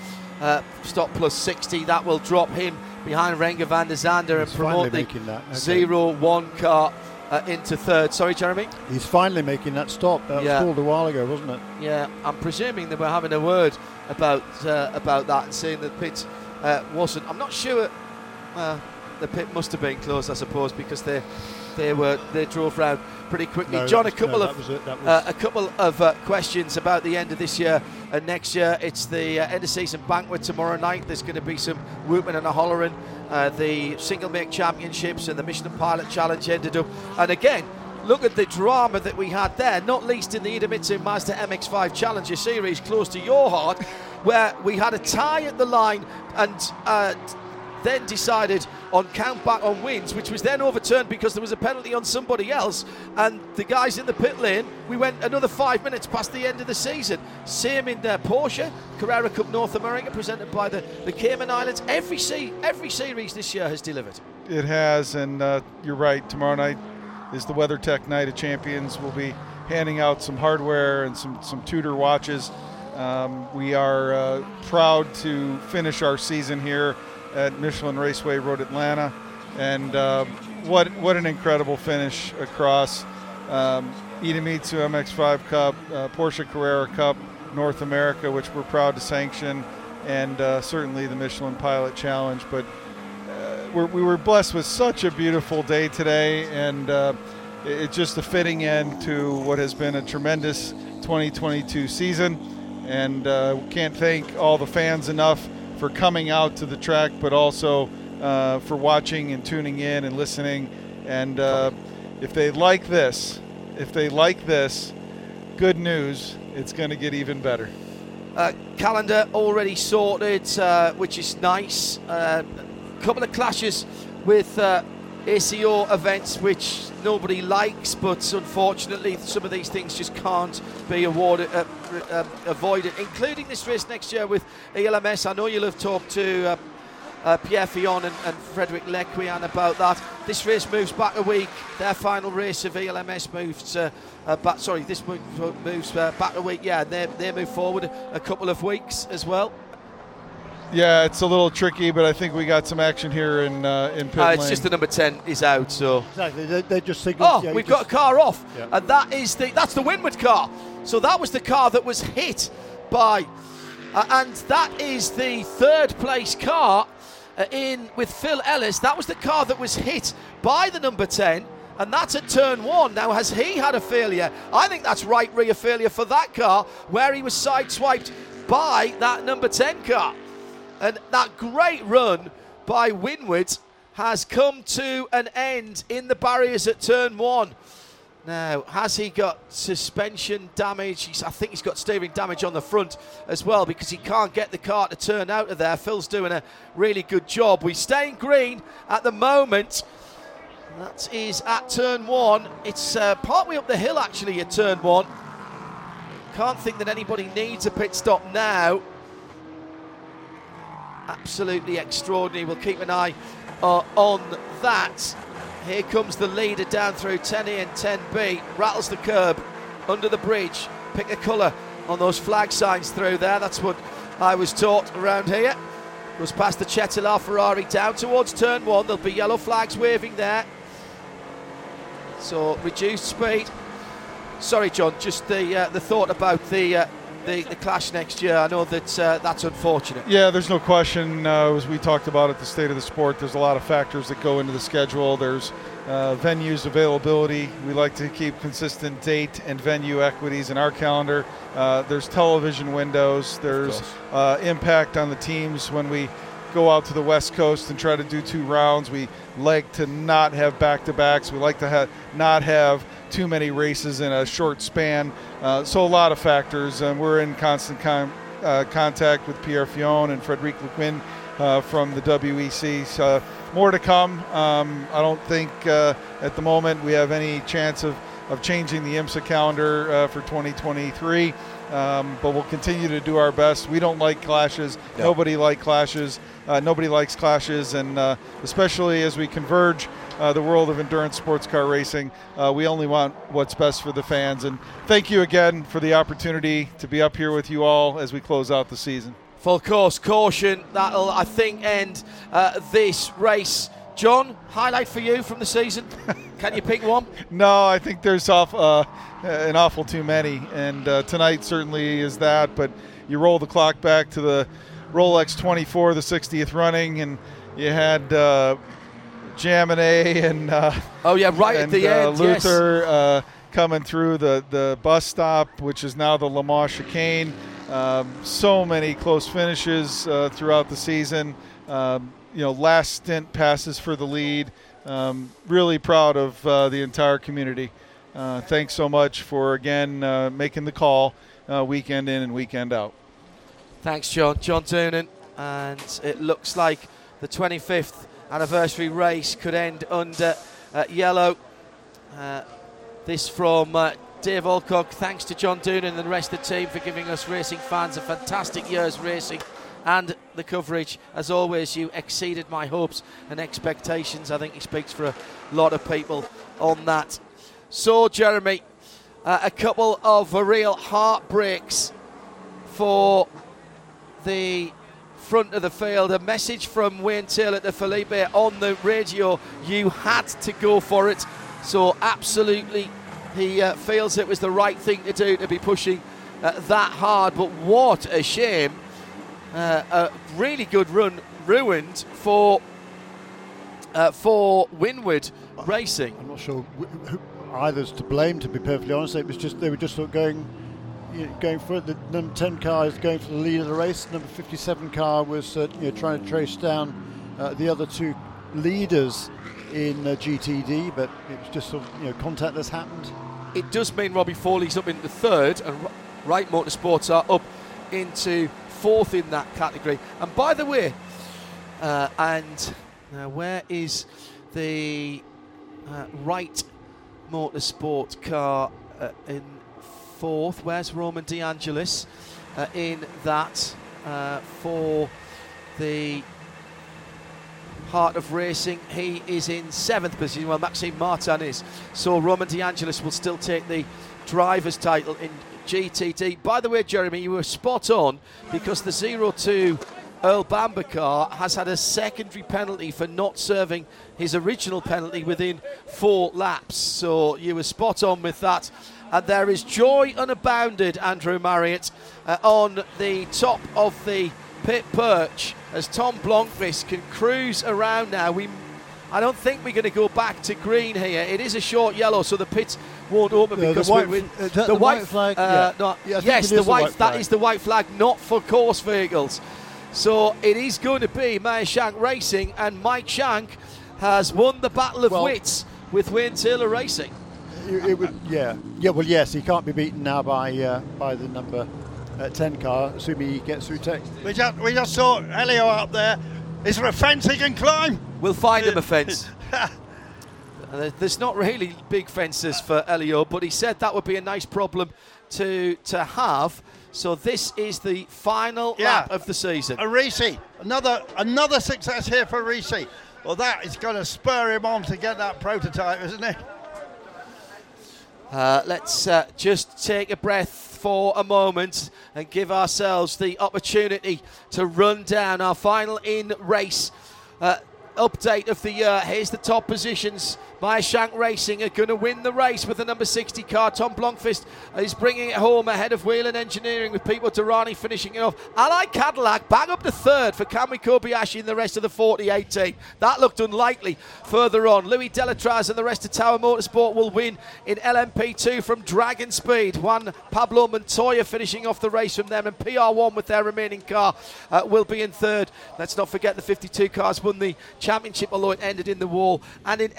Uh, stop plus 60. That will drop him behind Renger van der Zande and promote finally the making that, okay. zero one car uh, into third. Sorry, Jeremy. He's finally making that stop. That Yeah. was called a while ago, wasn't it? Yeah, I'm presuming they were having a word about uh, about that and saying that the pit uh, wasn't. I'm not sure. Uh, the pit must have been closed, I suppose, because they they were they drove round pretty quickly. No, John, a couple no, of it, Uh, a couple of uh, questions about the end of this year and next year. It's the uh, end of season banquet tomorrow night. There's going to be some whooping and a hollering. Uh, the single make championships and the Michelin Pilot Challenge ended up, and again. Look at the drama that we had there, not least in the Idemitsu Mazda MX-5 Challenger Series, close to your heart, where we had a tie at the line and uh, then decided on count back on wins, which was then overturned because there was a penalty on somebody else. And the guys in the pit lane, we went another five minutes past the end of the season. Same in their Porsche, Carrera Cup North America, presented by the, the Cayman Islands. Every, se- every series this year has delivered. It has, and uh, you're right. Tomorrow night is the WeatherTech Night of Champions. We'll be handing out some hardware and some some Tudor watches. Um, we are uh, proud to finish our season here at Michelin Raceway Road Atlanta, and uh, what what an incredible finish across um, Idemitsu MX5 Cup, uh, Porsche Carrera Cup, North America, which we're proud to sanction, and uh, certainly the Michelin Pilot Challenge, but we're, we were blessed with such a beautiful day today, and uh, it- it's just a fitting end to what has been a tremendous 2022 season. And uh, can't thank all the fans enough for coming out to the track, but also uh, for watching and tuning in and listening. And uh, if they like this, if they like this, good news, it's going to get even better. Uh, calendar already sorted, uh, which is nice. A couple of clashes with uh, ACO events, which nobody likes, but unfortunately, some of these things just can't be awarded, uh, uh, avoided, including this race next year with ELMS. I know you'll have talked to. Uh, uh, Pierre Fillon and, and Frédéric Lequien about that. This race moves back a week. Their final race of ELMS moves uh, uh, back. Sorry, this move, moves uh, back a week. Yeah, they, they move forward a couple of weeks as well. Yeah, it's a little tricky, but I think we got some action here in uh, in pit Uh, it's lane. just the number ten is out. So Exactly. They, they just signalled. oh, yeah, we've you got a car off, Yeah. and that is the that's the Winward car. So that was the car that was hit by, uh, and that is the third place car uh, in with Phil Ellis. That was the car that was hit by the number ten. And that's at turn one. Now, has he had a failure? I think that's right rear failure for that car, where he was sideswiped by that number 10 car. And that great run by Winward has come to an end in the barriers at turn one. Now, has he got suspension damage? He's, I think he's got steering damage on the front as well because he can't get the car to turn out of there. Phil's doing a really good job. We stay in green at the moment. That is at turn one. It's uh, partway up the hill actually at turn one. Can't think that anybody needs a pit stop now. Absolutely extraordinary. We'll keep an eye uh, on that. Here comes the leader down through 10A and 10B. Rattles the curb under the bridge. Pick a colour on those flag signs through there. That's what I was taught around here. Goes past the Cetilar Ferrari down towards turn one. There'll be yellow flags waving there. So reduced speed. Sorry, John. Just the uh, the thought about the, uh, the the clash next year. I know that uh, that's unfortunate. Yeah, there's no question. Uh, as we talked about at the state of the sport, there's a lot of factors that go into the schedule. There's uh, venues availability. We like to keep consistent date and venue equities in our calendar. Uh, there's television windows. There's uh, impact on the teams when we go out to the West Coast and try to do two rounds. We like to not have back-to-backs. We like to ha- not have too many races in a short span. Uh, so a lot of factors, and we're in constant con- uh, contact with Pierre Fillon and Frédéric Lequien uh, from the WEC. So more to come. Um, I don't think uh, at the moment we have any chance of of changing the IMSA calendar uh, for 2023. Um, but we'll continue to do our best. We don't like clashes. No. Nobody like clashes. Uh, nobody likes clashes, and uh, especially as we converge uh, the world of endurance sports car racing, uh, we only want what's best for the fans. And thank you again for the opportunity to be up here with you all as we close out the season. Full course caution. That'll, I think, end uh, this race. John, highlight for you from the season. Can you pick one? No, I think there's off, uh, an awful too many, and uh, tonight certainly is that. But you roll the clock back to the Rolex 24, the 60th running, and you had uh, Jaminet and uh, oh yeah, right and, at the uh, end, yes. Luther uh, coming through the the bus stop, which is now the Le Mans chicane. Um, so many close finishes uh, throughout the season. Um, you know, last stint passes for the lead. Um, really proud of uh, the entire community. Uh, thanks so much for again uh, making the call uh, weekend in and weekend out. Thanks, John. John Doonan. And it looks like the 25th anniversary race could end under uh, yellow. Uh, this from Dave Alcock. Thanks to John Doonan and the rest of the team for giving us racing fans a fantastic year's racing and the coverage. As always, you exceeded my hopes and expectations. I think he speaks for a lot of people on that. So, Jeremy, uh, a couple of real heartbreaks for the front of the field. A message from Wayne Taylor to Filipe on the radio. You had to go for it. So, absolutely, he uh, feels it was the right thing to do to be pushing uh, that hard. But what a shame. Uh, a really good run ruined for uh, for Winward Racing. I'm not sure wh- who either's to blame. To be perfectly honest, it was just they were just sort of going, you know, going for it. The number 10 car is going for the lead of the race. Number 57 car was uh, you know trying to trace down uh, the other two leaders in uh, GTD, but it was just sort of you know contact that's happened. It does mean Robbie Foley's up into third, and R- Wright Motorsports are up into fourth in that category. And by the way, uh, and now where is the uh, Wright Motorsport car uh, in fourth? Where's Roman DeAngelis uh, in that uh, for the Heart of Racing. He is in seventh position. Well, Maxime Martin is. So Roman DeAngelis will still take the driver's title in GTD. By the way, Jeremy, you were spot on because the 02 Earl Bamber car has had a secondary penalty for not serving his original penalty within four laps. So you were spot on with that. And there is joy unabounded, Andrew Marriott, uh, on the top of the pit perch as Tom Blomqvist can cruise around now. We, I don't think we're going to go back to green here. It is a short yellow, so the pits won't open Uh, the because white we, f- uh, the- the white, white flag, uh, yeah. no, Yeah, yes, the the white. white That flag. is the white flag, not for course vehicles. So it is going to be Meyer Shank Racing, and Mike Shank has won the battle of Well- wits with Wayne Taylor Racing. It, it would, yeah, yeah. Well, yes, he can't be beaten now by uh, by the number uh, 10 car, assuming he gets through text. We just, we just saw Elio up there. Is there a fence he can climb? We'll find him a fence. There's not really big fences for Elio, but he said that would be a nice problem to to have. So this is the final lap of the season. Arisi, another another success here for Arisi. Well, that is going to spur him on to get that prototype, isn't it? Uh, let's uh, just take a breath for a moment and give ourselves the opportunity to run down our final in race uh, update of the year. Here's the top positions. Shank Racing are going to win the race with the number 60 car. Tom Blomqvist is bringing it home ahead of Whelen Engineering with Pipo Derani finishing it off. Ally Cadillac back up to third for Kamui Kobayashi and the rest of the 48 team. That looked unlikely further on. Louis Delétraz and the rest of Tower Motorsport will win in LMP2 from DragonSpeed. Juan Pablo Montoya finishing off the race from them and PR1 with their remaining car uh, will be in third. Let's not forget the 52 cars won the championship although it ended in the wall. And in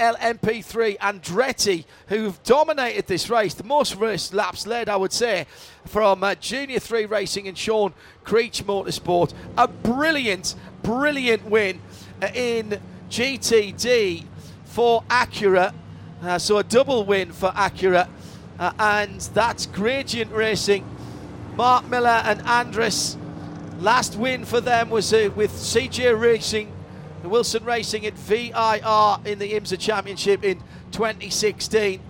LMP3, Andretti, who've dominated this race, the most race laps led, I would say, from uh, Junior 3 Racing and Sean Creech Motorsport. A brilliant, brilliant win uh, in GTD for Acura. Uh, so a double win for Acura uh, and that's Gradient Racing. Mark Miller and Andres. Last win for them was uh, with CJ Racing, Wilson Racing at VIR in the IMSA Championship in 2016.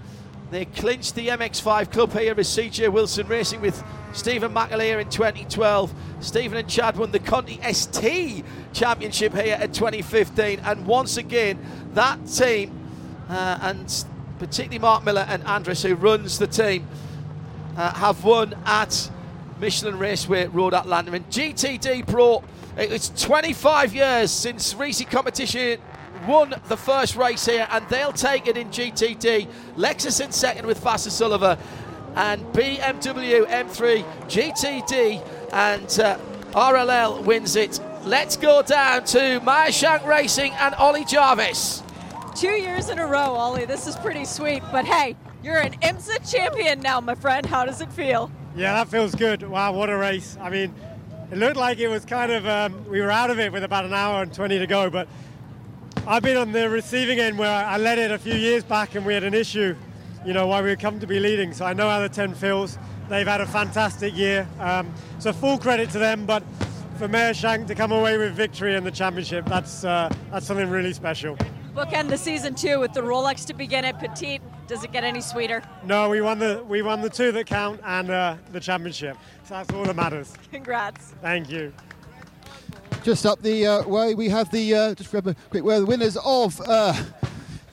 They clinched the MX5 Club here as CJ Wilson Racing with Stevan McAleer in 2012. Stevan and Chad won the Conti ST Championship here at 2015. And once again, that team, uh, and particularly Mark Miller and Andres, who runs the team, uh, have won at Michelin Raceway Road Atlanta. And GTD Pro, it's 25 years since Risi competition won the first race here, and they'll take it in GTD. Lexus in second with Vasser Sullivan, and BMW M3 GTD, and uh, RLL wins it. Let's go down to Meyer Shank Racing and Oli Jarvis. Two years in a row, Oli. This is pretty sweet. But hey, you're an IMSA champion now, my friend. How does it feel? Yeah, that feels good. Wow, what a race. I mean, it looked like it was kind of, um, we were out of it with about an hour and 20 to go, but I've been on the receiving end where I led it a few years back and we had an issue, you know, while we were be leading. So I know how the 10 feels. They've had a fantastic year. Um, so full credit to them, but for Meyer Shank to come away with victory in the championship, that's, uh, that's something really special. Bookend the season two with the Rolex to begin it. Petite, does it get any sweeter? No, we won the we won the two that count and uh, the championship. So that's all that matters. Congrats. Thank you. Just up the uh, way, we have the uh, just grab a quick word. The winners of uh,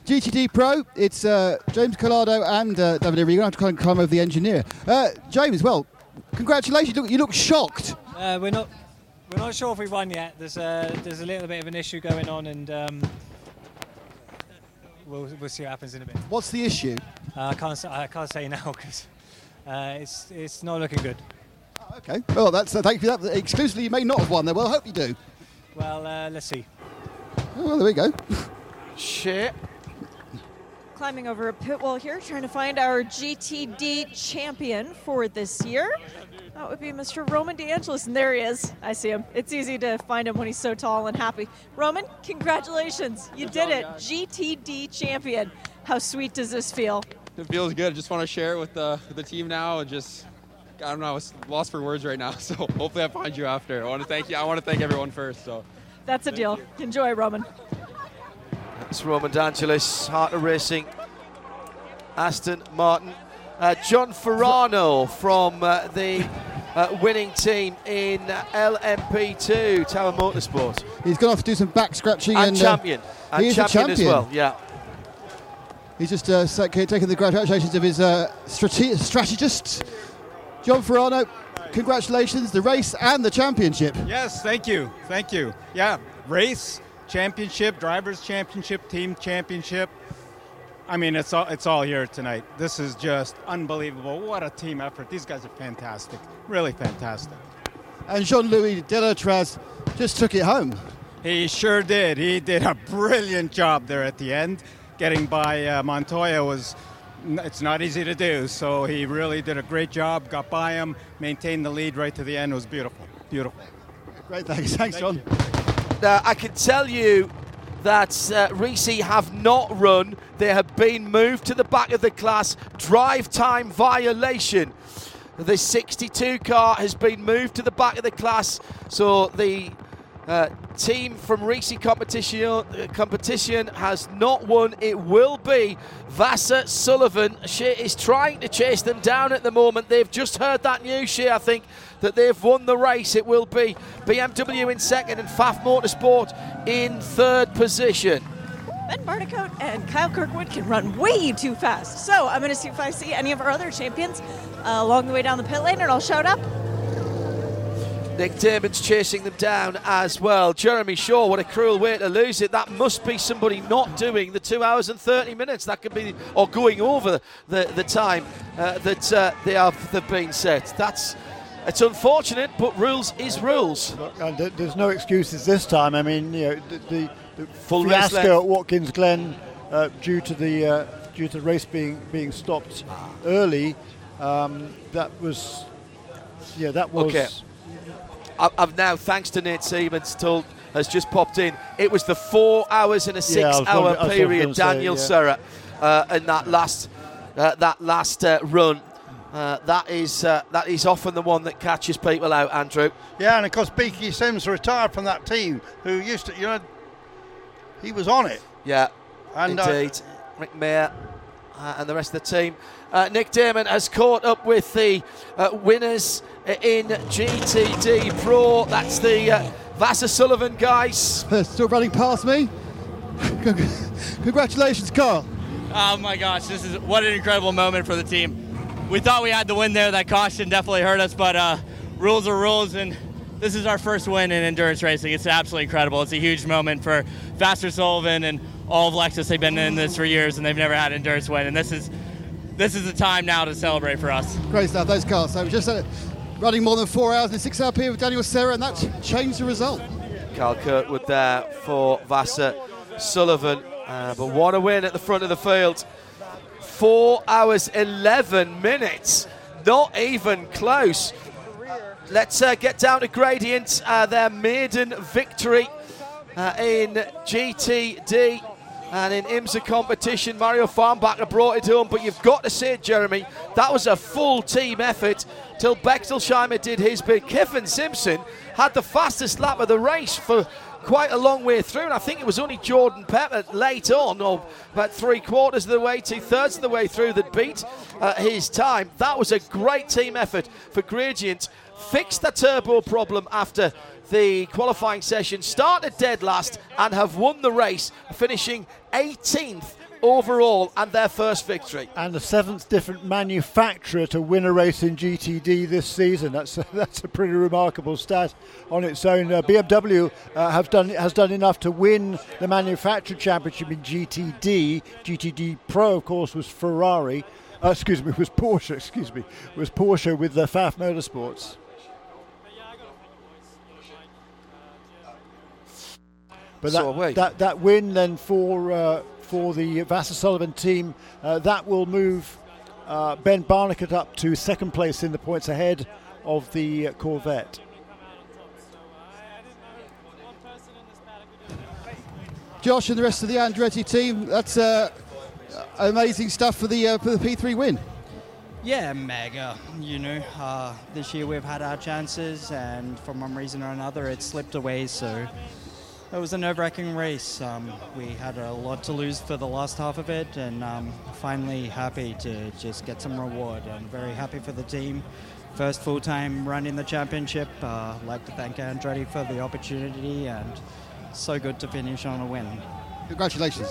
GTD Pro. It's uh, James Calado and uh, David Avery. You're going to have to climb over the engineer. Uh, James, well, congratulations. You look, you look shocked. Uh, we're not we're not sure if we've won yet. There's a there's a little bit of an issue going on, and um, we'll we'll see what happens in a bit. What's the issue? Uh, I can't s- I can't say now because uh, it's it's not looking good. Okay. Well, that's uh, thank you for that. Exclusively, you may not have won there. Well, I hope you do. Well, uh, let's see. Oh, well, there we go. Shit. Climbing over a pit wall here, trying to find our GTD champion for this year. That would be Mr. Roman DeAngelis, and there he is. I see him. It's easy to find him when he's so tall and happy. Roman, congratulations. You did it. GTD champion. How sweet does this feel? It feels good. I just want to share it with the, with the team now. and Just, I don't know, I was lost for words right now. So hopefully I find you after. I want to thank you. I want to thank everyone first. So That's a deal. Enjoy, Roman. That's Roman DeAngelis, Heart of Racing, Aston Martin. Uh, John Farano from uh, the uh, winning team in LMP2, Tower Motorsport. He's gone off to do some back scratching And and, champion. Uh, And he is a champion as well, yeah. He's just uh, taking the congratulations of his uh, strate- strategist, John Farano. Congratulations, the race and the championship. Yes, thank you. Thank you. Yeah, race, championship, drivers championship, team championship. I mean, it's all it's all here tonight. This is just unbelievable. What a team effort. These guys are fantastic. Really fantastic. And Jean-Louis Delétraz just took it home. He sure did. He did a brilliant job there at the end. Getting by uh, Montoya was it's not easy to do. So he really did a great job. Got by him, maintained the lead right to the end. It was beautiful. Beautiful. Great, thanks. Thanks, John. Now, I can tell you that uh, Risi have not run. They have been moved to the back of the class. Drive time violation. The 62 car has been moved to the back of the class. So the uh, team from Risi competition uh, competition has not won. It will be Vasser Sullivan. She is trying to chase them down at the moment. They've just heard that news, she, I think, that they've won the race. It will be BMW in second and Pfaff Motorsport in third position. Ben Barnicoat and Kyle Kirkwood can run way too fast. So I'm going to see if I see any of our other champions uh, along the way down the pit lane, and I'll shout up. Nick Daman's chasing them down as well. Jeremy Shaw, what a cruel way to lose it. That must be somebody not doing the two hours and 30 minutes. That could be, or going over the, the time uh, that uh, they have they've been set. That's it's unfortunate, but rules is rules. And there's no excuses this time. I mean, you know, the, the, the Full race fiasco length. at Watkins Glen uh, due to the uh, due to the race being being stopped early. Um, that was, yeah, that was. Okay. I- I've now, thanks to Nate Siemens, told has just popped in. It was the four hours and a Yeah, I was six-hour wondering- I was period. gonna say, Daniel yeah. Serra uh, in that last uh, that last uh, run. Uh, that is uh, that is often the one that catches people out, Andrew. Yeah, and of course Beaky Sims retired from that team who used to, you know, he was on it. Yeah, And, uh, indeed. Rick Mayer uh, and the rest of the team. Uh, Nick Daman has caught up with the uh, winners in GTD Pro. That's the uh, Vasser Sullivan guys. Still running past me. Congratulations, Kyle. Oh my gosh, this is what an incredible moment for the team. We thought we had the win there. That caution definitely hurt us, but uh, rules are rules, and this is our first win in endurance racing. It's absolutely incredible. It's a huge moment for Vasser Sullivan and all of Lexus. They've been in this for years, and they've never had an endurance win, and this is this is the time now to celebrate for us. Great stuff, those cars. So we just uh, running more than four hours in six hour period with Daniel Serra, and that changed the result. Kyle Kirkwood there for Vasser Sullivan. Uh, but what a win at the front of the field. Four hours, 11 minutes. Not even close. Let's uh, get down to Gradient, uh, their maiden victory uh, in GTD and in IMSA competition. Mario Farnbacher brought it home, but you've got to say, Jeremy, that was a full team effort till Bechtolsheimer did his bit. Kyffin Simpson had the fastest lap of the race for quite a long way through, and I think it was only Jordan Pepper late on, or about three quarters of the way, two thirds of the way through, that beat uh, his time. That was a great team effort for Gradient. Fixed the turbo problem after the qualifying session, started dead last, and have won the race, finishing 18th overall and their first victory. And the seventh different manufacturer to win a race in GTD this season. That's a, that's a pretty remarkable stat on its own. Uh, BMW uh, have done has done enough to win the manufacturer championship in GTD. GTD Pro, of course, was Ferrari. Uh, excuse me, was Porsche. Excuse me, was Porsche with the Pfaff Motorsports. But So that, away. that that win then for uh, for the Vasser Sullivan team uh, that will move uh, Ben Barnicoat up to second place in the points ahead of the uh, Corvette. Josh and the rest of the Andretti team, that's uh, amazing stuff for the uh, for the P3 win. Yeah, mega. You know, uh, this year we've had our chances, and for one reason or another, it slipped away. So it was a nerve-wracking race. Um, we had a lot to lose for the last half of it, and um, finally happy to just get some reward. And very happy for the team. First full-time run in the championship. Uh, like to thank Andretti for the opportunity, and so good to finish on a win. Congratulations.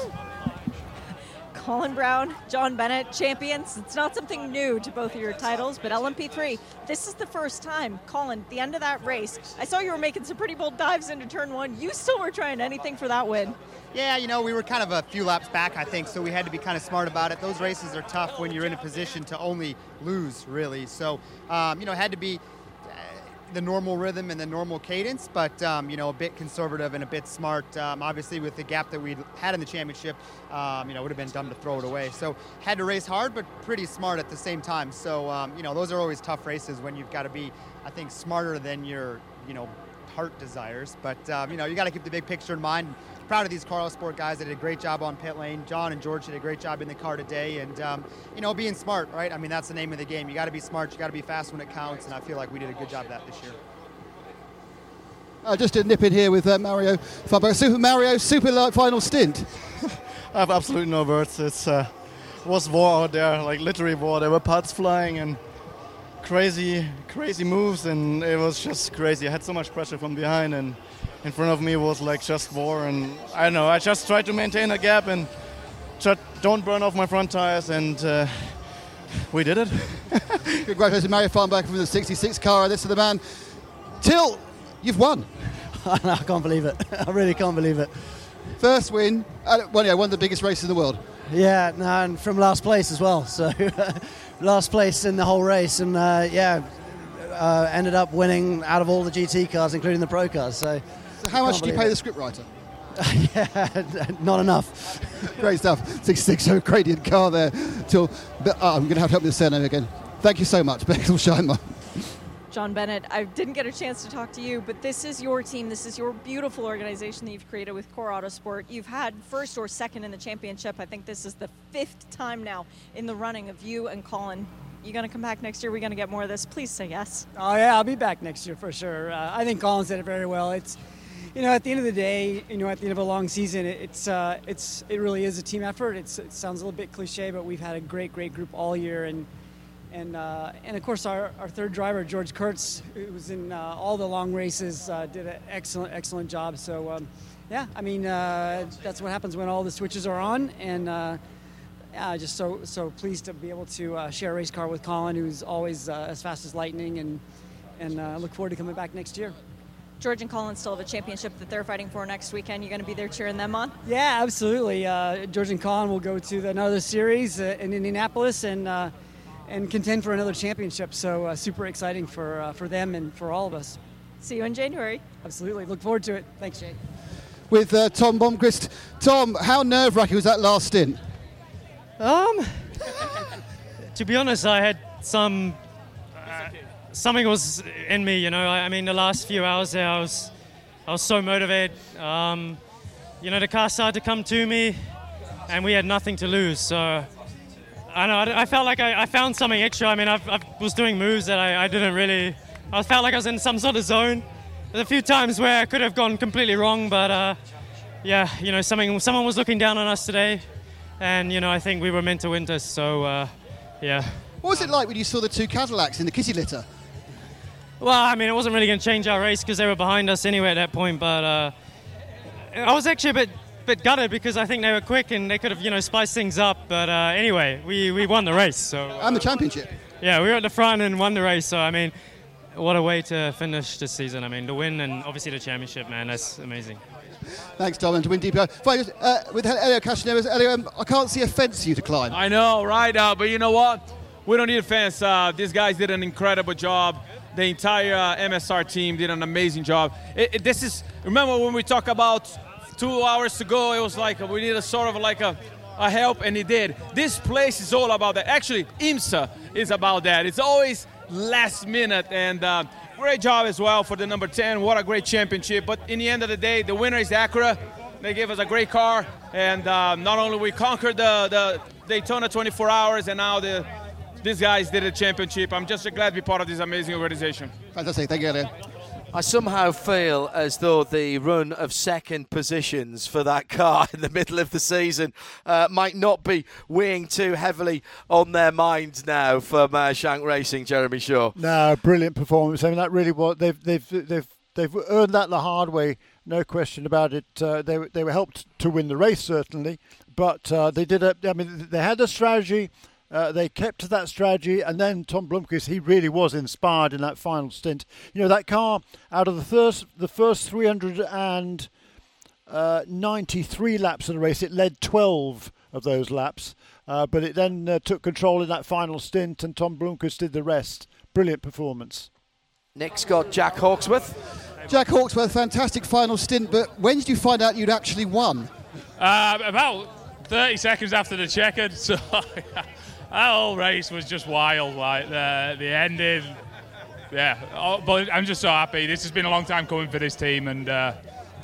Colin Braun, John Bennett, champions. It's not something new to both of your titles, but LMP3, this is the first time. Colin, the end of that race, I saw you were making some pretty bold dives into turn one. You still were trying anything for that win. Yeah, you know, we were kind of a few laps back, I think, so we had to be kind of smart about it. Those races are tough when you're in a position to only lose, really. So, um, you know, had to be the normal rhythm and the normal cadence, but um, you know, a bit conservative and a bit smart. Um, obviously, with the gap that we had in the championship, um, you know, it would have been dumb to throw it away. So, had to race hard, but pretty smart at the same time. So, um, you know, those are always tough races when you've got to be, I think, smarter than your, you know, heart desires. But um, you know, you got to keep the big picture in mind. Proud of these Carl Sport guys. They did a great job on pit lane. John and George did a great job in the car today, and um, you know, being smart, right? I mean, that's the name of the game. You got to be smart. You got to be fast when it counts, and I feel like we did a good job of that this year. Uh, just a nip in here with uh, Mario Farnbacher. Super Mario, super light final stint. I have absolutely no words. It's uh, it was war out there, like literally war. There were parts flying and crazy, crazy moves, and it was just crazy. I had so much pressure from behind, and in front of me was like just war. And I don't know. I just tried to maintain a gap and just don't burn off my front tires, and uh, we did it. Congratulations, Mario Farnbacher from the 66 car. This is the man. Till, you've won. I can't believe it. I really can't believe it. First win, well, yeah, one of the biggest races in the world. Yeah, and from last place as well. So last place in the whole race, and uh, yeah, uh, ended up winning out of all the GT cars, including the Pro cars. So, So how much can't do you pay it. the scriptwriter? yeah, not enough. Great stuff. 66 so gradient car there. Till, oh, I'm going to have to help me with the surname again. Thank you so much, Bechtolsheimer. John Bennett, I didn't get a chance to talk to you, but this is your team. This is your beautiful organization that you've created with Core Autosport. You've had first or second in the championship. I think this is the fifth time now in the running of you and Colin. You going to come back next year? We're going to get more of this. Please say yes. Oh yeah, I'll be back next year for sure. Uh, I think Colin said it very well. It's, you know, at the end of the day, you know, at the end of a long season, it's uh, it's it really is a team effort. It's, it sounds a little bit cliche, but we've had a great, great group all year, and and uh, and of course our, our third driver George Kurtz, who was in uh, all the long races, uh, did an excellent, excellent job. So. Um, yeah, I mean uh, that's what happens when all the switches are on, and uh, yeah, just so so pleased to be able to uh, share a race car with Colin, who's always uh, as fast as lightning, and and uh, look forward to coming back next year. George and Colin still have a championship that they're fighting for next weekend. You're going to be there cheering them on? Yeah, absolutely. Uh, George and Colin will go to another series uh, in Indianapolis and uh, and contend for another championship. So uh, super exciting for uh, for them and for all of us. See you in January. Absolutely. Look forward to it. Thanks, Jay. With uh, Tom Blomqvist. Tom, how nerve wracking was that last stint? Um, to be honest, I had some uh, something was in me. You know, I, I, mean, the last few hours there, I was I was so motivated. Um, you know, the car started to come to me, and we had nothing to lose. So I know I, I felt like I, I, found something extra. I mean, i was doing moves that I, I didn't really. I felt like I was in some sort of zone. There's a few times where I could have gone completely wrong, but uh, yeah, you know, something someone was looking down on us today and you know I think we were meant to win this. So uh, yeah. What was it like when you saw the two Cadillacs in the kitty litter? Well, I mean, it wasn't really going to change our race because they were behind us anyway at that point. But uh, I was actually a bit bit gutted because I think they were quick and they could have you know spiced things up. But uh, anyway, we, we won the race. So and the championship. Yeah, we were at the front and won the race. So I mean, what a way to finish this season. I mean, the win and obviously the championship, man, that's amazing. Thanks, Dom, and to win DPI. Uh, with Helio Castroneves, Helio, um, I can't see a fence for you to climb. I know, right? Uh, but you know what? We don't need a fence. Uh, these guys did an incredible job. The entire uh, MSR team did an amazing job. It, it, this is, remember when we talk about two hours to go, it was like we need a sort of like a, a help, and it did. This place is all about that. Actually, IMSA is about that. It's always last minute, and uh, Great job as well for the number 10. What a great championship. But in the end of the day, the winner is Acura. They gave us a great car, and uh, not only we conquered the, the Daytona 24 hours, and now the these guys did a championship. I'm just glad to be part of this amazing organization. Fantastic. Thank you, Elliot. I somehow feel as though the run of second positions for that car in the middle of the season uh, might not be weighing too heavily on their minds now from uh, Shank Racing, Jeremy Shaw. No, brilliant performance. I mean, that really was. They've they've they've they've earned that the hard way. No question about it. Uh, they they were helped to win the race certainly, but uh, they did a. I mean, they had a strategy uh, they kept to that strategy, and then Tom Blomqvist, he really was inspired in that final stint. You know, that car, out of the first, the first 393 uh, laps of the race, it led 12 of those laps, uh, but it then uh, took control in that final stint, and Tom Blomqvist did the rest. Brilliant performance. Next got Jack Hawksworth. Jack Hawksworth, fantastic final stint, but when did you find out you'd actually won? Uh, about 30 seconds after the checkered, so that whole race was just wild. Like the the ending, yeah. Oh, but I'm just so happy. This has been a long time coming for this team, and uh,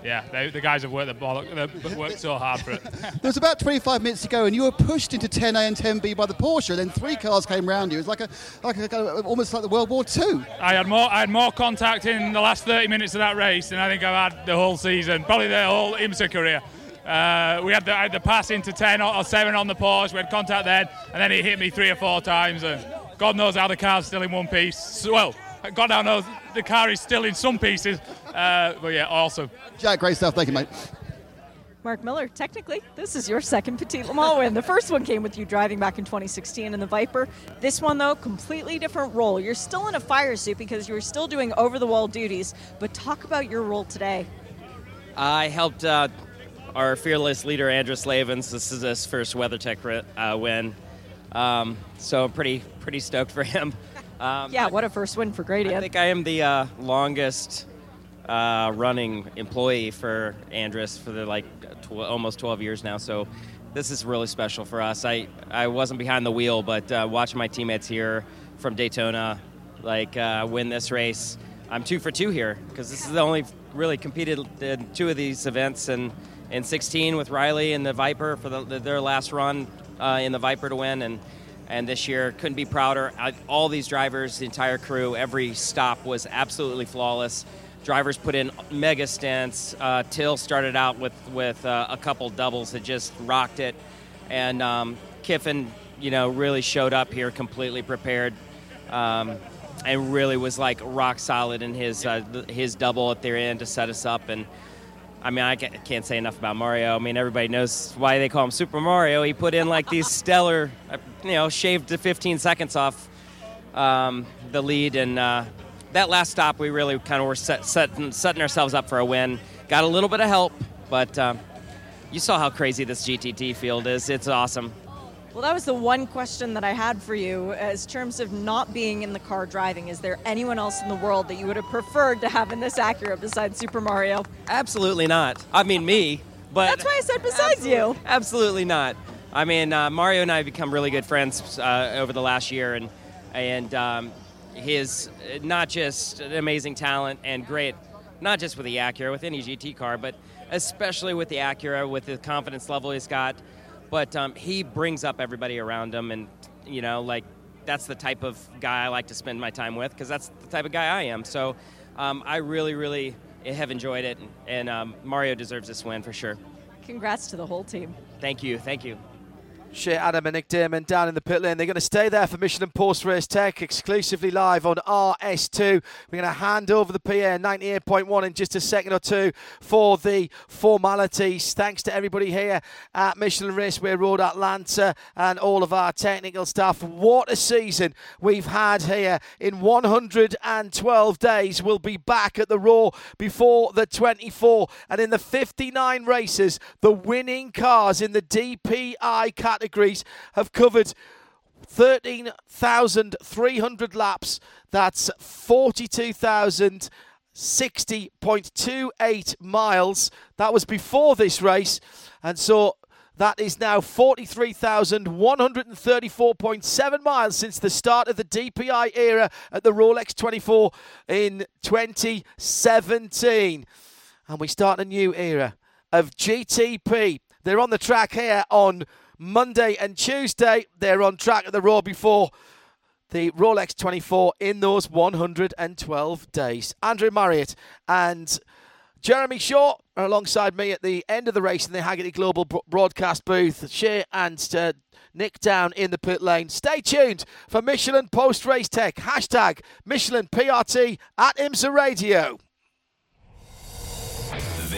yeah, they, the guys have worked the they've worked so hard for it. there was about 25 minutes to go, and you were pushed into 10A and 10B by the Porsche. And then three cars came round you. It was like a like a, almost like the World War II. I had more I had more contact in the last 30 minutes of that race than I think I've had the whole season, probably the whole IMSA career. Uh, we had the, had the pass into 10 or 7 on the Porsche. We had contact then, and then it hit me three or four times. And God knows how the car's still in one piece. Well, God knows the car is still in some pieces. Uh, but yeah, awesome. Jack, great stuff. Thank you, mate. Mark Miller, technically, this is your second Petit Le Mans win. The first one came with you driving back in 2016 in the Viper. This one, though, completely different role. You're still in a fire suit because you're still doing over the wall duties, but talk about your role today. I helped uh, our fearless leader, Andrew Slavens. This is his first WeatherTech uh, win. Um, so I'm pretty pretty stoked for him. Um, yeah, what a first win for Gradient. I think I am the uh, longest uh, running employee for Andrus for the like tw- almost 12 years now. So this is really special for us. I, I wasn't behind the wheel, but uh, watching my teammates here from Daytona like uh, win this race. I'm two for two here because this is the only really competed in two of these events and in 16 with Riley and the Viper for the, their last run uh, in the Viper to win and and this year couldn't be prouder. I, all these drivers, the entire crew, every stop was absolutely flawless. Drivers put in mega stints. Uh, Till started out with with uh, a couple doubles that just rocked it, and um, Kyffin, you know, really showed up here completely prepared. Um, and really was like rock solid in his uh, his double at their end to set us up. And I mean, I can't say enough about Mario. I mean, everybody knows why they call him Super Mario. He put in like these stellar, uh, you know, shaved the 15 seconds off um, the lead, and uh, that last stop we really kind of were set, setting, setting ourselves up for a win. Got a little bit of help, but uh, you saw how crazy this GTD field is. It's awesome. Well, that was the one question that I had for you. As terms of not being in the car driving, is there anyone else in the world that you would have preferred to have in this Acura besides Super Mario? Absolutely not. I mean, me, but that's why I said besides absolutely, you. Absolutely not. I mean, uh, Mario and I have become really good friends uh, over the last year, and and um, his not just an amazing talent and great, not just with the Acura, with any GT car, but especially with the Acura, with the confidence level he's got but um, he brings up everybody around him, and you know, like that's the type of guy I like to spend my time with because that's the type of guy I am. So um, I really, really have enjoyed it, and um, Mario deserves this win for sure. Congrats to the whole team. Thank you, thank you. Shea Adam and Nick Daman down in the pit lane. They're going to stay there for Michelin Post Race Tech exclusively live on RS2. We're going to hand over the PA 98.1 in just a second or two for the formalities. Thanks to everybody here at Michelin Raceway Road Atlanta and all of our technical staff. What a season we've had here in 112 days. We'll be back at the Roar before the 24 and in the 59 races, the winning cars in the DPI category categories have covered 13,300 laps. That's 42,060.28 miles. That was before this race. And so that is now 43,134.7 miles since the start of the DPI era at the Rolex 24 in 2017. And we start a new era of GTP. They're on the track here on Monday and Tuesday. They're on track at the Roar before the Rolex 24 in those 112 days. Andrew Marriott and Jeremy Shaw are alongside me at the end of the race in the Hagerty Global broadcast booth. Shea and uh, Nick down in the pit lane. Stay tuned for Michelin Post Race Tech. Hashtag Michelin PRT at IMSA Radio.